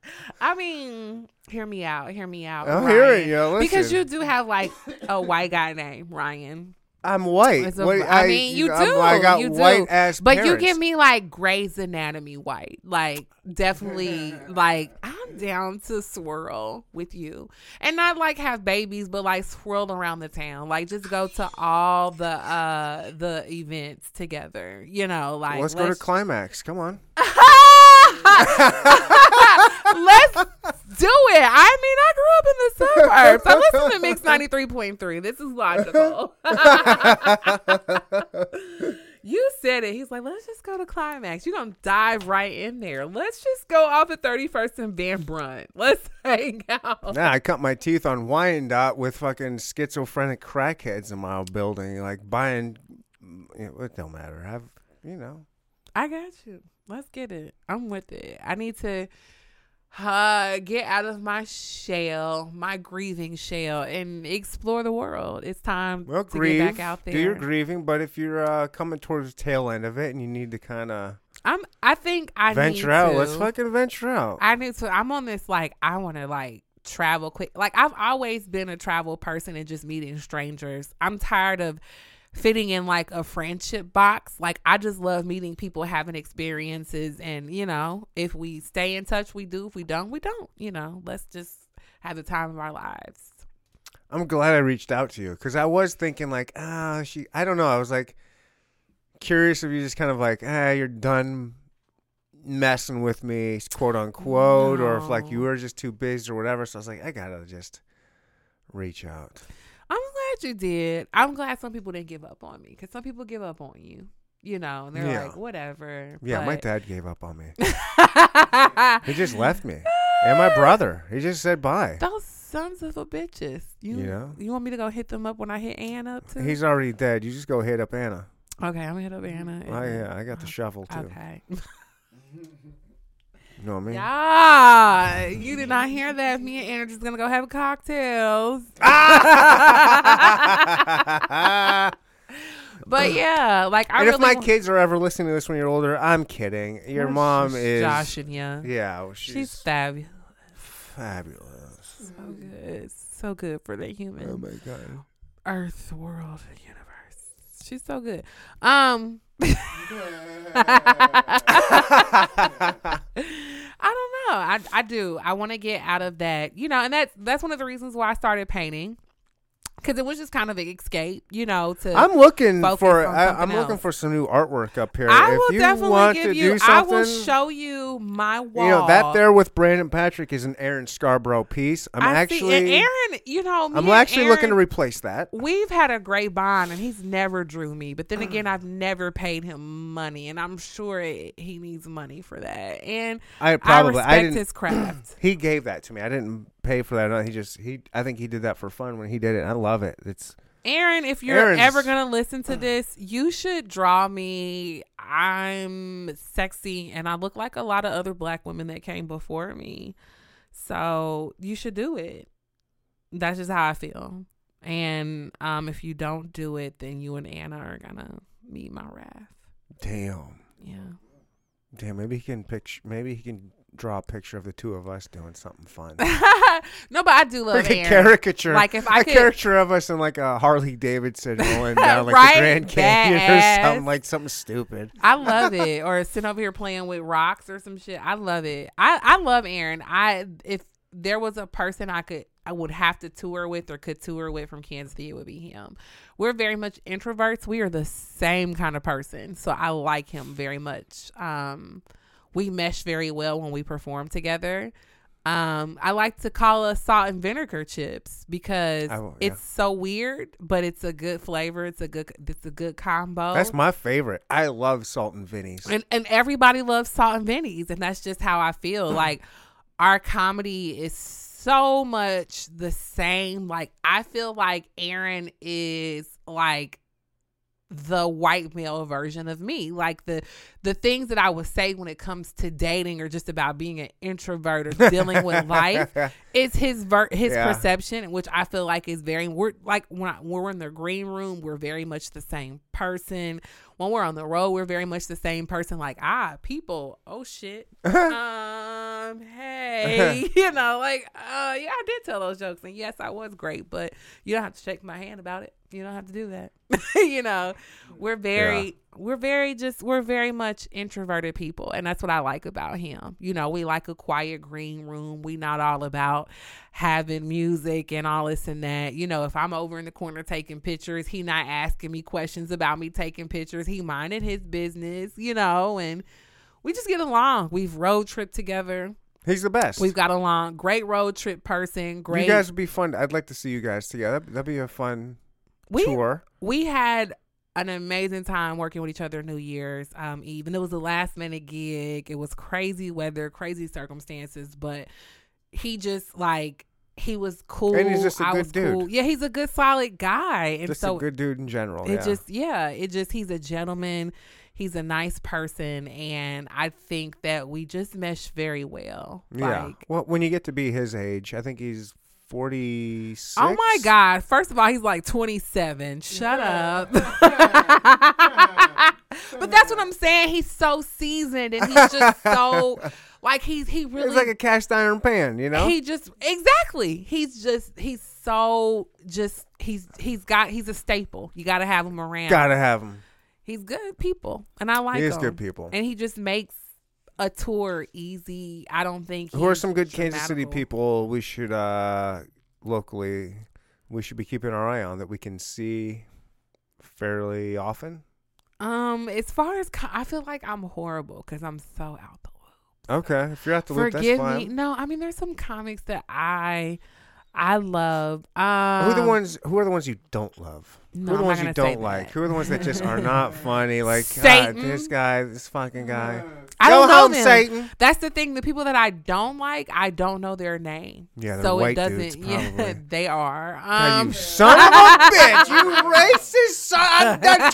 I mean, hear me out. Hear me out. I'm Ryan. hearing you. Because you do have like a white guy name, Ryan. I'm white. A- What- I mean, you do. I'm- got you do. white ass But you give me like Grey's Anatomy white. Like definitely <laughs> like I'm down to swirl with you. And not like have babies, but like swirl around the town. Like just go to all the uh the events together. You know, like Let's go to climax. Come on. <laughs> <laughs> Let's do it. I mean, I grew up in the suburbs. I listen to Mix 93.3. This is logical. <laughs> You said it. He's like, let's just go to climax. You're gonna dive right in there. Let's just go off at 31st and Van Brunt. Let's <laughs> hang out. Nah, I cut my teeth on Wyandotte with fucking schizophrenic crackheads in my building, like buying. It don't matter. I've, you know. I got you. Let's get it. I'm with it. I need to uh, get out of my shell, my grieving shell, and explore the world. It's time Well, to grieve. get back out there. Do your grieving, but if you're uh, coming towards the tail end of it and you need to kind of I'm. I think I venture out, To, let's fucking venture out. I need to. I'm on this like I want to like travel quick. Like I've always been a travel person and just meeting strangers. I'm tired of fitting in like a friendship box. Like I just love meeting people, having experiences, and you know, if we stay in touch, we do. If we don't, we don't. You know, let's just have the time of our lives. I'm glad I reached out to you because I was thinking like, ah, she. I don't know. I was like curious if you just kind of like, ah, you're done messing with me, quote unquote, or if like you were just too busy or whatever. So I was like, I gotta just reach out. I'm glad you did. I'm glad some people didn't give up on me because some people give up on you. You know, and they're Yeah. like, whatever. Yeah, my dad gave up on me. <laughs> He just left me, and my brother. He just said bye. Those sons of a bitches. You You know? you want me to go hit them up when I hit Anna up too? He's already dead. You just go hit up Anna. okay. I'm gonna hit up Anna. Oh yeah, I got the shovel too. Okay. <laughs> You know what I mean? Yeah, you did not hear that. Me and just gonna go have cocktails. <laughs> But yeah, like I and really if my wa- kids are ever listening to this when you're older, I'm kidding. Your Oh, mom is Josh and yeah, Yeah, well, she's, she's fabulous. fabulous. So good, so good for the human. Oh my god. Earth, world, universe. She's so good. Um <laughs> <laughs> I don't know. I I do. I want to get out of that, you know, and that's that's one of the reasons why I started painting. Cuz it was just kind of an escape, you know, to I'm looking for I, I'm looking for some new artwork up here. I if will you definitely want give to you do I will show you my wall. you know that there with Brandon Patrick is an Aaron Scarborough piece. I'm I see- actually and Aaron, you know, me I'm actually looking to replace that. we've had a great bond and he's never drew me but then mm. again i've never paid him money and i'm sure it, he needs money for that and I i probably respect I didn't his craft <clears throat> he gave that to me. I didn't pay for that. He just he I think he did that for fun when he did it. I love it. It's aaron if you're Aaron's- ever gonna listen to this you should draw me i'm sexy and i look like a lot of other black women that came before me so you should do it that's just how i feel and um if you don't do it then you and anna are gonna meet my wrath damn. yeah Damn, maybe he can picture maybe he can draw a picture of the two of us doing something fun. <laughs> no, but I do love like a caricature. Like, if I a could- caricature of us in like a Harley Davidson rolling <laughs> down like Right? the Grand Canyon or something like something stupid. I <laughs> love it. Or sitting over here playing with rocks or some shit. I love it. I I love Aaron. I if there was a person I could I would have to tour with or could tour with from Kansas City, it would be him. We're very much introverts. We are the same kind of person, so I like him very much. Um, we mesh very well when we perform together. Um, I like to call us salt and vinegar chips because will- yeah. it's so weird, but it's a good flavor. It's a good it's a good combo. That's my favorite. I love Salt and vinnies. and and everybody loves salt and vinnies, and that's just how I feel. <laughs> like our comedy is so much the same. Like I feel like Aaron is like the white male version of me. Like the the things that I would say when it comes to dating or just about being an introvert or dealing with <laughs> life it's his ver- his Yeah. perception, which I feel like is very. We're like when, I, when we're in the green room, we're very much the same person. When we're on the road, we're very much the same person. Like ah, people, oh shit, <laughs> um, hey, <laughs> you know, like uh, yeah, I did tell those jokes, and yes, I was great, but you don't have to shake my hand about it. You don't have to do that. <laughs> you know, we're very we're very just we're very much introverted people and that's what i like about him. You know we like a quiet green room. We not all about having music and all this and that. You know if i'm over in the corner taking pictures he not asking me questions about me taking pictures. He minded his business you know and we just get along. We've road trip together. He's the best. we've got along. Great road trip person. Great You guys would be fun. I'd like to see you guys together. That'd, that'd be a fun we tour. we had an amazing time working with each other New Year's um, Eve, and it was a last minute gig. It was crazy weather, crazy circumstances, but he just like he was cool. And he's just a I good dude. cool. Yeah, he's a good, solid guy, and Just so a good dude in general. it yeah. just yeah it just he's a gentleman he's a nice person and i think that we just mesh very well yeah. like well, when you get to be his age, I think he's forty six. oh my god first of all he's like 27 shut up <laughs> <laughs> but that's what i'm saying he's so seasoned and he's just so <laughs> like he's he really It's like a cast iron pan, you know. he just exactly he's just he's so just he's he's got he's a staple you gotta have him around Gotta have him. he's good people and i like He is him. good people. and he just makes a tour easy. I don't think Who are some good Kansas City people we should uh locally we should be keeping our eye on that we can see fairly often? Um, as far as co- I feel like I'm horrible because I'm so out the loop. Okay, if you're at the loop, Forgive me. No, I mean there's some comics that I I love. Um, who are the ones? Who are the ones you don't love? No, who are the I'm ones you don't like? that. Who are the ones that just are not <laughs> funny? Like God, this guy, this fucking guy. I Go don't know home, them. Satan. That's the thing. The people that I don't like, I don't know their name. Yeah, they're so it doesn't. dudes, <laughs> yeah, they are. Um, <laughs> you son of a bitch! You racist son! I'm done cut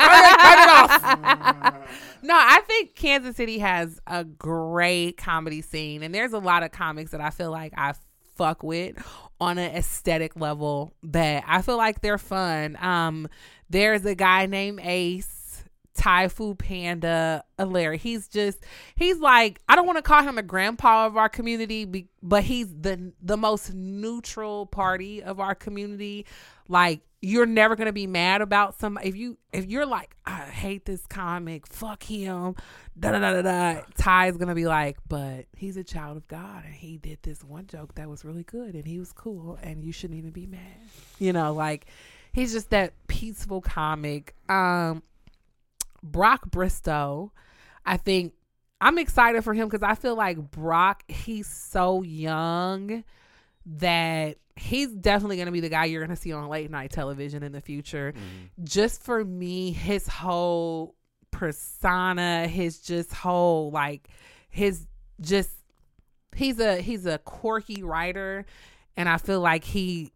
it off. no, I think Kansas City has a great comedy scene, and there's a lot of comics that I feel like I fuck with on an aesthetic level that I feel like they're fun. Um, there's a guy named Ace. Thai food panda, Larry. He's just he's like I don't want to call him a grandpa of our community, but he's the the most neutral party of our community. Like you're never gonna be mad about some if you if you're like I hate this comic, fuck him, da da da da da. Gonna be like, but he's a child of God and he did this one joke that was really good and he was cool and you shouldn't even be mad. You know, like he's just that peaceful comic. Um, Brock Bristow, I think I'm excited for him because I feel like Brock, he's so young that he's definitely going to be the guy you're going to see on late night television in the future. Mm-hmm. Just for me, his whole persona, his just whole like his just he's a he's a quirky writer and I feel like he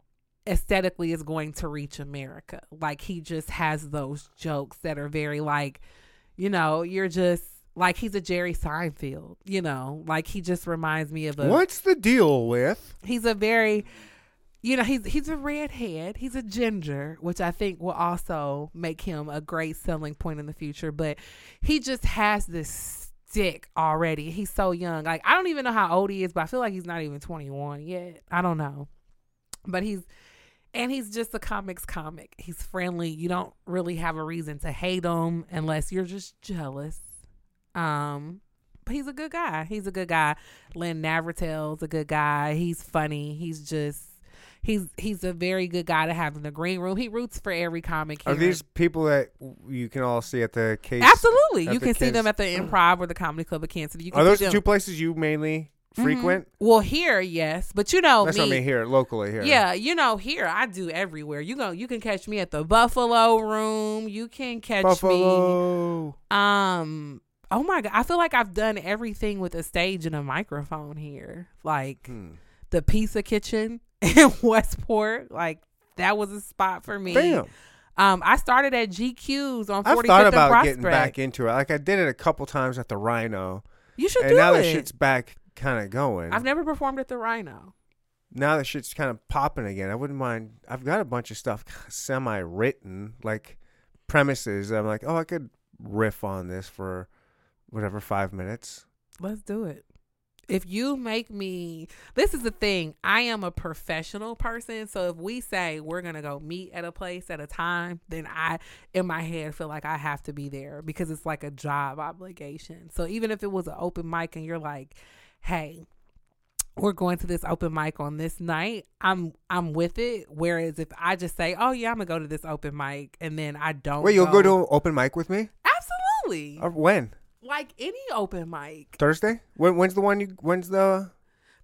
aesthetically is going to reach America. Like he just has those jokes that are very like, you know, you're just like he's a Jerry Seinfeld, you know, like he just reminds me of a What's the deal with? he's a very you know he's he's a redhead. He's a ginger which i think will also make him a great selling point in the future. But he just has this stick already. He's so young. Like i don't even know how old he is but i feel like he's not even 21 yet. I don't know. But he's and he's just a comics comic. He's friendly. You don't really have a reason to hate him unless you're just jealous um but he's a good guy. He's a good guy. Lynn Navratel's a good guy. He's funny. He's just he's he's a very good guy to have in the green room. He roots for every comic. Are here. these people that you can all see at the case? absolutely? You can see them at the Improv or the Comedy Club of Kansas You can Are those two places you mainly Mhm. frequent? Well, here, yes, but you know That's me. what I mean here, locally here. Yeah, you know, here I do everywhere. You go, you can catch me at the Buffalo Room. You can catch me. Um. Oh my god, I feel like I've done everything with a stage and a microphone here. Like Hmm. the Pizza Kitchen <laughs> in Westport. Like that was a spot for me. Damn. Um, I started at GQ's on 45th I've thought about Prospect. getting back into it. Like I did it a couple times at the Rhino, you should and do now it. that shit's back, kind of going. I've never performed at the Rhino. now that shit's kind of popping again. I wouldn't mind. I've got a bunch of stuff semi-written, like premises. I'm like, oh, I could riff on this for whatever five minutes. Let's do it. If you make me, this is the thing. I am a professional person, so if we say we're gonna go meet at a place at a time, then I, in my head, feel like I have to be there because it's like a job obligation. So even if it was an open mic and you're like, "Hey, we're going to this open mic on this night," I'm I'm with it. Whereas if I just say, "Oh yeah, I'm gonna go to this open mic," and then I don't, Wait, you'll go to an open mic with me? absolutely Or when? Like any open mic. Thursday? When, when's the one you? When's the?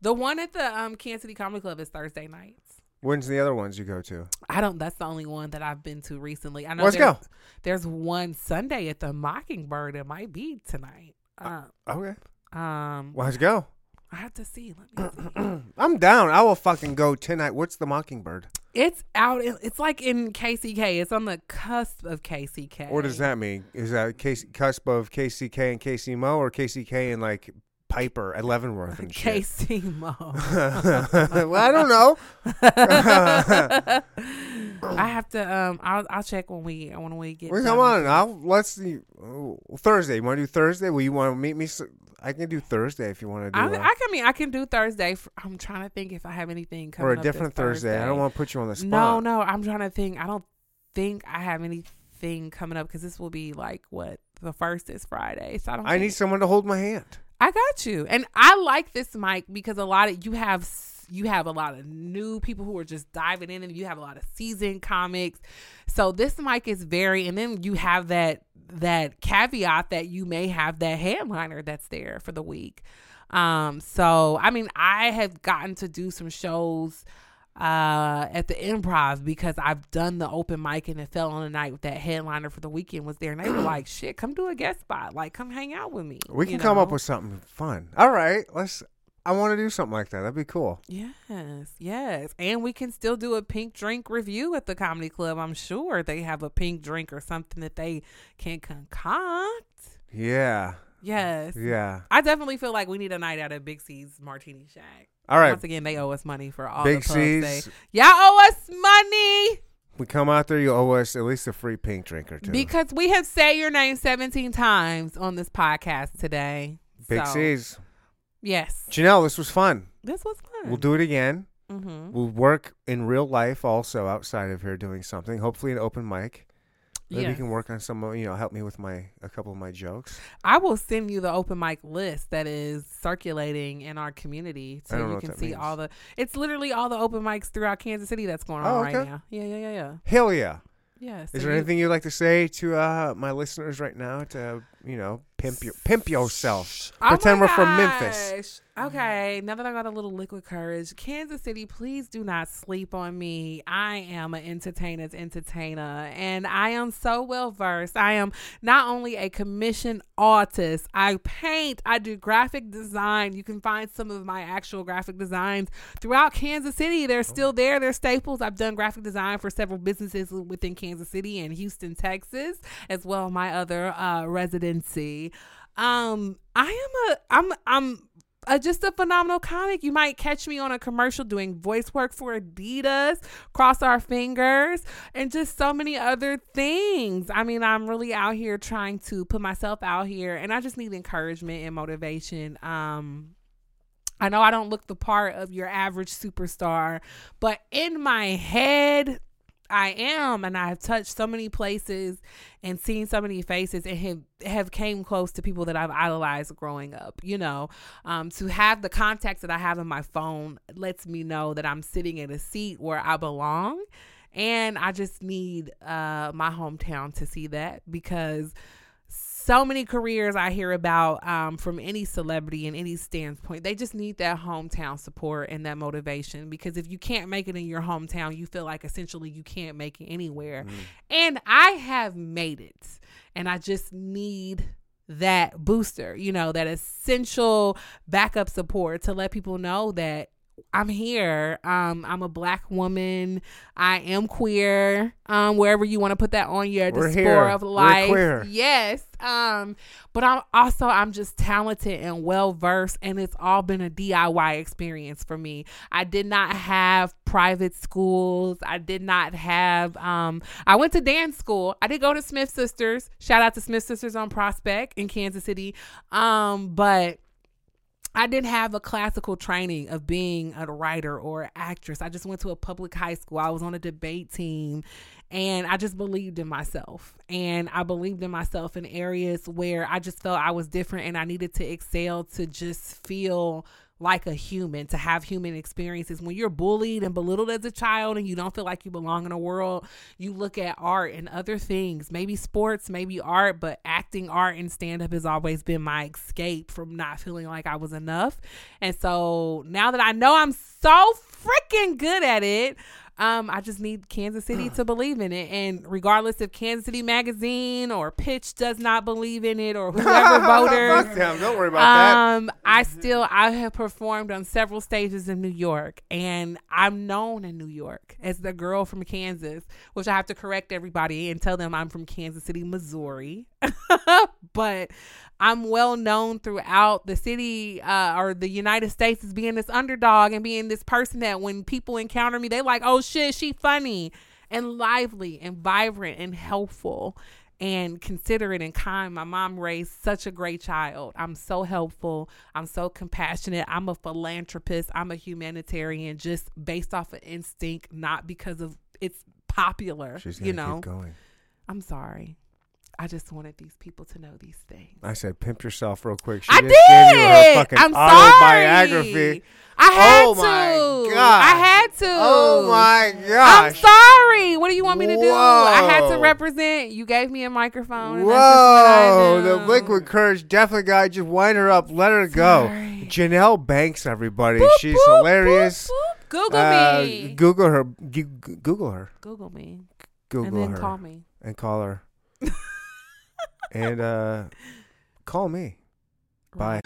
The one at the um Kansas City Comedy Club is Thursday nights. When's the other ones you go to? I don't. That's the only one that I've been to recently. I know. Let's there's, go. There's one Sunday at the Mockingbird. It might be tonight. Uh, Okay. um, Well, let's go. I have to see. Let me <clears throat> see. I'm down. I will fucking go tonight. What's the Mockingbird? It's out. It's like in KCK. It's on the cusp of KCK. What does that mean? Is that Casey, cusp of KCK and Casey Mo or KCK and like Piper at Leavenworth and <laughs> shit? KC Mo. <laughs> well, I don't know. <laughs> I have to. Um, I'll I'll check when we when we get. Well, come on. I'll let's see. oh, Thursday. You want to do Thursday? Will you want to meet me? I can do Thursday if you want to do. I, a- I can mean I can do Thursday. I'm trying to think if I have anything coming or a different Thursday. I don't want to put you on the spot. No, no, I'm trying to think. I don't think I have anything coming up because this will be like what the first is Friday. So I don't. I need someone to hold my hand. I got you, and I like this mic because a lot of you have you have a lot of new people who are just diving in, and you have a lot of seasoned comics. So this mic is very, and then you have that that caveat that you may have that headliner that's there for the week. Um, so I mean, I have gotten to do some shows uh at the improv because I've done the open mic and it fell on the night with that headliner for the weekend was there and they were <clears throat> like shit come do a guest spot like come hang out with me We you can come up with something fun. All right, let's. I want to do something like that. That'd be cool. Yes, yes. And we can still do a pink drink review at the comedy club. I'm sure they have a pink drink or something that they can concoct. Yeah, Yes. yeah. I definitely feel like we need a night out at Big C's Martini Shack. All right, Once again, they owe us money for all Big the pubs they- Y'all owe us money We come out there, you owe us at least a free pink drink or two. because we have said your name 17 times on this podcast today. Big So, C's. Yes. Janelle, this was fun. This was fun. We'll do it again. mm-hmm. We'll work in real life also outside of here doing something. Hopefully an open mic. Maybe you can work on some, you know, help me with my a couple of my jokes. I will send you the open mic list that is circulating in our community so you can see means. all the it's literally all the open mics throughout Kansas City that's going on Oh, right now. Yeah, yeah, yeah, yeah. Hell yeah. Yeah. Is there anything you'd like to say to uh, my listeners right now to, you know, pimp your pimp yourself? Pretend we're from Memphis. Memphis. Okay, now that I got a little liquid courage, Kansas City, please do not sleep on me. I am an entertainer's entertainer, and I am so well versed. I am not only a commissioned artist, I paint, I do graphic design. You can find some of my actual graphic designs throughout Kansas City. They're still there, they're staples. I've done graphic design for several businesses within Kansas City and Houston, Texas, as well as my other uh, residency. Um, I am a I'm I'm just a phenomenal comic. You might catch me on a commercial doing voice work for Adidas, Cross Our Fingers, and just so many other things. I mean, I'm really out here trying to put myself out here, and I just need encouragement and motivation. Um, I know I don't look the part of your average superstar, but in my head, I am, and I've touched so many places and seen so many faces, and have have came close to people that I've idolized growing up. You know, um, to have the contacts that I have in my phone lets me know that I'm sitting in a seat where I belong, and I just need uh, my hometown to see that because so many careers I hear about um, from any celebrity in any standpoint, they just need that hometown support and that motivation. Because if you can't make it in your hometown, you feel like essentially you can't make it anywhere. And I have made it, and I just need that booster, you know, that essential backup support to let people know that I'm here. Um, I'm a black woman. I am queer. Um, wherever you want to put that on your We're here. of life. Yes. Um, but I'm also I'm just talented and well versed, and it's all been a DIY experience for me. I did not have private schools. I did not have. Um, I went to dance school. I did go to Smith Sisters. Shout out to Smith Sisters on Prospect in Kansas City. Um, but I didn't have a classical training of being a writer or an actress. I just went to a public high school. I was on a debate team and I just believed in myself. And I believed in myself in areas where I just felt I was different and I needed to excel to just feel like a human, to have human experiences. When you're bullied and belittled as a child and you don't feel like you belong in a world, you look at art and other things, maybe sports, maybe art, but acting, art, and stand up has always been my escape from not feeling like I was enough. And so now that I know I'm so freaking good at it, um, I just need Kansas City to believe in it. And regardless if Kansas City Magazine or Pitch does not believe in it or whoever <laughs> voters, them. Don't worry about that. um, I still I have performed on several stages in New York, and I'm known in New York as the girl from Kansas, which I have to correct everybody and tell them I'm from Kansas City, Missouri. <laughs> but I'm well known throughout the city uh, or the United States as being this underdog and being this person that when people encounter me, they like, oh shit, she funny and lively and vibrant and helpful and considerate and kind. My mom raised such a great child. I'm so helpful. I'm so compassionate. I'm a philanthropist. I'm a humanitarian just based off of instinct, not because of it's popular. She's you know. I'm sorry. I just wanted these people to know these things. I said, pimp yourself real quick. She I just gave you her did. fucking I'm autobiography. sorry. I had Oh to. my God. I had to. Oh my God. I'm sorry. What do you want me to do? I had to represent. You gave me a microphone. and that's just what I Whoa, the liquid courage definitely got just wind her up, let her go. Janelle Banks, everybody, Boop, she's boop, hilarious. boop. Google Uh, me. Google her. Google her. Google me. Google and then her call me. and call her. <laughs> and uh, call me. Bye.